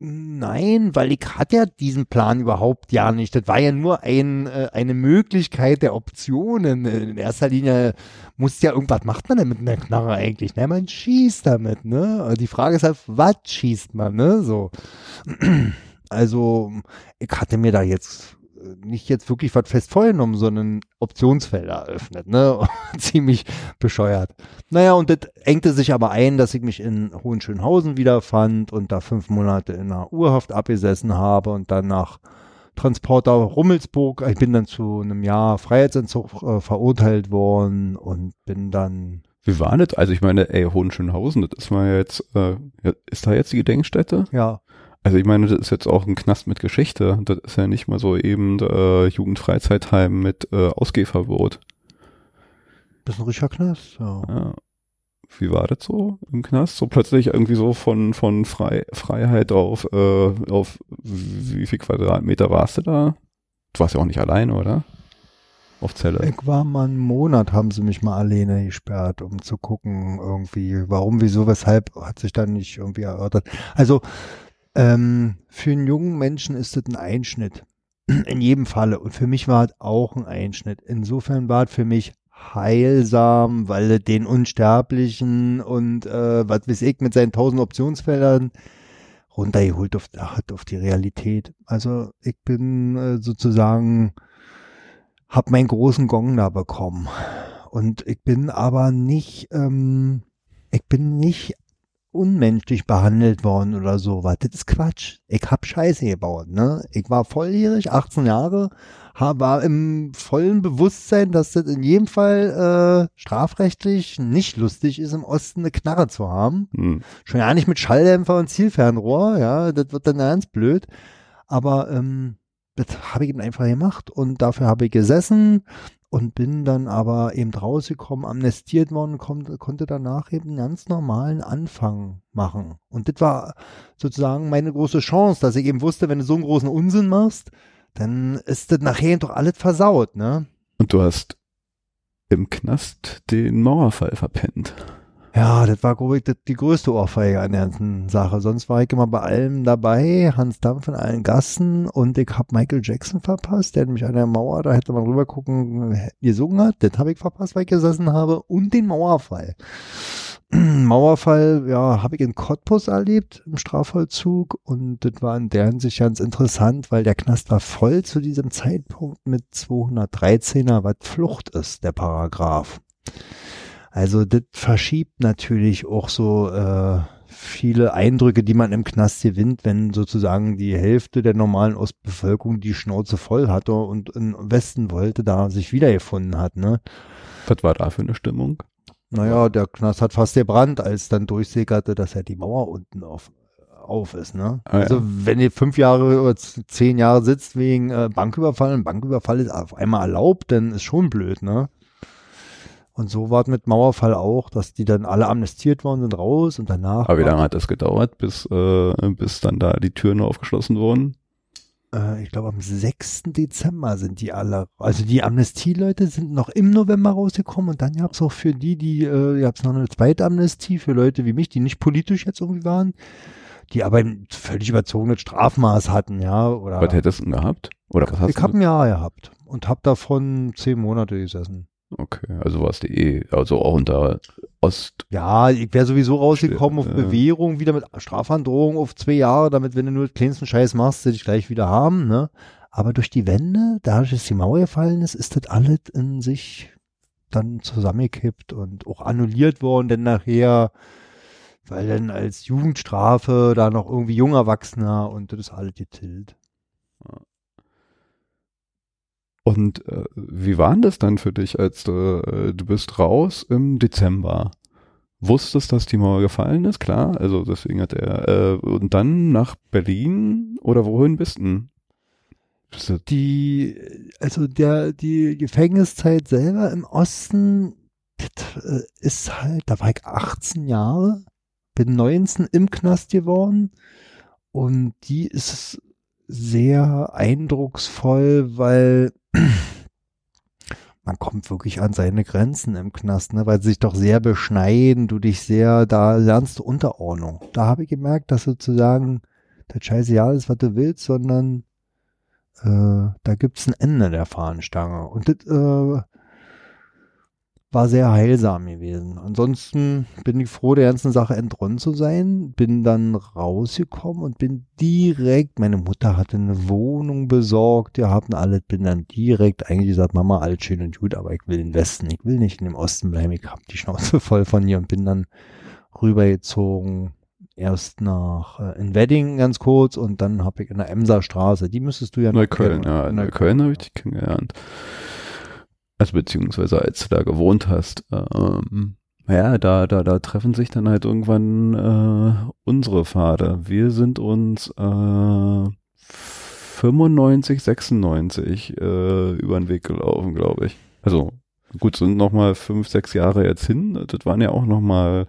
Nein, weil ich hatte ja diesen Plan überhaupt ja nicht. Das war ja nur ein, äh, eine Möglichkeit der Optionen. In erster Linie muss ja irgendwas macht man denn mit einer Knarre eigentlich? Ne, man schießt damit, ne? Also Die Frage ist halt, was schießt man, ne? So. Also, ich hatte mir da jetzt nicht jetzt wirklich was fest vorgenommen, sondern Optionsfelder eröffnet, ne? Ziemlich bescheuert. Naja, und das engte sich aber ein, dass ich mich in Hohenschönhausen wiederfand und da fünf Monate in einer Urhaft abgesessen habe und dann nach Transporter Rummelsburg, ich bin dann zu einem Jahr Freiheitsentzug äh, verurteilt worden und bin dann, Wie war das? Also ich meine, ey, Hohenschönhausen, das ist mal jetzt, äh, ist da jetzt die Gedenkstätte? ja, Also ich meine, das ist jetzt auch ein Knast mit Geschichte. Das ist ja nicht mal so eben äh, Jugendfreizeitheim mit äh, Ausgehverbot. bisschen richtiger Knast, ja. Ja. Wie war das so im Knast? So plötzlich irgendwie so von, von Frei, Freiheit auf, äh, auf wie viel Quadratmeter warst du da? Du warst ja auch nicht alleine, oder? Auf Zelle. Ich war mal einen Monat, haben sie mich mal alleine gesperrt, um zu gucken, irgendwie, warum, wieso, weshalb, hat sich dann nicht irgendwie erörtert. Also, ähm, für einen jungen Menschen ist das ein Einschnitt. In jedem Falle. Und für mich war es auch ein Einschnitt. Insofern war es für mich heilsam, weil den Unsterblichen und äh, was weiß ich mit seinen tausend Optionsfeldern runtergeholt auf, hat auf die Realität. Also ich bin äh, sozusagen hab meinen großen Gong da bekommen. Und ich bin aber nicht, ähm, ich bin nicht unmenschlich behandelt worden oder so. Was, das ist Quatsch. Ich hab Scheiße gebaut, ne? Ich war volljährig, 18 Jahre, hab, war im vollen Bewusstsein, dass das in jedem Fall äh, strafrechtlich nicht lustig ist, im Osten eine Knarre zu haben. Hm. Schon ja nicht mit Schalldämpfer und Zielfernrohr, ja, das wird dann ganz blöd. Aber ähm, das habe ich eben einfach gemacht und dafür habe ich gesessen und bin dann aber eben rausgekommen, amnestiert worden, kon konnte danach eben einen ganz normalen Anfang machen. Und das war sozusagen meine große Chance, dass ich eben wusste, wenn du so einen großen Unsinn machst, dann ist das nachher doch alles versaut, ne? Und du hast im Knast den Mauerfall verpennt. Ja, das war, glaube ich, das, die größte Ohrfeige an der ganzen Sache. Sonst war ich immer bei allem dabei, Hans Dampf in allen Gassen und ich habe Michael Jackson verpasst, der nämlich an der Mauer, da hätte man rüber gucken, gesungen hat. Das habe ich verpasst, weil ich gesessen habe und den Mauerfall. Mauerfall, ja, habe ich in Cottbus erlebt im Strafvollzug und das war in der Hinsicht ganz interessant, weil der Knast war voll zu diesem Zeitpunkt mit 213er, was Flucht ist, der Paragraph. Also das verschiebt natürlich auch so äh, viele Eindrücke, die man im Knast gewinnt, wenn sozusagen die Hälfte der normalen Ostbevölkerung die Schnauze voll hatte und in Westen wollte, da sich wiedergefunden hat. Ne? Was war da für eine Stimmung? Naja, der Knast hat fast gebrannt, als dann durchsickerte, dass ja die Mauer unten auf, auf ist. Ne? Ah, ja. also wenn ihr fünf Jahre oder zehn Jahre sitzt wegen äh, Banküberfall, ein Banküberfall ist auf einmal erlaubt, dann ist schon blöd. ne? Und so war es mit Mauerfall auch, dass die dann alle amnestiert worden sind, raus und danach. Aber wie lange hat das gedauert, bis, äh, bis dann da die Türen aufgeschlossen wurden? Äh, ich glaube, am 6. Dezember sind die alle, also die Amnestieleute sind noch im November rausgekommen und dann gab es auch für die, die, äh, gab es noch eine zweite Amnestie für Leute wie mich, die nicht politisch jetzt irgendwie waren, die aber ein völlig überzogenes Strafmaß hatten, ja. Oder Was hättest du denn gehabt? Oder was hast ich habe ein Jahr gehabt und habe davon zehn Monate gesessen. Okay, also warst du eh, also auch unter Ost. Ja, ich wäre sowieso rausgekommen auf. Bewährung, wieder mit Strafandrohung auf zwei Jahre, damit, wenn du nur den kleinsten Scheiß machst, sie dich gleich wieder haben, ne? Aber durch die Wände, dadurch, dass die Mauer gefallen ist, ist das alles in sich dann zusammengekippt und auch annulliert worden, denn nachher, weil dann als Jugendstrafe da noch irgendwie Jungerwachsener und das ist alles getillt. Und äh, wie war das dann für dich, als du, äh, du bist raus im Dezember? Wusstest, dass die Mauer gefallen ist, klar. Also deswegen hat er äh, und dann nach Berlin oder wohin bist? Bist du Die, also der, die Gefängniszeit selber im Osten, äh, ist halt, da war ich 18 Jahre, bin 19 im Knast geworden und die ist sehr eindrucksvoll, weil man kommt wirklich an seine Grenzen im Knast, ne, weil sie sich doch sehr beschneiden, du dich sehr, da lernst du Unterordnung. Da habe ich gemerkt, dass sozusagen das scheiße ja alles, was du willst, sondern äh, da gibt's ein Ende der Fahnenstange. Und das äh, war sehr heilsam gewesen. Ansonsten bin ich froh, der ganzen Sache entronnen zu sein. Bin dann rausgekommen und bin direkt, meine Mutter hatte eine Wohnung besorgt, gehabt und alles, bin dann direkt eigentlich gesagt, Mama, alles schön und gut, aber ich will in den Westen, ich will nicht in dem Osten bleiben, ich hab die Schnauze voll von hier und bin dann rübergezogen erst nach äh, in Wedding ganz kurz und dann habe ich in der Emser Straße, die müsstest du ja noch Neukölln, kennen. ja, in Neukölln habe ich dich kennengelernt. Also beziehungsweise als du da gewohnt hast. Ähm, ja, da, da, da treffen sich dann halt irgendwann äh, unsere Pfade. Wir sind uns äh, 95, 96 äh, über den Weg gelaufen, glaube ich. Also gut, sind noch mal fünf, sechs Jahre jetzt hin. Das waren ja auch noch mal,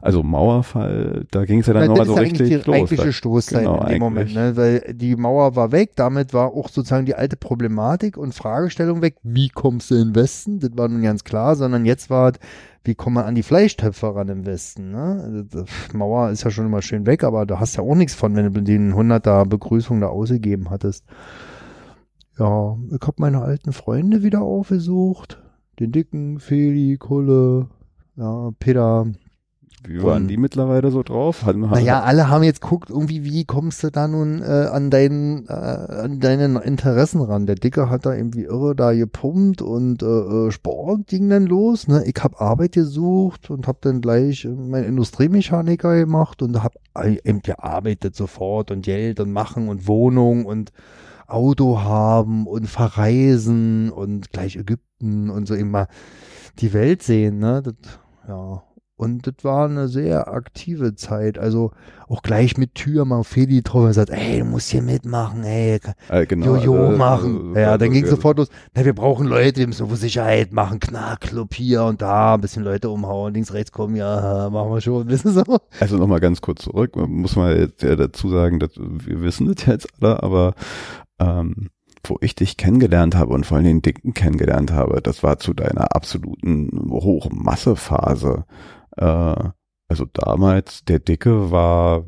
also Mauerfall, da ging es ja dann Na, noch mal das so ist eigentlich richtig die los. eigentliche Stoßzeit genau, in dem. Moment, ne? weil die Mauer war weg, damit war auch sozusagen die alte Problematik und Fragestellung weg, wie kommst du in den Westen, das war nun ganz klar, sondern jetzt war es, wie kommt man an die Fleischtöpfe ran im Westen, ne? Also, Die Mauer ist ja schon immer schön weg, aber da hast ja auch nichts von, wenn du den 100er Begrüßung da ausgegeben hattest. Ja, ich habe meine alten Freunde wieder aufgesucht, den Dicken, Feli, Kulle, ja, Peter, Wie waren Und- die mittlerweile so drauf? Hatten, naja, alle haben jetzt guckt, irgendwie, wie kommst du da nun äh, an, deinen, äh, an deine Interessen ran? Der Dicke hat da irgendwie irre da gepumpt und äh, äh, Sport ging dann los. Ne? Ich habe Arbeit gesucht und habe dann gleich äh, meinen Industriemechaniker gemacht und habe eben gearbeitet sofort und Geld und machen und Wohnung und Auto haben und verreisen und gleich Ägypten und so immer die Welt sehen. Ne? Das, ja, und das war eine sehr aktive Zeit. Also auch gleich mit Tür mal Feli drauf und sagt, ey, du musst hier mitmachen, ey, äh, genau, Jojo äh, machen. äh, ja, dann also, ging äh, sofort los. Na, wir brauchen Leute, wir müssen irgendwo Sicherheit machen, Knarrclub hier und da, ein bisschen Leute umhauen, links, rechts kommen, ja, machen wir schon, wissen so. Also nochmal ganz kurz zurück, man muss mal jetzt ja dazu sagen, dass wir wissen das jetzt alle, aber ähm, wo ich dich kennengelernt habe und vor allem den Dicken kennengelernt habe, das war zu deiner absoluten Hochmassephase. Äh, also damals, der Dicke war,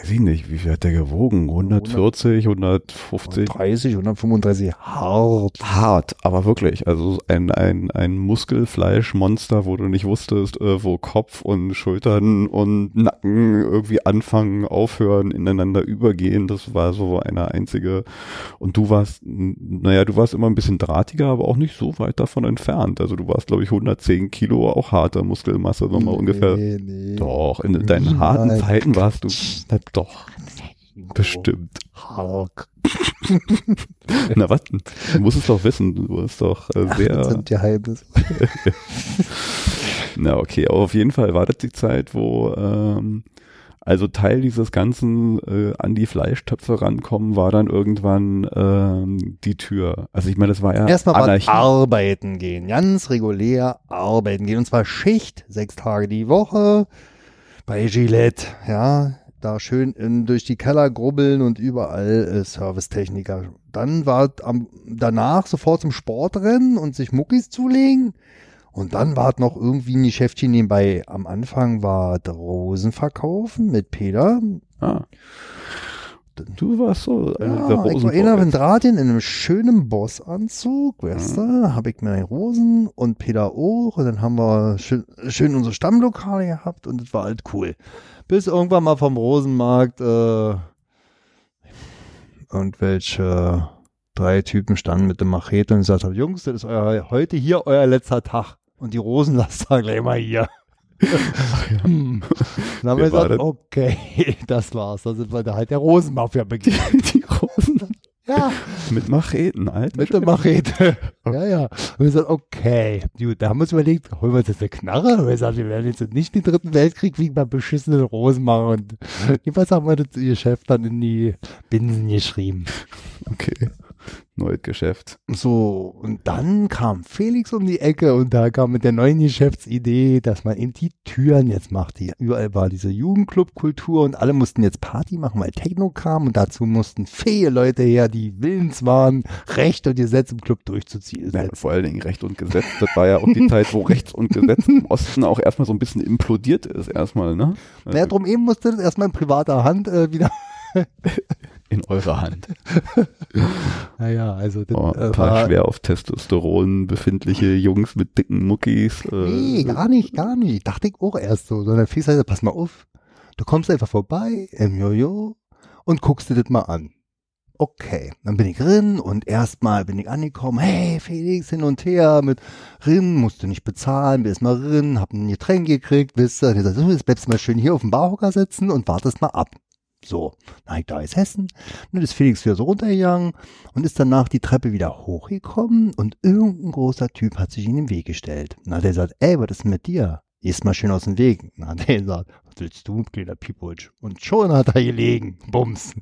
weiß ich nicht, wie viel hat der gewogen? 140, 150? 30, 135, hart. hart, aber wirklich. Also ein, ein, ein Muskelfleischmonster, wo du nicht wusstest, äh, wo Kopf und Schultern und Nacken irgendwie anfangen, aufhören, ineinander übergehen. Das war so eine einzige. Und du warst, naja, du warst immer ein bisschen drahtiger, aber auch nicht so weit davon entfernt. Also du warst, glaube ich, 110 Kilo, auch harte Muskelmasse, nochmal ungefähr. Nee, nee. Doch, in deinen harten Niemals. Zeiten warst du, doch, bestimmt. Hark. Na was? Du musst es doch wissen. Du bist doch äh, Ach, das sehr. sind. Na okay, aber auf jeden Fall war das die Zeit, wo ähm, also Teil dieses ganzen äh, an die Fleischtöpfe rankommen war dann irgendwann ähm, die Tür. Also ich meine, das war ja Erstmal war Anarchie. arbeiten gehen, ganz regulär arbeiten gehen. Und zwar Schicht, sechs Tage die Woche bei Gillette, ja. Da schön in, durch die Keller grubbeln und überall äh, Servicetechniker. Dann war am, danach sofort zum Sportrennen und sich Muckis zulegen. Und dann war noch irgendwie ein Geschäftchen nebenbei. Am Anfang war Rosen verkaufen mit Peter. Ah. Du warst so äh, Ja, der ich war einer von Drahtien in einem schönen Bossanzug, weißt du, habe ich mir Rosen und Peter auch und dann haben wir schön, schön unsere Stammlokale gehabt und es war halt cool. Bis irgendwann mal vom Rosenmarkt äh, irgendwelche drei Typen standen mit dem Machete und gesagt haben, Jungs, das ist euer, heute hier euer letzter Tag und die Rosen lasst ihr gleich mal hier. Hm. Dann haben wir gesagt, das? okay, das war's. Da sind wir da halt der Rosenmafia begegnet. die Rosen Ja, mit Macheten, Alter. mit der Machete. ja, ja. Und wir gesagt, okay, gut, da haben wir uns überlegt, holen wir uns jetzt eine Knarre? Und wir gesagt, wir werden jetzt nicht den dritten Weltkrieg wegen beim beschissenen Rosen machen. Und jedenfalls haben wir das ihr Chef dann in die Binsen geschrieben. Okay. Neues Geschäft. So, und dann kam Felix um die Ecke und da kam mit der neuen Geschäftsidee, dass man eben die Türen jetzt macht. Die, überall war diese Jugendclub-Kultur und alle mussten jetzt Party machen, weil Techno kam und dazu mussten fähige Leute her, die willens waren, Recht und Gesetz im Club durchzuziehen. Ja, vor allen Dingen Recht und Gesetz. Das war ja auch die Zeit, wo Rechts und Gesetz im Osten auch erstmal so ein bisschen implodiert ist, erstmal, ne? Naja, drum eben musste das erstmal in privater Hand äh, wieder. In eurer Hand. Naja, also das Oh, äh, ein paar war, schwer auf Testosteron befindliche Jungs mit dicken Muckis. Äh, Nee, gar nicht, gar nicht. Dachte ich auch erst so. Sondern Felix sagte, pass mal auf, du kommst einfach vorbei im Jojo und guckst dir das mal an. Okay, dann bin ich drin und erstmal bin ich angekommen, hey Felix, hin und her mit Rin, musst du nicht bezahlen, bin erstmal drin, hab ein Getränk gekriegt, wisst ihr, der sagt, so, jetzt bleibst du mal schön hier auf dem Barhocker sitzen und wartest mal ab. So, ich da ist Hessen, dann ist Felix wieder so runtergegangen und ist danach die Treppe wieder hochgekommen und irgendein großer Typ hat sich in den Weg gestellt. Na, der sagt, ey, was ist denn mit dir? Gehst mal schön aus dem Weg. Na, der sagt, was willst du, kleiner Pieputsch? Und schon hat er gelegen. Bums.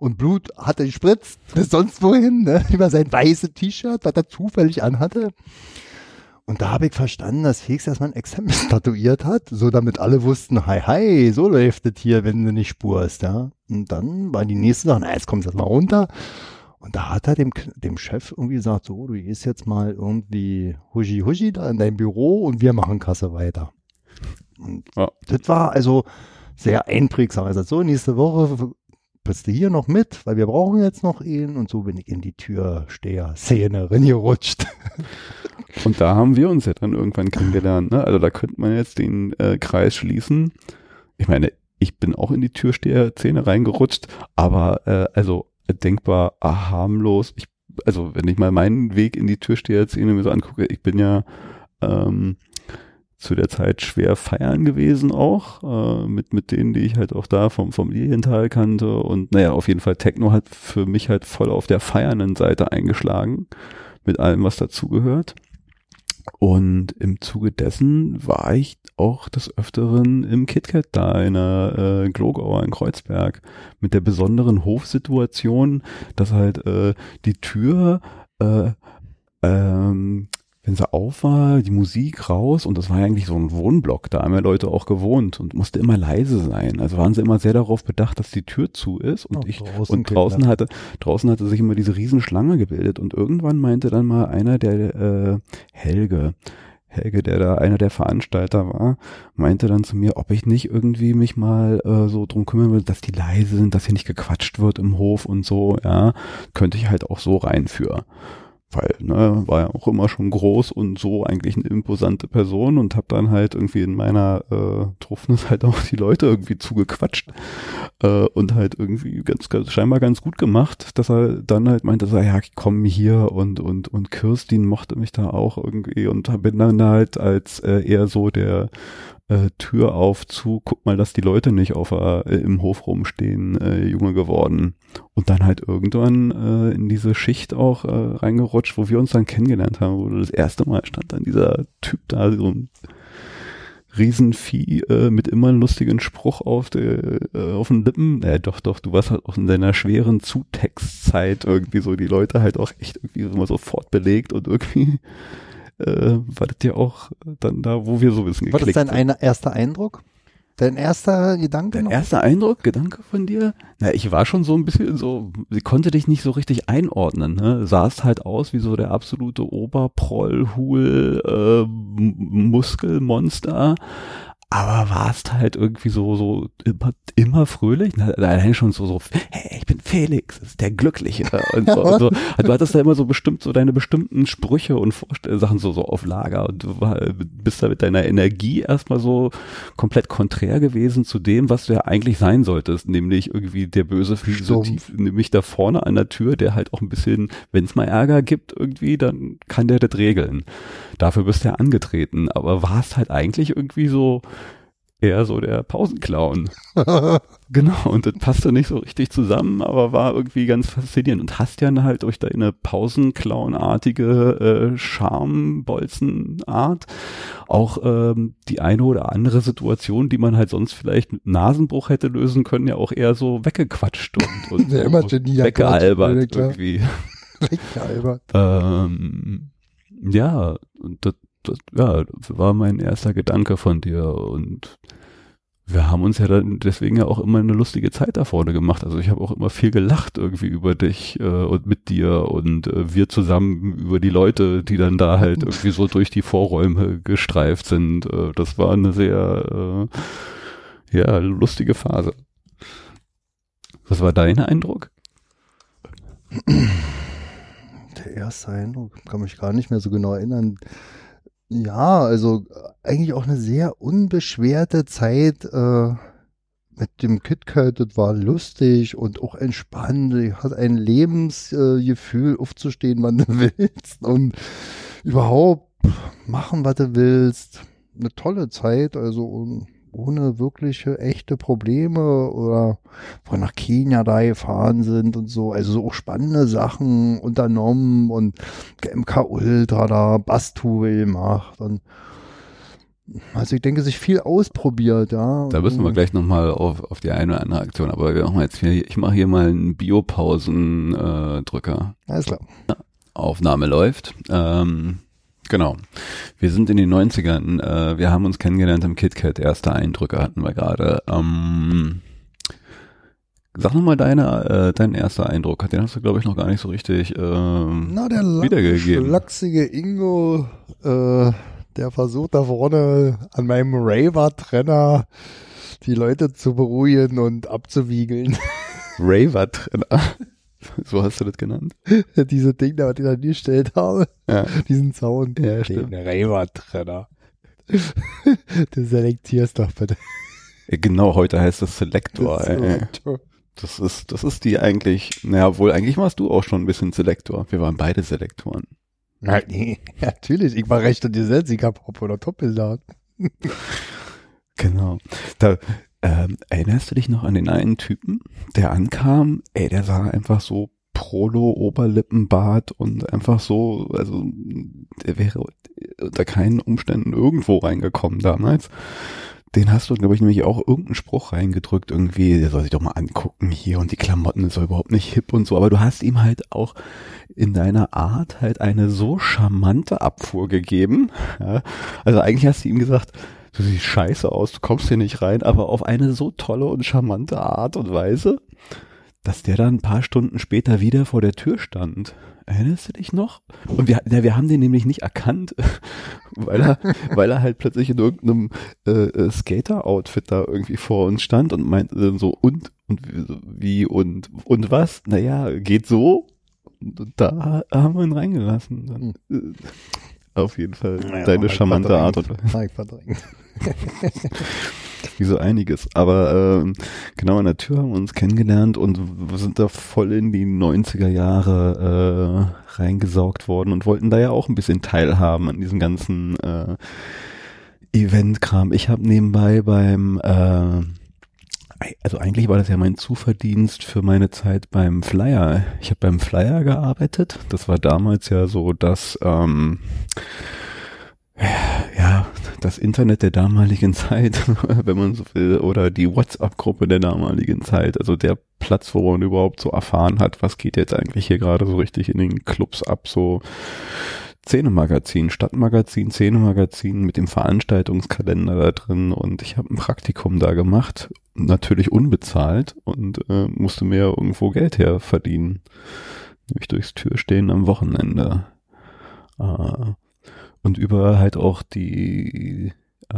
Und Blut hat er gespritzt, sonst wohin, ne? über sein weißes T-Shirt, was er zufällig anhatte. Und da habe ich verstanden, dass Felix erstmal ein Exempel statuiert hat, so damit alle wussten, hi, hi, so läuft es hier, wenn du nicht spurst, ja. Und dann war die nächste Sache, na, jetzt kommst du mal runter. Und da hat er dem, dem Chef irgendwie gesagt, so, du gehst jetzt mal irgendwie huschi huschi da in dein Büro und wir machen Kasse weiter. Und Ja. das war also sehr einprägsam. Also so, nächste Woche bist du hier noch mit, weil wir brauchen jetzt noch ihn. Und so bin ich in die Türsteher-Szene reingerutscht. Und da haben wir uns ja dann irgendwann kennengelernt. Ne? Also da könnte man jetzt den äh, Kreis schließen. Ich meine, ich bin auch in die Türsteher-Szene reingerutscht, aber äh, also denkbar ah, harmlos. Ich, also wenn ich mal meinen Weg in die Türsteher-Szene mir so angucke, ich bin ja ähm, zu der Zeit schwer feiern gewesen auch, äh, mit, mit denen, die ich halt auch da vom, vom Lilienthal kannte. Und naja, auf jeden Fall Techno hat für mich halt voll auf der feiernden Seite eingeschlagen, mit allem, was dazugehört. Und im Zuge dessen war ich auch des Öfteren im KitKat da in der äh, Glogauer in Kreuzberg mit der besonderen Hofsituation, dass halt äh, die Tür äh, ähm, wenn sie auf war, die Musik raus und das war ja eigentlich so ein Wohnblock, da haben ja Leute auch gewohnt und musste immer leise sein. Also waren sie immer sehr darauf bedacht, dass die Tür zu ist und Oh, ich draußen und draußen Kinder. hatte draußen hatte sich immer diese Riesenschlange gebildet und irgendwann meinte dann mal einer der äh, Helge Helge, der da einer der Veranstalter war, meinte dann zu mir, ob ich nicht irgendwie mich mal äh, so drum kümmern will, dass die leise sind, dass hier nicht gequatscht wird im Hof und so, ja, könnte ich halt auch so rein für weil ne, war ja auch immer schon groß und so eigentlich eine imposante Person und habe dann halt irgendwie in meiner äh, Truffnis halt auch die Leute irgendwie zugequatscht äh, und halt irgendwie ganz, ganz scheinbar ganz gut gemacht, dass er dann halt meinte, so, ja, komm hier und und und Kirstin mochte mich da auch irgendwie und bin dann halt als äh, eher so der äh, Tür auf zu, guck mal, dass die Leute nicht auf äh, im Hof rumstehen, äh, Junge geworden. Und dann halt irgendwann äh, in diese Schicht auch äh, reingerutscht, wo wir uns dann kennengelernt haben, wo das erste Mal stand dann dieser Typ da, so ein Riesenvieh äh, mit immer einem lustigen Spruch auf, der, äh, auf den Lippen. Äh, doch, doch, du warst halt auch in deiner schweren Zutextzeit irgendwie so, die Leute halt auch echt irgendwie immer so fortbelegt und irgendwie äh, war das ja auch dann da, wo wir so ein bisschen War das dein ein, erster Eindruck? Dein erster Gedanke? Dein noch? erster Eindruck, Gedanke von dir? Na, ich war schon so ein bisschen so, sie konnte dich nicht so richtig einordnen, ne? Sahst halt aus wie so der absolute Oberprollhul, äh, Muskelmonster. Aber warst halt irgendwie so, so immer, immer fröhlich. Allein schon so, so, hey, ich bin Felix, ist der Glückliche. Und so, und so. Also Du hattest da immer so bestimmt so deine bestimmten Sprüche und Vorstell Sachen so, so auf Lager und du war, bist da mit deiner Energie erstmal so komplett konträr gewesen zu dem, was du ja eigentlich sein solltest, nämlich irgendwie der böse Stumpf. tief, nämlich da vorne an der Tür, der halt auch ein bisschen, wenn es mal Ärger gibt irgendwie, dann kann der das regeln. Dafür bist du ja angetreten, aber warst halt eigentlich irgendwie so eher so der Pausenclown. Genau, und das passte nicht so richtig zusammen, aber war irgendwie ganz faszinierend und hast ja halt durch deine Pausenclown-artige äh, Charmbolzenart auch ähm, die eine oder andere Situation, die man halt sonst vielleicht mit Nasenbruch hätte lösen können, ja auch eher so weggequatscht und, und Ja, immer Genie, ja, ja, weggealbert klar. irgendwie. Richtig albert. Ähm, ja, und das, das, ja, das war mein erster Gedanke von dir und wir haben uns ja dann deswegen ja auch immer eine lustige Zeit da vorne gemacht. Also ich habe auch immer viel gelacht irgendwie über dich äh, und mit dir und äh, wir zusammen über die Leute, die dann da halt irgendwie so durch die Vorräume gestreift sind. Äh, das war eine sehr äh, ja lustige Phase. Was war dein Eindruck? Der erste Eindruck, kann mich gar nicht mehr so genau erinnern. Ja, also äh, eigentlich auch eine sehr unbeschwerte Zeit äh, mit dem KitKat. Das war lustig und auch entspannt. Du hast ein Lebensgefühl, äh, aufzustehen, wann du willst und überhaupt machen, was du willst. Eine tolle Zeit, also um, ohne wirkliche echte Probleme oder wo nach Kenia da gefahren sind und so. Also so auch spannende Sachen unternommen und MK Ultra da, Bastour gemacht und also ich denke, sich viel ausprobiert, ja. Da müssen wir gleich nochmal auf, auf die eine oder andere Aktion, aber wir machen jetzt hier, ich mache hier mal einen Biopausen-Drücker. Alles klar. Aufnahme läuft. Ähm, genau. Wir sind in den 90ern. Äh, wir haben uns kennengelernt im KitKat. Erste Eindrücke hatten wir gerade. Ähm, sag nochmal deine, äh, dein erster Eindruck. Den hast du, glaube ich, noch gar nicht so richtig ähm, Na, der wiedergegeben. schlachsige Ingo, äh, der versucht da vorne an meinem Raver-Trenner die Leute zu beruhigen und abzuwiegeln. Raver-Trainer. so hast du das genannt? Diese Ding, da, was ich da gestellt habe, Ja. diesen Sound. Ja, Den stimmt. Raver-Trenner. du selektierst doch bitte. Genau, heute heißt es. Das, ey. Das ist, das ist die eigentlich, naja, wohl eigentlich warst du auch schon ein bisschen Selektor. Wir waren beide Selektoren. Nein, nee, natürlich. Ich war recht an dir selbst. Ich hab Hop oder Top gesagt. Genau. Da, ähm, erinnerst du dich noch an den einen Typen, der ankam? Ey, der sah einfach so Prolo, Oberlippenbart und einfach so, also der wäre unter keinen Umständen irgendwo reingekommen damals. Den hast du, glaube ich, nämlich auch irgendeinen Spruch reingedrückt, irgendwie, der soll sich doch mal angucken hier und die Klamotten ist doch überhaupt nicht hip und so, aber du hast ihm halt auch in deiner Art halt eine so charmante Abfuhr gegeben. Ja? Also eigentlich hast du ihm gesagt, du siehst scheiße aus, du kommst hier nicht rein, aber auf eine so tolle und charmante Art und Weise, dass der dann ein paar Stunden später wieder vor der Tür stand. Erinnerst du dich noch? Und wir, ja, wir haben den nämlich nicht erkannt, weil er, weil er halt plötzlich in irgendeinem äh, äh, Skater-Outfit da irgendwie vor uns stand und meinte dann so, und, und wie, und, und was? Naja, geht so. Und da haben wir ihn reingelassen. Dann, äh, auf jeden Fall Naja, deine charmante. Art und wie so einiges. Aber ähm, genau an der Tür haben wir uns kennengelernt und sind da voll in die 90er Jahre äh, reingesaugt worden und wollten da ja auch ein bisschen teilhaben an diesem ganzen äh, Event-Kram. Ich habe nebenbei beim äh, also eigentlich war das ja mein Zuverdienst für meine Zeit beim Flyer. Ich habe beim Flyer gearbeitet. Das war damals ja so, dass ähm, ja, das Internet der damaligen Zeit, wenn man so will, oder die WhatsApp-Gruppe der damaligen Zeit, also der Platz, wo man überhaupt so erfahren hat, was geht jetzt eigentlich hier gerade so richtig in den Clubs ab, so Szenemagazin, Stadtmagazin, Szenemagazin mit dem Veranstaltungskalender da drin und ich habe ein Praktikum da gemacht, natürlich unbezahlt und äh, musste mir irgendwo Geld her verdienen, nämlich durchs Türstehen am Wochenende. Äh, und über halt auch die äh,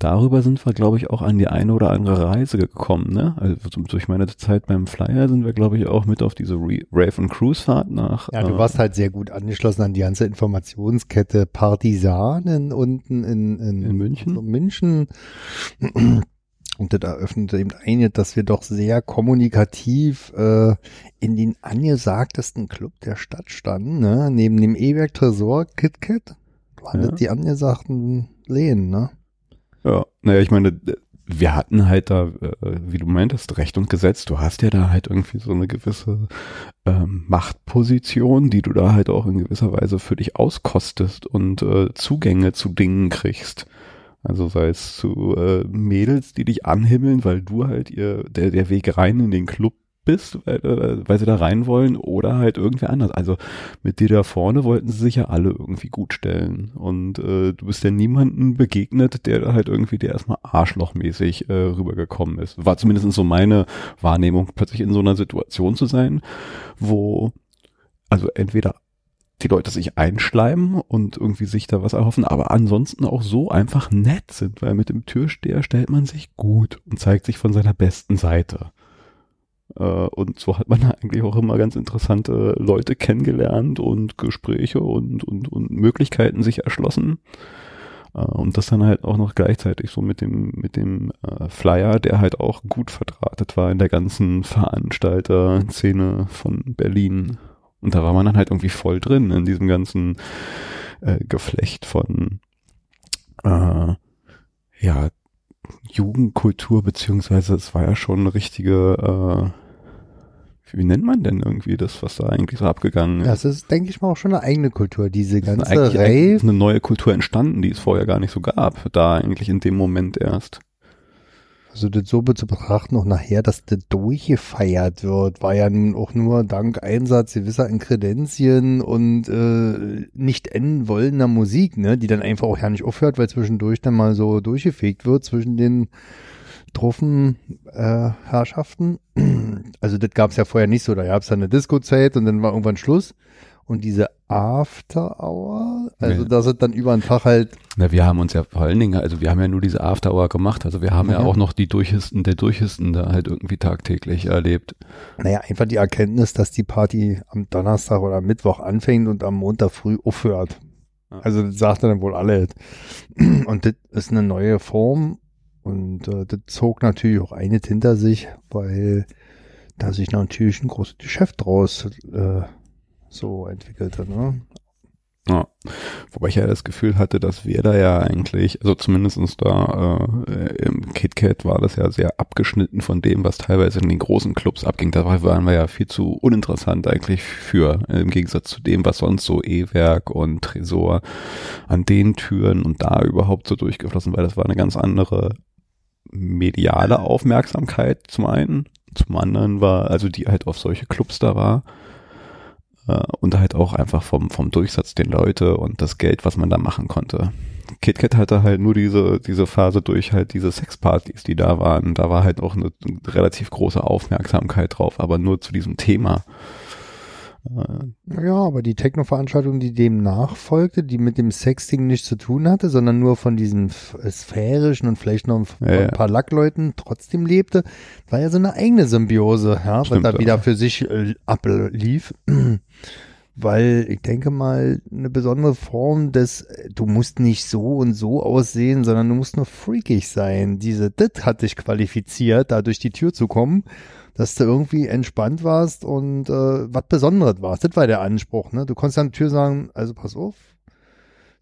darüber sind wir, glaube ich, auch an die eine oder andere Reise gekommen. Ne? Also durch meine Zeit beim Flyer sind wir, glaube ich, auch mit auf diese Re Rave und Cruise Fahrt nach. Ja, du äh, warst halt sehr gut angeschlossen an die ganze Informationskette Partisanen unten in, in, in München. Also München. Und das eröffnete eben eine, dass wir doch sehr kommunikativ äh, in den angesagtesten Club der Stadt standen, ne? neben dem E-Werk Tresor KitKat waren ja. das die angesagten Lehen, ne? Ja, naja, ich meine, wir hatten halt da, äh, wie du meintest, Recht und Gesetz. Du hast ja da halt irgendwie so eine gewisse ähm, Machtposition, die du da halt auch in gewisser Weise für dich auskostest und äh, Zugänge zu Dingen kriegst. Also sei es zu äh, Mädels, die dich anhimmeln, weil du halt ihr, der, der Weg rein in den Club bist, weil, äh, weil sie da rein wollen oder halt irgendwer anders. Also mit dir da vorne wollten sie sich ja alle irgendwie gut stellen und äh, du bist ja niemanden begegnet, der da halt irgendwie der erstmal arschlochmäßig äh, rübergekommen ist. War zumindest so meine Wahrnehmung, plötzlich in so einer Situation zu sein, wo also entweder die Leute sich einschleimen und irgendwie sich da was erhoffen, aber ansonsten auch so einfach nett sind, weil mit dem Türsteher stellt man sich gut und zeigt sich von seiner besten Seite. Äh, und so hat man eigentlich auch immer ganz interessante Leute kennengelernt und Gespräche und, und, und Möglichkeiten sich erschlossen. Äh, und das dann halt auch noch gleichzeitig so mit dem, mit dem äh, Flyer, der halt auch gut verdrahtet war in der ganzen Veranstalter-Szene von Berlin. Und da war man dann halt irgendwie voll drin in diesem ganzen äh, Geflecht von äh, ja, Jugendkultur, beziehungsweise es war ja schon eine richtige, äh, wie nennt man denn irgendwie das, was da eigentlich so abgegangen ist? Das ist, denke ich mal, auch schon eine eigene Kultur, diese ganze ist Rave. eine neue Kultur entstanden, die es vorher gar nicht so gab, da eigentlich in dem Moment erst. Also das so zu betrachten, auch nachher, dass das durchgefeiert wird, war ja nun auch nur dank Einsatz gewisser Inkredenzien und äh, nicht enden wollender Musik, ne, die dann einfach auch ja nicht aufhört, weil zwischendurch dann mal so durchgefegt wird zwischen den Truffen äh, Herrschaften. Also das gab es ja vorher nicht so, da gab es dann eine Disco-Zeit und dann war irgendwann Schluss. Und diese After Hour, also ja. das ist dann über den Tag halt. Na, wir haben uns ja vor allen Dingen, also wir haben ja nur diese After Hour gemacht, also wir haben ja, ja auch noch die Durchhisten der Durchhisten da halt irgendwie tagtäglich erlebt. Naja, einfach die Erkenntnis, dass die Party am Donnerstag oder am Mittwoch anfängt und am Montag früh aufhört. Also das sagt dann wohl alle. Und das ist eine neue Form und äh, das zog natürlich auch eine hinter sich, weil da sich natürlich ein großes Geschäft draus äh, so entwickelte. Ne? Ja. Wobei ich ja das Gefühl hatte, dass wir da ja eigentlich, also zumindestens da äh, im KitKat war das ja sehr abgeschnitten von dem, was teilweise in den großen Clubs abging. Da waren wir ja viel zu uninteressant eigentlich für, im Gegensatz zu dem, was sonst so E-Werk und Tresor an den Türen und da überhaupt so durchgeflossen, weil das war eine ganz andere mediale Aufmerksamkeit zum einen. Zum anderen war, also die halt auf solche Clubs da war und halt auch einfach vom, vom Durchsatz den Leute und das Geld, was man da machen konnte. KitKat hatte halt nur diese, diese Phase durch halt diese Sexpartys, die da waren. Da war halt auch eine, relativ große Aufmerksamkeit drauf, aber nur zu diesem Thema. Ja, aber die Techno-Veranstaltung, die dem nachfolgte, die mit dem Sexting nichts zu tun hatte, sondern nur von diesem sphärischen und vielleicht noch ein, ja, paar Lackleuten trotzdem lebte, war ja so eine eigene Symbiose, ja, Stimmt, was da wieder für sich äh, ablief. Weil ich denke mal, eine besondere Form des, du musst nicht so und so aussehen, sondern du musst nur freakig sein. Diese, das hat dich qualifiziert, da durch die Tür zu kommen dass du irgendwie entspannt warst und äh, was Besonderes warst. Das war der Anspruch. Ne? Du konntest an der Tür sagen, also pass auf,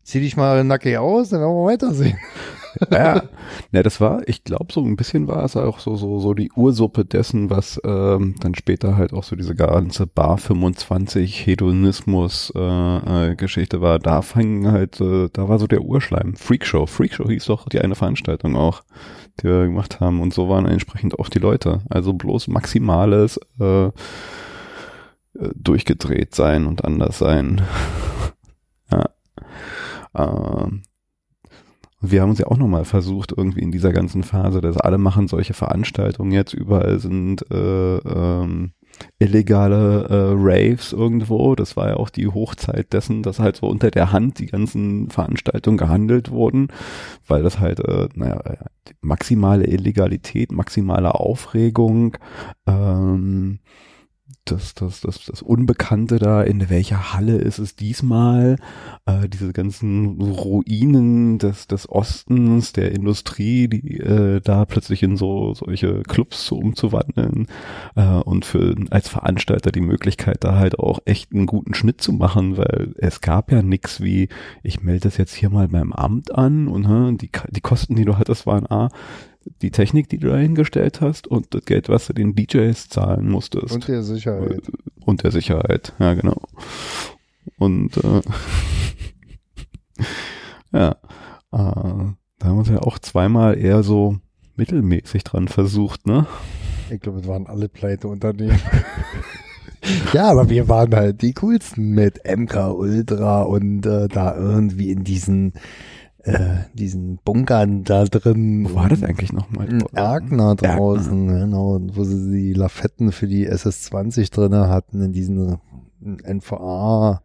zieh dich mal nackig aus, dann werden wir weitersehen. ja, ja, das war, ich glaube, so ein bisschen war es auch so, so, so die Ursuppe dessen, was ähm, dann später halt auch so diese ganze Bar 25 Hedonismus äh, äh, Geschichte war. Da fing halt, äh, da war so der Urschleim. Freakshow. Freakshow hieß doch die eine Veranstaltung auch, die wir gemacht haben. Und so waren entsprechend auch die Leute. Also bloß maximales äh, äh durchgedreht sein und anders sein. Ähm, wir haben uns ja auch nochmal versucht, irgendwie in dieser ganzen Phase, dass alle machen solche Veranstaltungen jetzt, überall sind äh, ähm, illegale äh, Raves irgendwo. Das war ja auch die Hochzeit dessen, dass halt so unter der Hand die ganzen Veranstaltungen gehandelt wurden, weil das halt, äh, naja, maximale Illegalität, maximale Aufregung, ähm, das, das, das, das Unbekannte da, in welcher Halle ist es diesmal, äh, diese ganzen Ruinen des, des Ostens, der Industrie, die äh, da plötzlich in so solche Clubs so umzuwandeln äh, und für als Veranstalter die Möglichkeit, da halt auch echt einen guten Schnitt zu machen, weil es gab ja nix wie, ich melde das jetzt hier mal beim Amt an und äh, die, die Kosten, die du hattest, waren A, die Technik, die du da hingestellt hast und das Geld, was du den DJs zahlen musstest. Und der Sicherheit. Und der Sicherheit, ja genau. Und äh, ja, äh, da haben wir uns ja auch zweimal eher so mittelmäßig dran versucht, ne? Ich glaube, es waren alle pleite Unternehmen. ja, aber wir waren halt die coolsten mit MK Ultra und äh, da irgendwie in diesen äh, diesen Bunkern da drin. Wo war das eigentlich nochmal? In Erkner draußen, Erkner. genau, wo sie die Lafetten für die SS-20 drinne hatten, in diesen NVA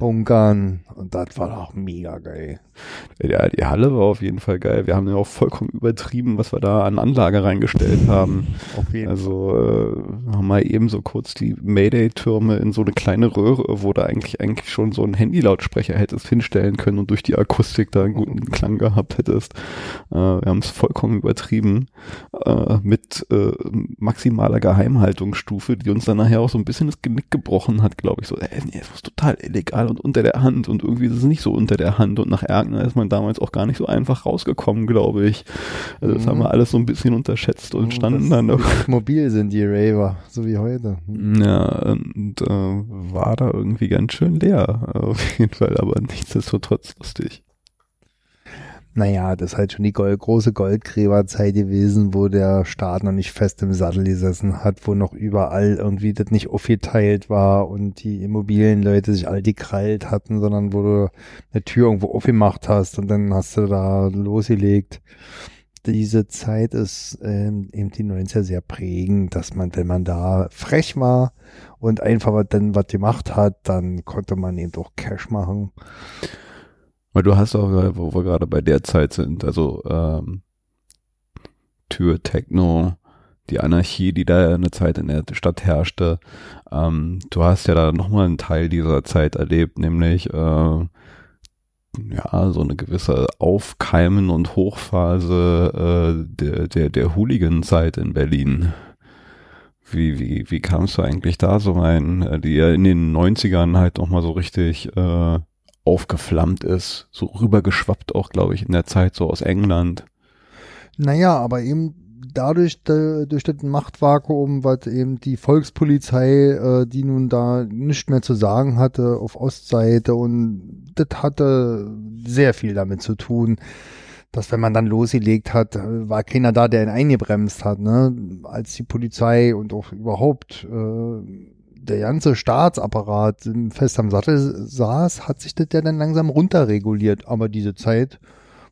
bunkern und das war doch mega geil. Ja, die Halle war auf jeden Fall geil. Wir haben ja auch vollkommen übertrieben, was wir da an Anlage reingestellt haben. Auf jeden also äh, haben wir eben so kurz die Mayday-Türme in so eine kleine Röhre, wo du eigentlich eigentlich schon so einen Handy-Lautsprecher hättest hinstellen können und durch die Akustik da einen guten Klang gehabt hättest. Äh, wir haben es vollkommen übertrieben äh, mit äh, maximaler Geheimhaltungsstufe, die uns dann nachher auch so ein bisschen das Genick gebrochen hat, glaube ich. So, ey, nee, das ist total illegal und unter der Hand und irgendwie ist es nicht so unter der Hand und nach Ergner ist man damals auch gar nicht so einfach rausgekommen, glaube ich. Also das mhm. haben wir alles so ein bisschen unterschätzt und standen das, dann noch. Mobil sind die Raver, so wie heute. Ja, und äh, war da irgendwie ganz schön leer, auf jeden Fall, aber nichtsdestotrotz lustig. Naja, das ist halt schon die Gold, große Goldgräberzeit gewesen, wo der Staat noch nicht fest im Sattel gesessen hat, wo noch überall irgendwie das nicht aufgeteilt war und die Immobilienleute sich all die krallt hatten, sondern wo du eine Tür irgendwo aufgemacht hast und dann hast du da losgelegt. Diese Zeit ist ähm, eben die 90er sehr prägend, dass man, wenn man da frech war und einfach dann was gemacht hat, dann konnte man eben auch Cash machen. Weil du hast auch, wo wir gerade bei der Zeit sind, also ähm, Tür, Techno, die Anarchie, die da eine Zeit in der Stadt herrschte. Ähm, du hast ja da nochmal einen Teil dieser Zeit erlebt, nämlich äh, ja, so eine gewisse Aufkeimen und Hochphase äh, der, der, der Hooligan-Zeit in Berlin. Wie, wie, wie kamst du eigentlich da so rein, äh, die ja in den 90ern halt nochmal so richtig äh, aufgeflammt ist, so rübergeschwappt auch, glaube ich, in der Zeit so aus England. Naja, aber eben dadurch, durch das Machtvakuum, was eben die Volkspolizei, äh, die nun da nichts mehr zu sagen hatte auf Ostseite und das hatte sehr viel damit zu tun, dass wenn man dann losgelegt hat, war keiner da, der ihn eingebremst hat, ne? Als die Polizei und auch überhaupt äh, der ganze Staatsapparat fest am Sattel saß, hat sich das ja dann langsam runterreguliert. Aber diese Zeit,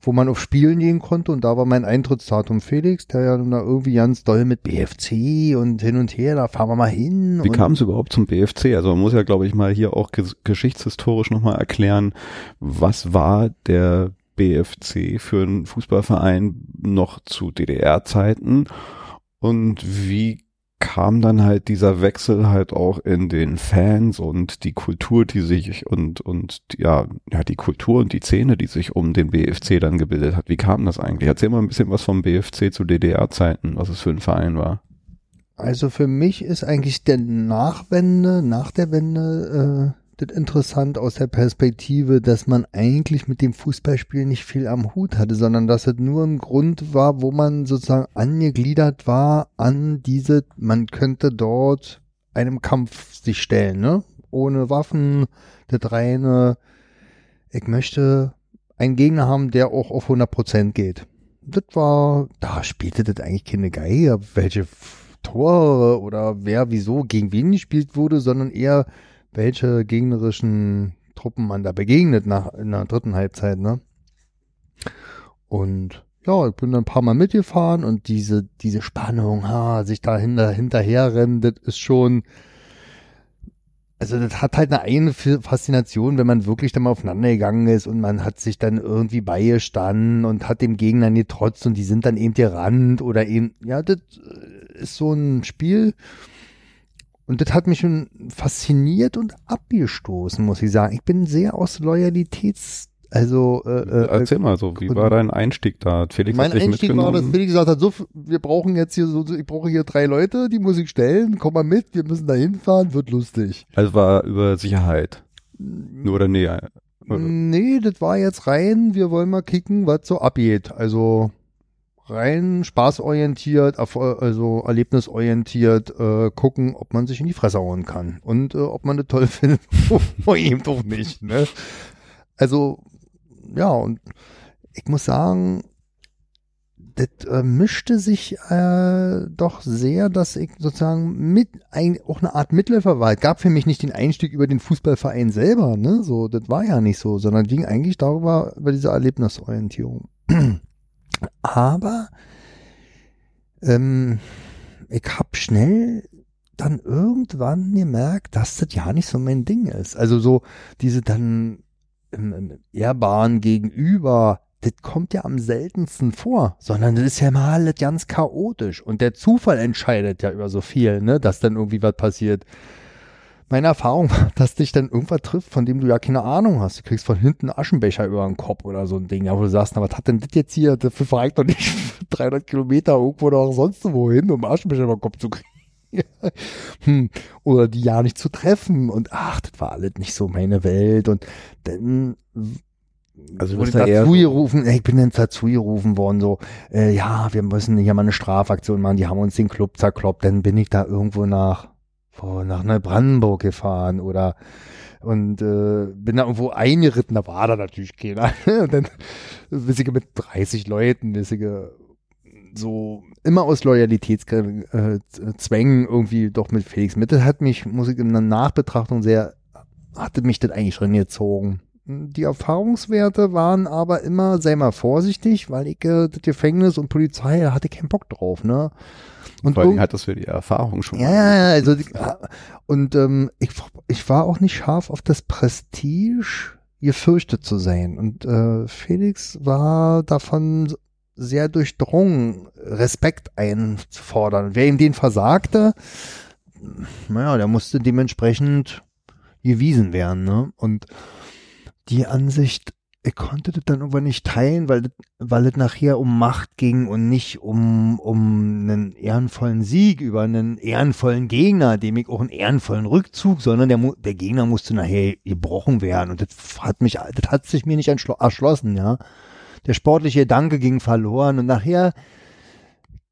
wo man auf Spielen gehen konnte und da war mein Eintrittsdatum Felix, der ja nun da irgendwie ganz doll mit BFC und hin und her, da fahren wir mal hin. Wie kam es überhaupt zum BFC? Also man muss ja, glaube ich, mal hier auch geschichtshistorisch nochmal erklären, was war der BFC für einen Fußballverein noch zu DDR-Zeiten und wie kam dann halt dieser Wechsel halt auch in den Fans und die Kultur, die sich und und ja, ja die Kultur und die Szene, die sich um den BFC dann gebildet hat. Wie kam das eigentlich? Erzähl mal ein bisschen was vom BFC zu DDR-Zeiten, was es für ein Verein war. Also für mich ist eigentlich der Nachwende, nach der Wende, äh, das interessant aus der Perspektive, dass man eigentlich mit dem Fußballspiel nicht viel am Hut hatte, sondern dass es nur ein Grund war, wo man sozusagen angegliedert war an diese, man könnte dort einem Kampf sich stellen, ne? Ohne Waffen, das reine, ich möchte einen Gegner haben, der auch auf 100 Prozent geht. Das war, da spielte das eigentlich keine Geige, welche Tore oder wer wieso gegen wen gespielt wurde, sondern eher welche gegnerischen Truppen man da begegnet nach in der dritten Halbzeit, ne? Und ja, ich bin dann ein paar Mal mitgefahren und diese, diese Spannung, ha, sich da hinter, hinterher rennen, das ist schon, also das hat halt eine eigene Faszination, wenn man wirklich dann mal aufeinander gegangen ist und man hat sich dann irgendwie beigestanden und hat dem Gegner getrotzt und die sind dann eben gerannt oder eben, ja, das ist so ein Spiel, und das hat mich schon fasziniert und abgestoßen, muss ich sagen. Ich bin sehr aus Loyalitäts, also äh, äh erzähl mal so, wie war dein Einstieg da? Felix mein hat dich Einstieg war, dass Felix gesagt hat, so, wir brauchen jetzt hier so, ich brauche hier drei Leute, die muss ich stellen, komm mal mit, wir müssen da hinfahren, wird lustig. Also war über Sicherheit. Nur oder nee? Oder? Nee, das war jetzt rein, wir wollen mal kicken, was so abgeht. Also rein spaßorientiert, also erlebnisorientiert äh, gucken, ob man sich in die Fresse hauen kann und äh, ob man das toll findet oder eben doch nicht. Ne? Also ja, und ich muss sagen, das äh, mischte sich äh, doch sehr, dass ich sozusagen mit ein, auch eine Art Mitläufer war. Es gab für mich nicht den Einstieg über den Fußballverein selber, ne? So, das war ja nicht so, sondern ging eigentlich darüber über diese Erlebnisorientierung. Aber ähm, ich habe schnell dann irgendwann gemerkt, dass das ja nicht so mein Ding ist. Also so diese dann im, im Ehrbahn gegenüber, das kommt ja am seltensten vor, sondern das ist ja mal alles ganz chaotisch. Und der Zufall entscheidet ja über so viel, ne, dass dann irgendwie was passiert meine Erfahrung war, dass dich dann irgendwas trifft, von dem du ja keine Ahnung hast. Du kriegst von hinten einen Aschenbecher über den Kopf oder so ein Ding, ja, wo du sagst, na, was hat denn das jetzt hier? Dafür verreicht doch nicht 300 Kilometer irgendwo oder sonst wo hin, um einen Aschenbecher über den Kopf zu kriegen. hm. Oder die ja nicht zu treffen und ach, das war alles nicht so meine Welt und dann also bist da dazu gerufen, ich bin dann dazu gerufen worden, so, äh, ja, wir müssen hier mal eine Strafaktion machen, die haben uns den Club zerkloppt, dann bin ich da irgendwo nach nach Neubrandenburg gefahren oder und äh, bin da irgendwo eingeritten, da war da natürlich keiner. und dann wissige mit 30 Leuten, wissige so immer aus Loyalitätszwängen äh, irgendwie doch mit Felix Mitte hat mich, muss ich in der Nachbetrachtung sehr, hatte mich das eigentlich schon gezogen. Die Erfahrungswerte waren aber immer, sei mal vorsichtig, weil ich äh, das Gefängnis und Polizei da hatte keinen Bock drauf, ne? Und Vor allem hat das für die Erfahrung schon. Ja, ja, ja, also die, und ähm, ich, ich war auch nicht scharf auf das Prestige, gefürchtet zu sein. Und äh, Felix war davon sehr durchdrungen, Respekt einzufordern. Wer ihm den versagte, naja, der musste dementsprechend gewiesen werden. Ne? Und die Ansicht ich konnte das dann irgendwann nicht teilen, weil, weil es nachher um Macht ging und nicht um, um einen ehrenvollen Sieg über einen ehrenvollen Gegner, dem ich auch einen ehrenvollen Rückzug, sondern der, der Gegner musste nachher gebrochen werden. Und das hat mich, das hat sich mir nicht erschlossen, ja. Der sportliche Gedanke ging verloren und nachher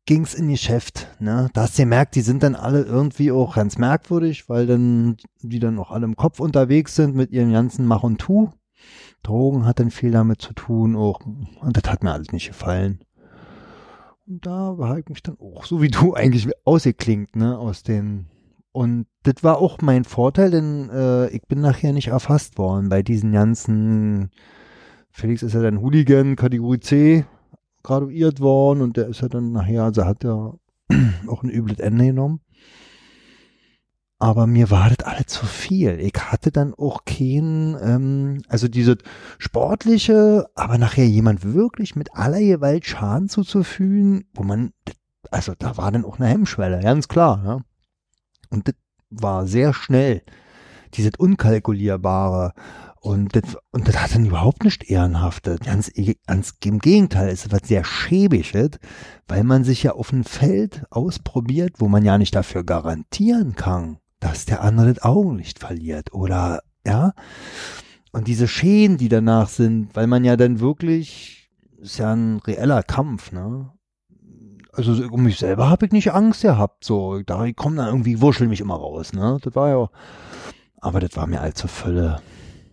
ging's in Geschäft, ne. Da hast du gemerkt, die sind dann alle irgendwie auch ganz merkwürdig, weil dann, die dann auch alle im Kopf unterwegs sind mit ihren ganzen Mach und Tu Drogen hat dann viel damit zu tun auch. Und das hat mir alles nicht gefallen. Und da war ich mich dann auch, so wie du eigentlich ausgeklingt, ne, aus den. Und das war auch mein Vorteil, denn äh, ich bin nachher nicht erfasst worden bei diesen ganzen. Felix ist ja dann Hooligan, Kategorie C, graduiert worden und der ist ja dann nachher, also hat er auch ein übles Ende genommen. Aber mir war das alles zu viel. Ich hatte dann auch kein, ähm, also diese sportliche, aber nachher jemand wirklich mit aller Gewalt Schaden zuzufügen, wo man, also da war dann auch eine Hemmschwelle, ganz klar. Ja? Und das war sehr schnell. Dieses Unkalkulierbare. Und das, und das hat dann überhaupt nicht Ehrenhaftes. Ganz, ganz im Gegenteil, es ist sehr Schäbiges, weil man sich ja auf ein Feld ausprobiert, wo man ja nicht dafür garantieren kann, dass der andere das Augenlicht verliert oder ja. Und diese Schäden, die danach sind, weil man ja dann wirklich, ist ja ein reeller Kampf, ne? Also um mich selber habe ich nicht Angst gehabt, so, da ich komme dann irgendwie, wurschel mich immer raus, ne? Das war ja, aber das war mir allzu Fülle.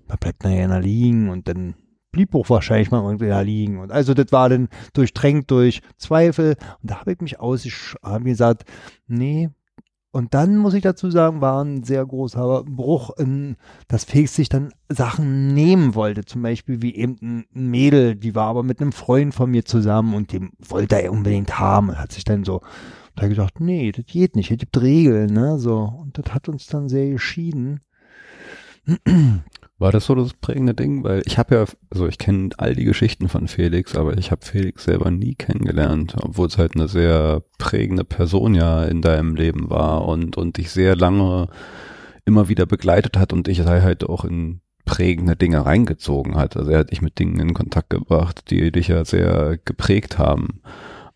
Da bleibt man ja einer liegen und dann blieb auch wahrscheinlich mal irgendwie da liegen. Und also das war dann durchtränkt durch Zweifel. Und da habe ich mich aus, ich habe gesagt, nee. Und dann muss ich dazu sagen, war ein sehr großer Bruch, in, dass Felix sich dann Sachen nehmen wollte. Zum Beispiel wie eben ein Mädel, die war aber mit einem Freund von mir zusammen und dem wollte er unbedingt haben. Und hat sich dann so, da gesagt, nee, das geht nicht, es gibt Regeln, ne, so. Und das hat uns dann sehr geschieden. War das so das prägende Ding? Weil ich habe ja, also ich kenne all die Geschichten von Felix, aber ich habe Felix selber nie kennengelernt, obwohl es halt eine sehr prägende Person ja in deinem Leben war und, und dich sehr lange immer wieder begleitet hat und dich sei halt auch in prägende Dinge reingezogen hat. Also er hat dich mit Dingen in Kontakt gebracht, die dich ja sehr geprägt haben.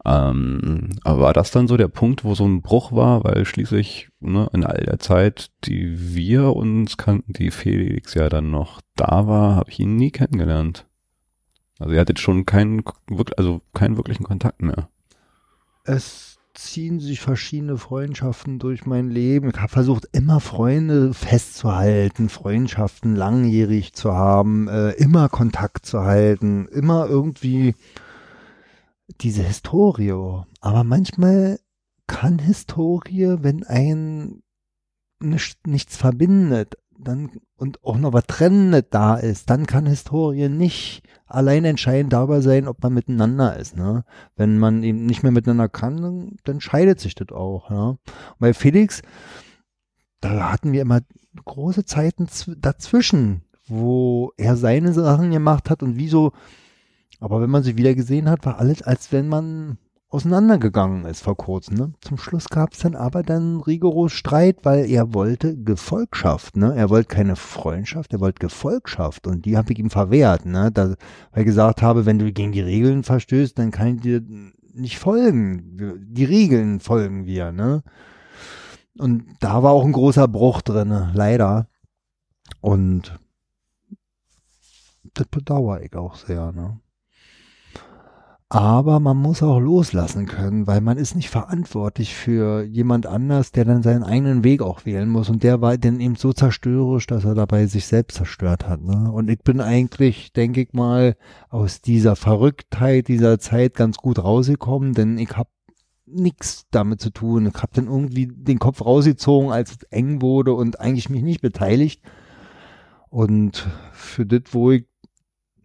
Ähm, aber war das dann so der Punkt, wo so ein Bruch war, weil schließlich ne, in all der Zeit, die wir uns kannten, die Felix ja dann noch da war, habe ich ihn nie kennengelernt. Also ihr hattet schon keinen, also keinen wirklichen Kontakt mehr. Es ziehen sich verschiedene Freundschaften durch mein Leben. Ich habe versucht, immer Freunde festzuhalten, Freundschaften langjährig zu haben, äh, immer Kontakt zu halten, immer irgendwie diese Historie. Aber manchmal kann Historie, wenn ein nicht, nichts verbindet, dann und auch noch was Trennendes da ist, dann kann Historie nicht allein entscheidend darüber sein, ob man miteinander ist. Ne? Wenn man eben nicht mehr miteinander kann, dann, dann scheidet sich das auch. Ja? Bei Felix, da hatten wir immer große Zeiten dazwischen, wo er seine Sachen gemacht hat und wie so aber wenn man sie wieder gesehen hat, war alles, als wenn man auseinandergegangen ist vor kurzem. Ne? Zum Schluss gab es dann aber dann rigoros Streit, weil er wollte Gefolgschaft. Ne? Er wollte keine Freundschaft, er wollte Gefolgschaft. Und die habe ich ihm verwehrt. Ne? Da, weil ich gesagt habe, wenn du gegen die Regeln verstößt, dann kann ich dir nicht folgen. Die Regeln folgen wir. Ne? Und da war auch ein großer Bruch drin, leider. Und das bedauere ich auch sehr. Ne? Aber man muss auch loslassen können, weil man ist nicht verantwortlich für jemand anders, der dann seinen eigenen Weg auch wählen muss. Und der war dann eben so zerstörerisch, dass er dabei sich selbst zerstört hat. Ne? Und ich bin eigentlich, denke ich mal, aus dieser Verrücktheit dieser Zeit ganz gut rausgekommen, denn ich habe nichts damit zu tun. Ich habe dann irgendwie den Kopf rausgezogen, als es eng wurde und eigentlich mich nicht beteiligt. Und für das, wo ich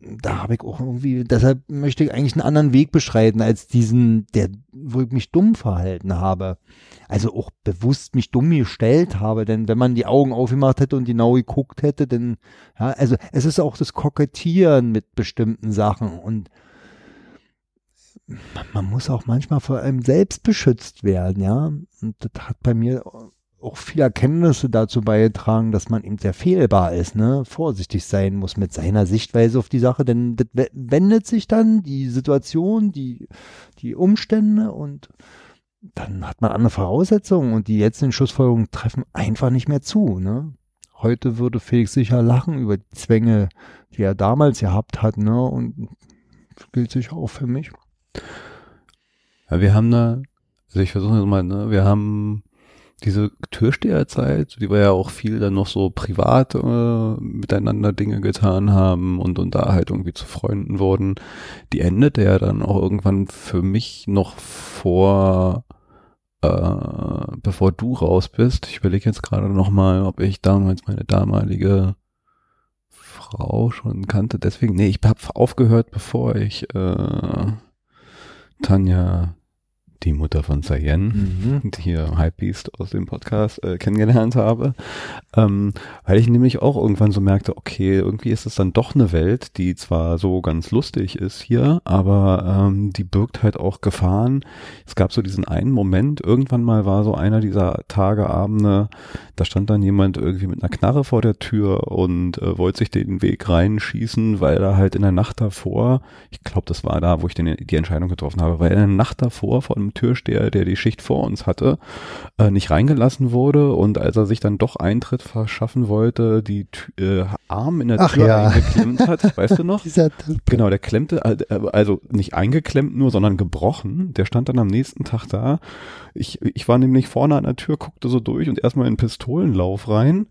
da habe ich auch irgendwie, deshalb möchte ich eigentlich einen anderen Weg beschreiten als diesen, der, wo ich mich dumm verhalten habe. Also auch bewusst mich dumm gestellt habe, denn wenn man die Augen aufgemacht hätte und genau geguckt hätte, dann, ja, also es ist auch das Kokettieren mit bestimmten Sachen und man muss auch manchmal vor allem selbst beschützt werden, ja. Und das hat bei mir auch viele Erkenntnisse dazu beigetragen, dass man eben sehr fehlbar ist, ne, vorsichtig sein muss mit seiner Sichtweise auf die Sache, denn das wendet sich dann die Situation, die, die Umstände und dann hat man andere Voraussetzungen und die jetzt in Schlussfolgerungen treffen einfach nicht mehr zu, ne. Heute würde Felix sicher lachen über die Zwänge, die er damals gehabt hat, ne, und das gilt sicher auch für mich. Ja, wir haben da, also ich versuche mal, ne, wir haben diese Türsteherzeit, die wir ja auch viel dann noch so privat äh, miteinander Dinge getan haben und, und da halt irgendwie zu Freunden wurden, die endete ja dann auch irgendwann für mich noch vor, äh, bevor du raus bist. Ich überlege jetzt gerade nochmal, ob ich damals meine damalige Frau schon kannte. Deswegen, nee, ich habe aufgehört, bevor ich äh, Tanja die Mutter von Sayen, mhm. die hier Hypebeast aus dem Podcast äh, kennengelernt habe, ähm, weil ich nämlich auch irgendwann so merkte, okay, irgendwie ist es dann doch eine Welt, die zwar so ganz lustig ist hier, aber ähm, die birgt halt auch Gefahren. Es gab so diesen einen Moment, irgendwann mal war so einer dieser Tage, Abende, da stand dann jemand irgendwie mit einer Knarre vor der Tür und äh, wollte sich den Weg reinschießen, weil er halt in der Nacht davor, ich glaube, das war da, wo ich den, die Entscheidung getroffen habe, weil er in der Nacht davor vor Türsteher, der die Schicht vor uns hatte, äh, nicht reingelassen wurde und als er sich dann doch Eintritt verschaffen wollte, die äh, Arm in der Ach Tür ja. eingeklemmt hat, weißt du noch? Genau, der klemmte, äh, also nicht eingeklemmt nur, sondern gebrochen. Der stand dann am nächsten Tag da. Ich, ich war nämlich vorne an der Tür, guckte so durch und erstmal in Pistolenlauf rein.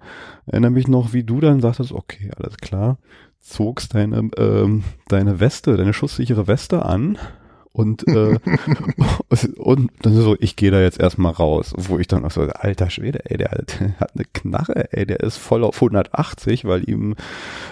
Erinnere mich noch, wie du dann sagtest, okay, alles klar, zogst deine, ähm, deine Weste, deine schusssichere Weste an und, äh, und dann so, ich gehe da jetzt erstmal raus, wo ich dann auch so, alter Schwede, ey, der, der hat eine Knarre, ey, der ist voll auf 180, weil ihm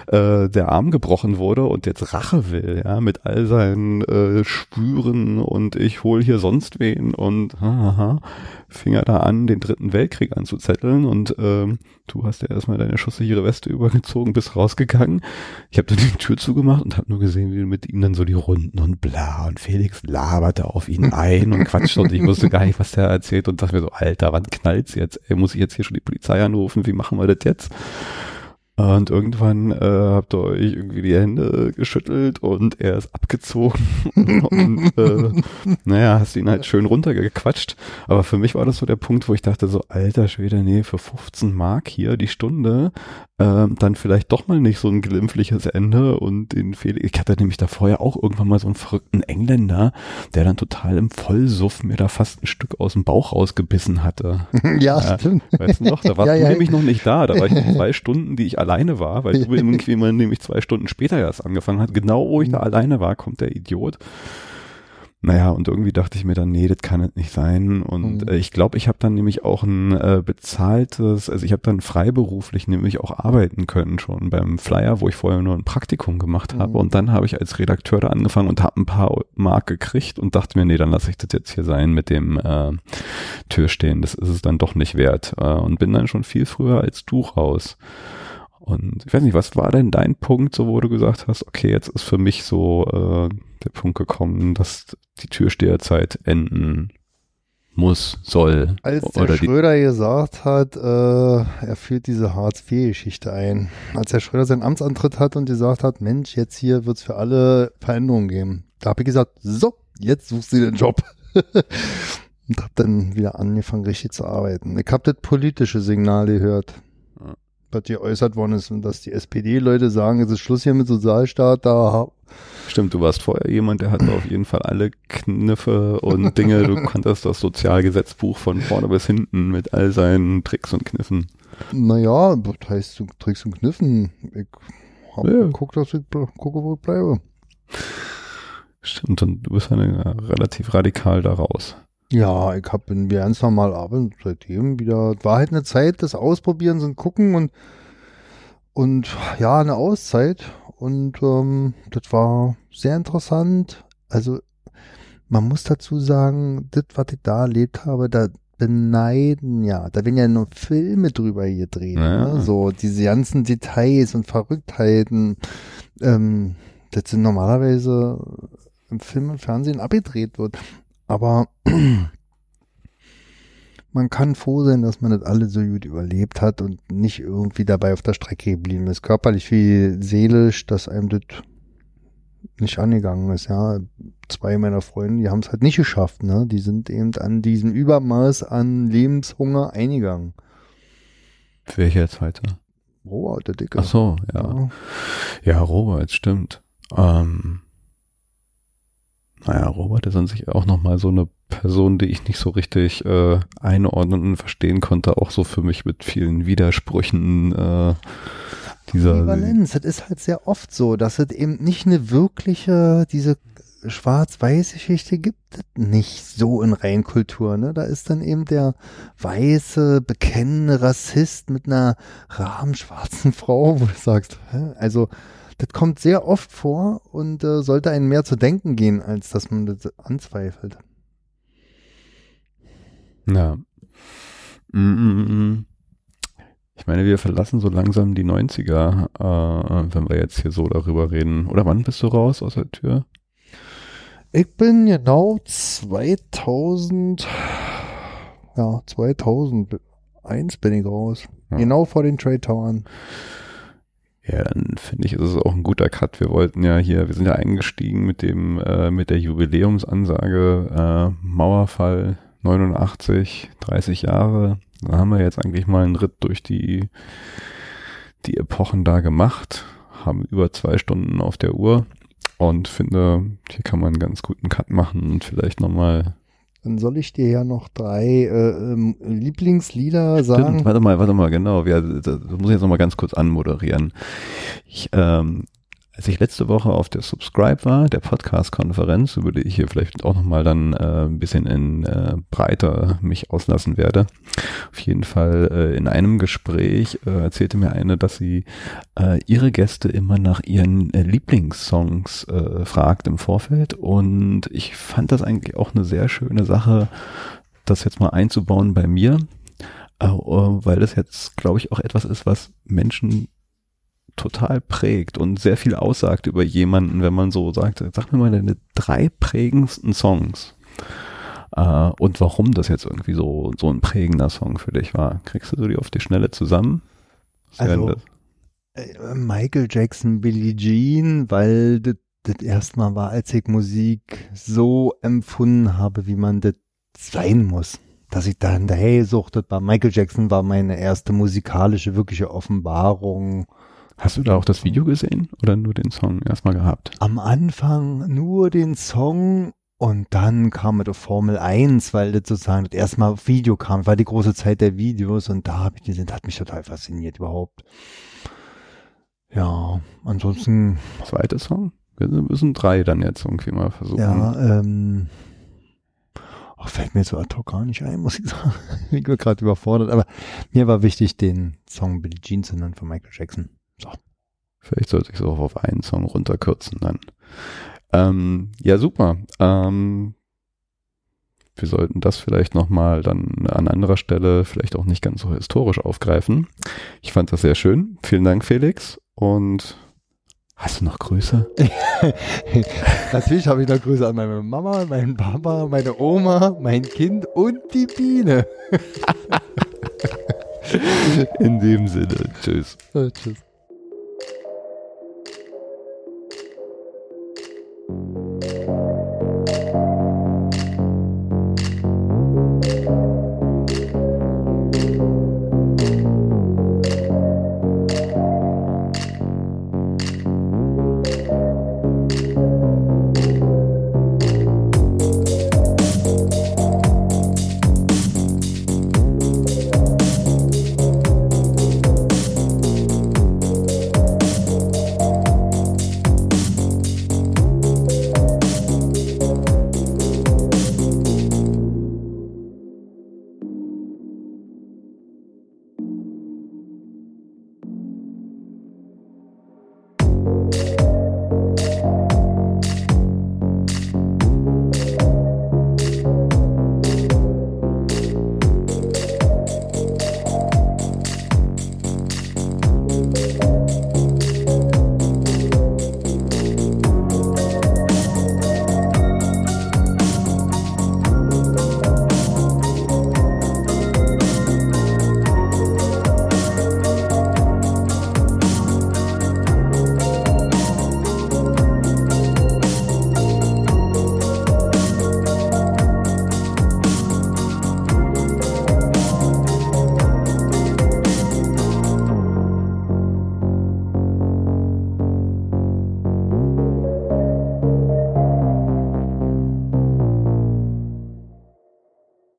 äh, der Arm gebrochen wurde und jetzt Rache will, ja, mit all seinen äh, Spüren und ich hol hier sonst wen und haha, fing er da an, den dritten Weltkrieg anzuzetteln und ähm, du hast ja erstmal deine schusssichere Weste übergezogen, bist rausgegangen. Ich habe dann die Tür zugemacht und habe nur gesehen, wie du mit ihm dann so die Runden und bla und Felix laberte auf ihn ein und quatschte und ich wusste gar nicht, was der erzählt und dachte mir so, Alter, wann knallt's jetzt? Ey, muss ich jetzt hier schon die Polizei anrufen? Wie machen wir das jetzt? Und irgendwann äh, habt ihr euch irgendwie die Hände geschüttelt und er ist abgezogen und äh, naja, hast ihn halt schön runtergequatscht. Aber für mich war das so der Punkt, wo ich dachte so, alter Schwede, nee, für 15 Mark hier die Stunde, äh, dann vielleicht doch mal nicht so ein glimpfliches Ende und den Felix, ich hatte nämlich da vorher auch irgendwann mal so einen verrückten Engländer, der dann total im Vollsuff mir da fast ein Stück aus dem Bauch rausgebissen hatte. Ja, Ja, stimmt. Weißt du noch, da warst Ja, du ja. nämlich noch nicht da. Da war ich zwei Stunden, die ich alleine war, weil du irgendwie mal nämlich zwei Stunden später erst angefangen hat. Genau wo ich da alleine war, kommt der Idiot. Naja, und irgendwie dachte ich mir dann, nee, das kann es nicht sein. Und Mhm. äh, ich glaube, ich habe dann nämlich auch ein äh, bezahltes, also ich habe dann freiberuflich nämlich auch arbeiten können schon beim Flyer, wo ich vorher nur ein Praktikum gemacht habe. Mhm. Und dann habe ich als Redakteur da angefangen und habe ein paar Mark gekriegt und dachte mir, nee, dann lasse ich das jetzt hier sein mit dem äh, Türstehen. Das ist es dann doch nicht wert. Äh, und bin dann schon viel früher als du raus. Und ich weiß nicht, was war denn dein Punkt, so wo du gesagt hast, okay, jetzt ist für mich so äh, der Punkt gekommen, dass die Türsteherzeit enden muss, soll. Als der oder Schröder gesagt hat, äh, er führt diese Hartz-IV-Geschichte ein. Als der Schröder seinen Amtsantritt hat und gesagt hat, Mensch, jetzt hier wird's für alle Veränderungen geben. Da habe ich gesagt, so, jetzt suchst du den Job. und habe dann wieder angefangen, richtig zu arbeiten. Ich habe das politische Signal gehört. Was geäußert worden ist, und dass die SPD-Leute sagen, es ist Schluss hier mit Sozialstaat, da stimmt, du warst vorher jemand, der hatte auf jeden Fall alle Kniffe und Dinge. Du konntest das Sozialgesetzbuch von vorne bis hinten mit all seinen Tricks und Kniffen. Naja, was heißt du Tricks und Kniffen? Ich hab Ja. geguckt, dass ich gucke, wo ich bleibe. Stimmt, und du bist dann ja relativ radikal da raus. Ja, ich hab in ganz normal arbeiten, seitdem wieder, war halt eine Zeit des Ausprobierens und Gucken und, und ja, eine Auszeit und ähm, das war sehr interessant. Also man muss dazu sagen, das, was ich da erlebt habe, da beneiden ja, da werden ja nur Filme drüber gedreht, Ja. ne? so diese ganzen Details und Verrücktheiten, ähm, das sind normalerweise im Film und Fernsehen abgedreht wird. Aber man kann froh sein, dass man das alle so gut überlebt hat und nicht irgendwie dabei auf der Strecke geblieben ist. Körperlich wie seelisch, dass einem das nicht angegangen ist, ja. Zwei meiner Freunde, die haben es halt nicht geschafft, ne? Die sind eben an diesem Übermaß an Lebenshunger eingegangen. Welcher zweite? Boah, der Dicke. Ach so, ja. Ja, Robert, stimmt. Ähm, naja, Robert ist an sich auch nochmal so eine Person, die ich nicht so richtig äh, einordnen und verstehen konnte, auch so für mich mit vielen Widersprüchen äh, dieser Ambivalenz, das ist halt sehr oft so, dass es eben nicht eine wirkliche, diese Schwarz-Weiß-Geschichte gibt es nicht so in Reinkultur, ne? Da ist dann eben der weiße, bekennende Rassist mit einer rahmenschwarzen Frau, wo du sagst, hä? also das kommt sehr oft vor und äh, sollte einen mehr zu denken gehen, als dass man das anzweifelt. Ja. Mm, mm, mm. Ich meine, wir verlassen so langsam die 90er, äh, wenn wir jetzt hier so darüber reden. Oder wann bist du raus aus der Tür? Ich bin genau 2000, ja, 2001 bin ich raus. Ja. Genau vor den Trade Towern. Ja, dann finde ich, ist es auch ein guter Cut. Wir wollten ja hier, wir sind ja eingestiegen mit dem, äh, mit der Jubiläumsansage, äh, Mauerfall 89, 30 Jahre. Da haben wir jetzt eigentlich mal einen Ritt durch die, die Epochen da gemacht, haben über zwei Stunden auf der Uhr und finde, hier kann man einen ganz guten Cut machen und vielleicht nochmal dann soll ich dir ja noch drei äh, ähm, Lieblingslieder sagen. Stimmt, warte mal, warte mal, genau. Ja, das muss ich jetzt nochmal ganz kurz anmoderieren. Ich ähm, als ich letzte Woche auf der Subscribe war, der Podcast-Konferenz, die ich hier vielleicht auch nochmal dann äh, ein bisschen in äh, breiter mich auslassen werde. Auf jeden Fall äh, in einem Gespräch äh, erzählte mir eine, dass sie äh, ihre Gäste immer nach ihren äh, Lieblingssongs äh, fragt im Vorfeld und ich fand das eigentlich auch eine sehr schöne Sache, das jetzt mal einzubauen bei mir, äh, weil das jetzt, glaube ich, auch etwas ist, was Menschen total prägt und sehr viel aussagt über jemanden, wenn man so sagt, sag mir mal deine drei prägendsten Songs. Uh, und warum das jetzt irgendwie so, so ein prägender Song für dich war. Kriegst du so die auf die Schnelle zusammen? Was also, äh, Michael Jackson, Billie Jean, weil das, erstmal war, als ich Musik so empfunden habe, wie man das sein muss. Dass ich da hinterher suchtet bei Michael Jackson war meine erste musikalische, wirkliche Offenbarung Hast du da auch das Video gesehen oder nur den Song erstmal gehabt? Am Anfang nur den Song und dann kam mit der Formel 1, weil das sozusagen das erste Mal Video kam, war die große Zeit der Videos und da habe ich gesehen, das hat mich total fasziniert überhaupt. Ja, ansonsten. Zweiter Song? Wir müssen drei dann jetzt irgendwie mal versuchen. Ja, ähm. Ach, fällt mir so ad hoc gar nicht ein, muss ich sagen. ich bin gerade überfordert, aber mir war wichtig, den Song Billie Jean zu nennen von Michael Jackson. Vielleicht sollte ich es auch auf einen Song runterkürzen dann. Ähm, ja, super. Ähm, wir sollten das vielleicht nochmal dann an anderer Stelle vielleicht auch nicht ganz so historisch aufgreifen. Ich fand das sehr schön. Vielen Dank, Felix. Und hast du noch Grüße? Natürlich habe ich noch Grüße an meine Mama, meinen Papa, meine Oma, mein Kind und die Biene. In dem Sinne. Tschüss. Tschüss.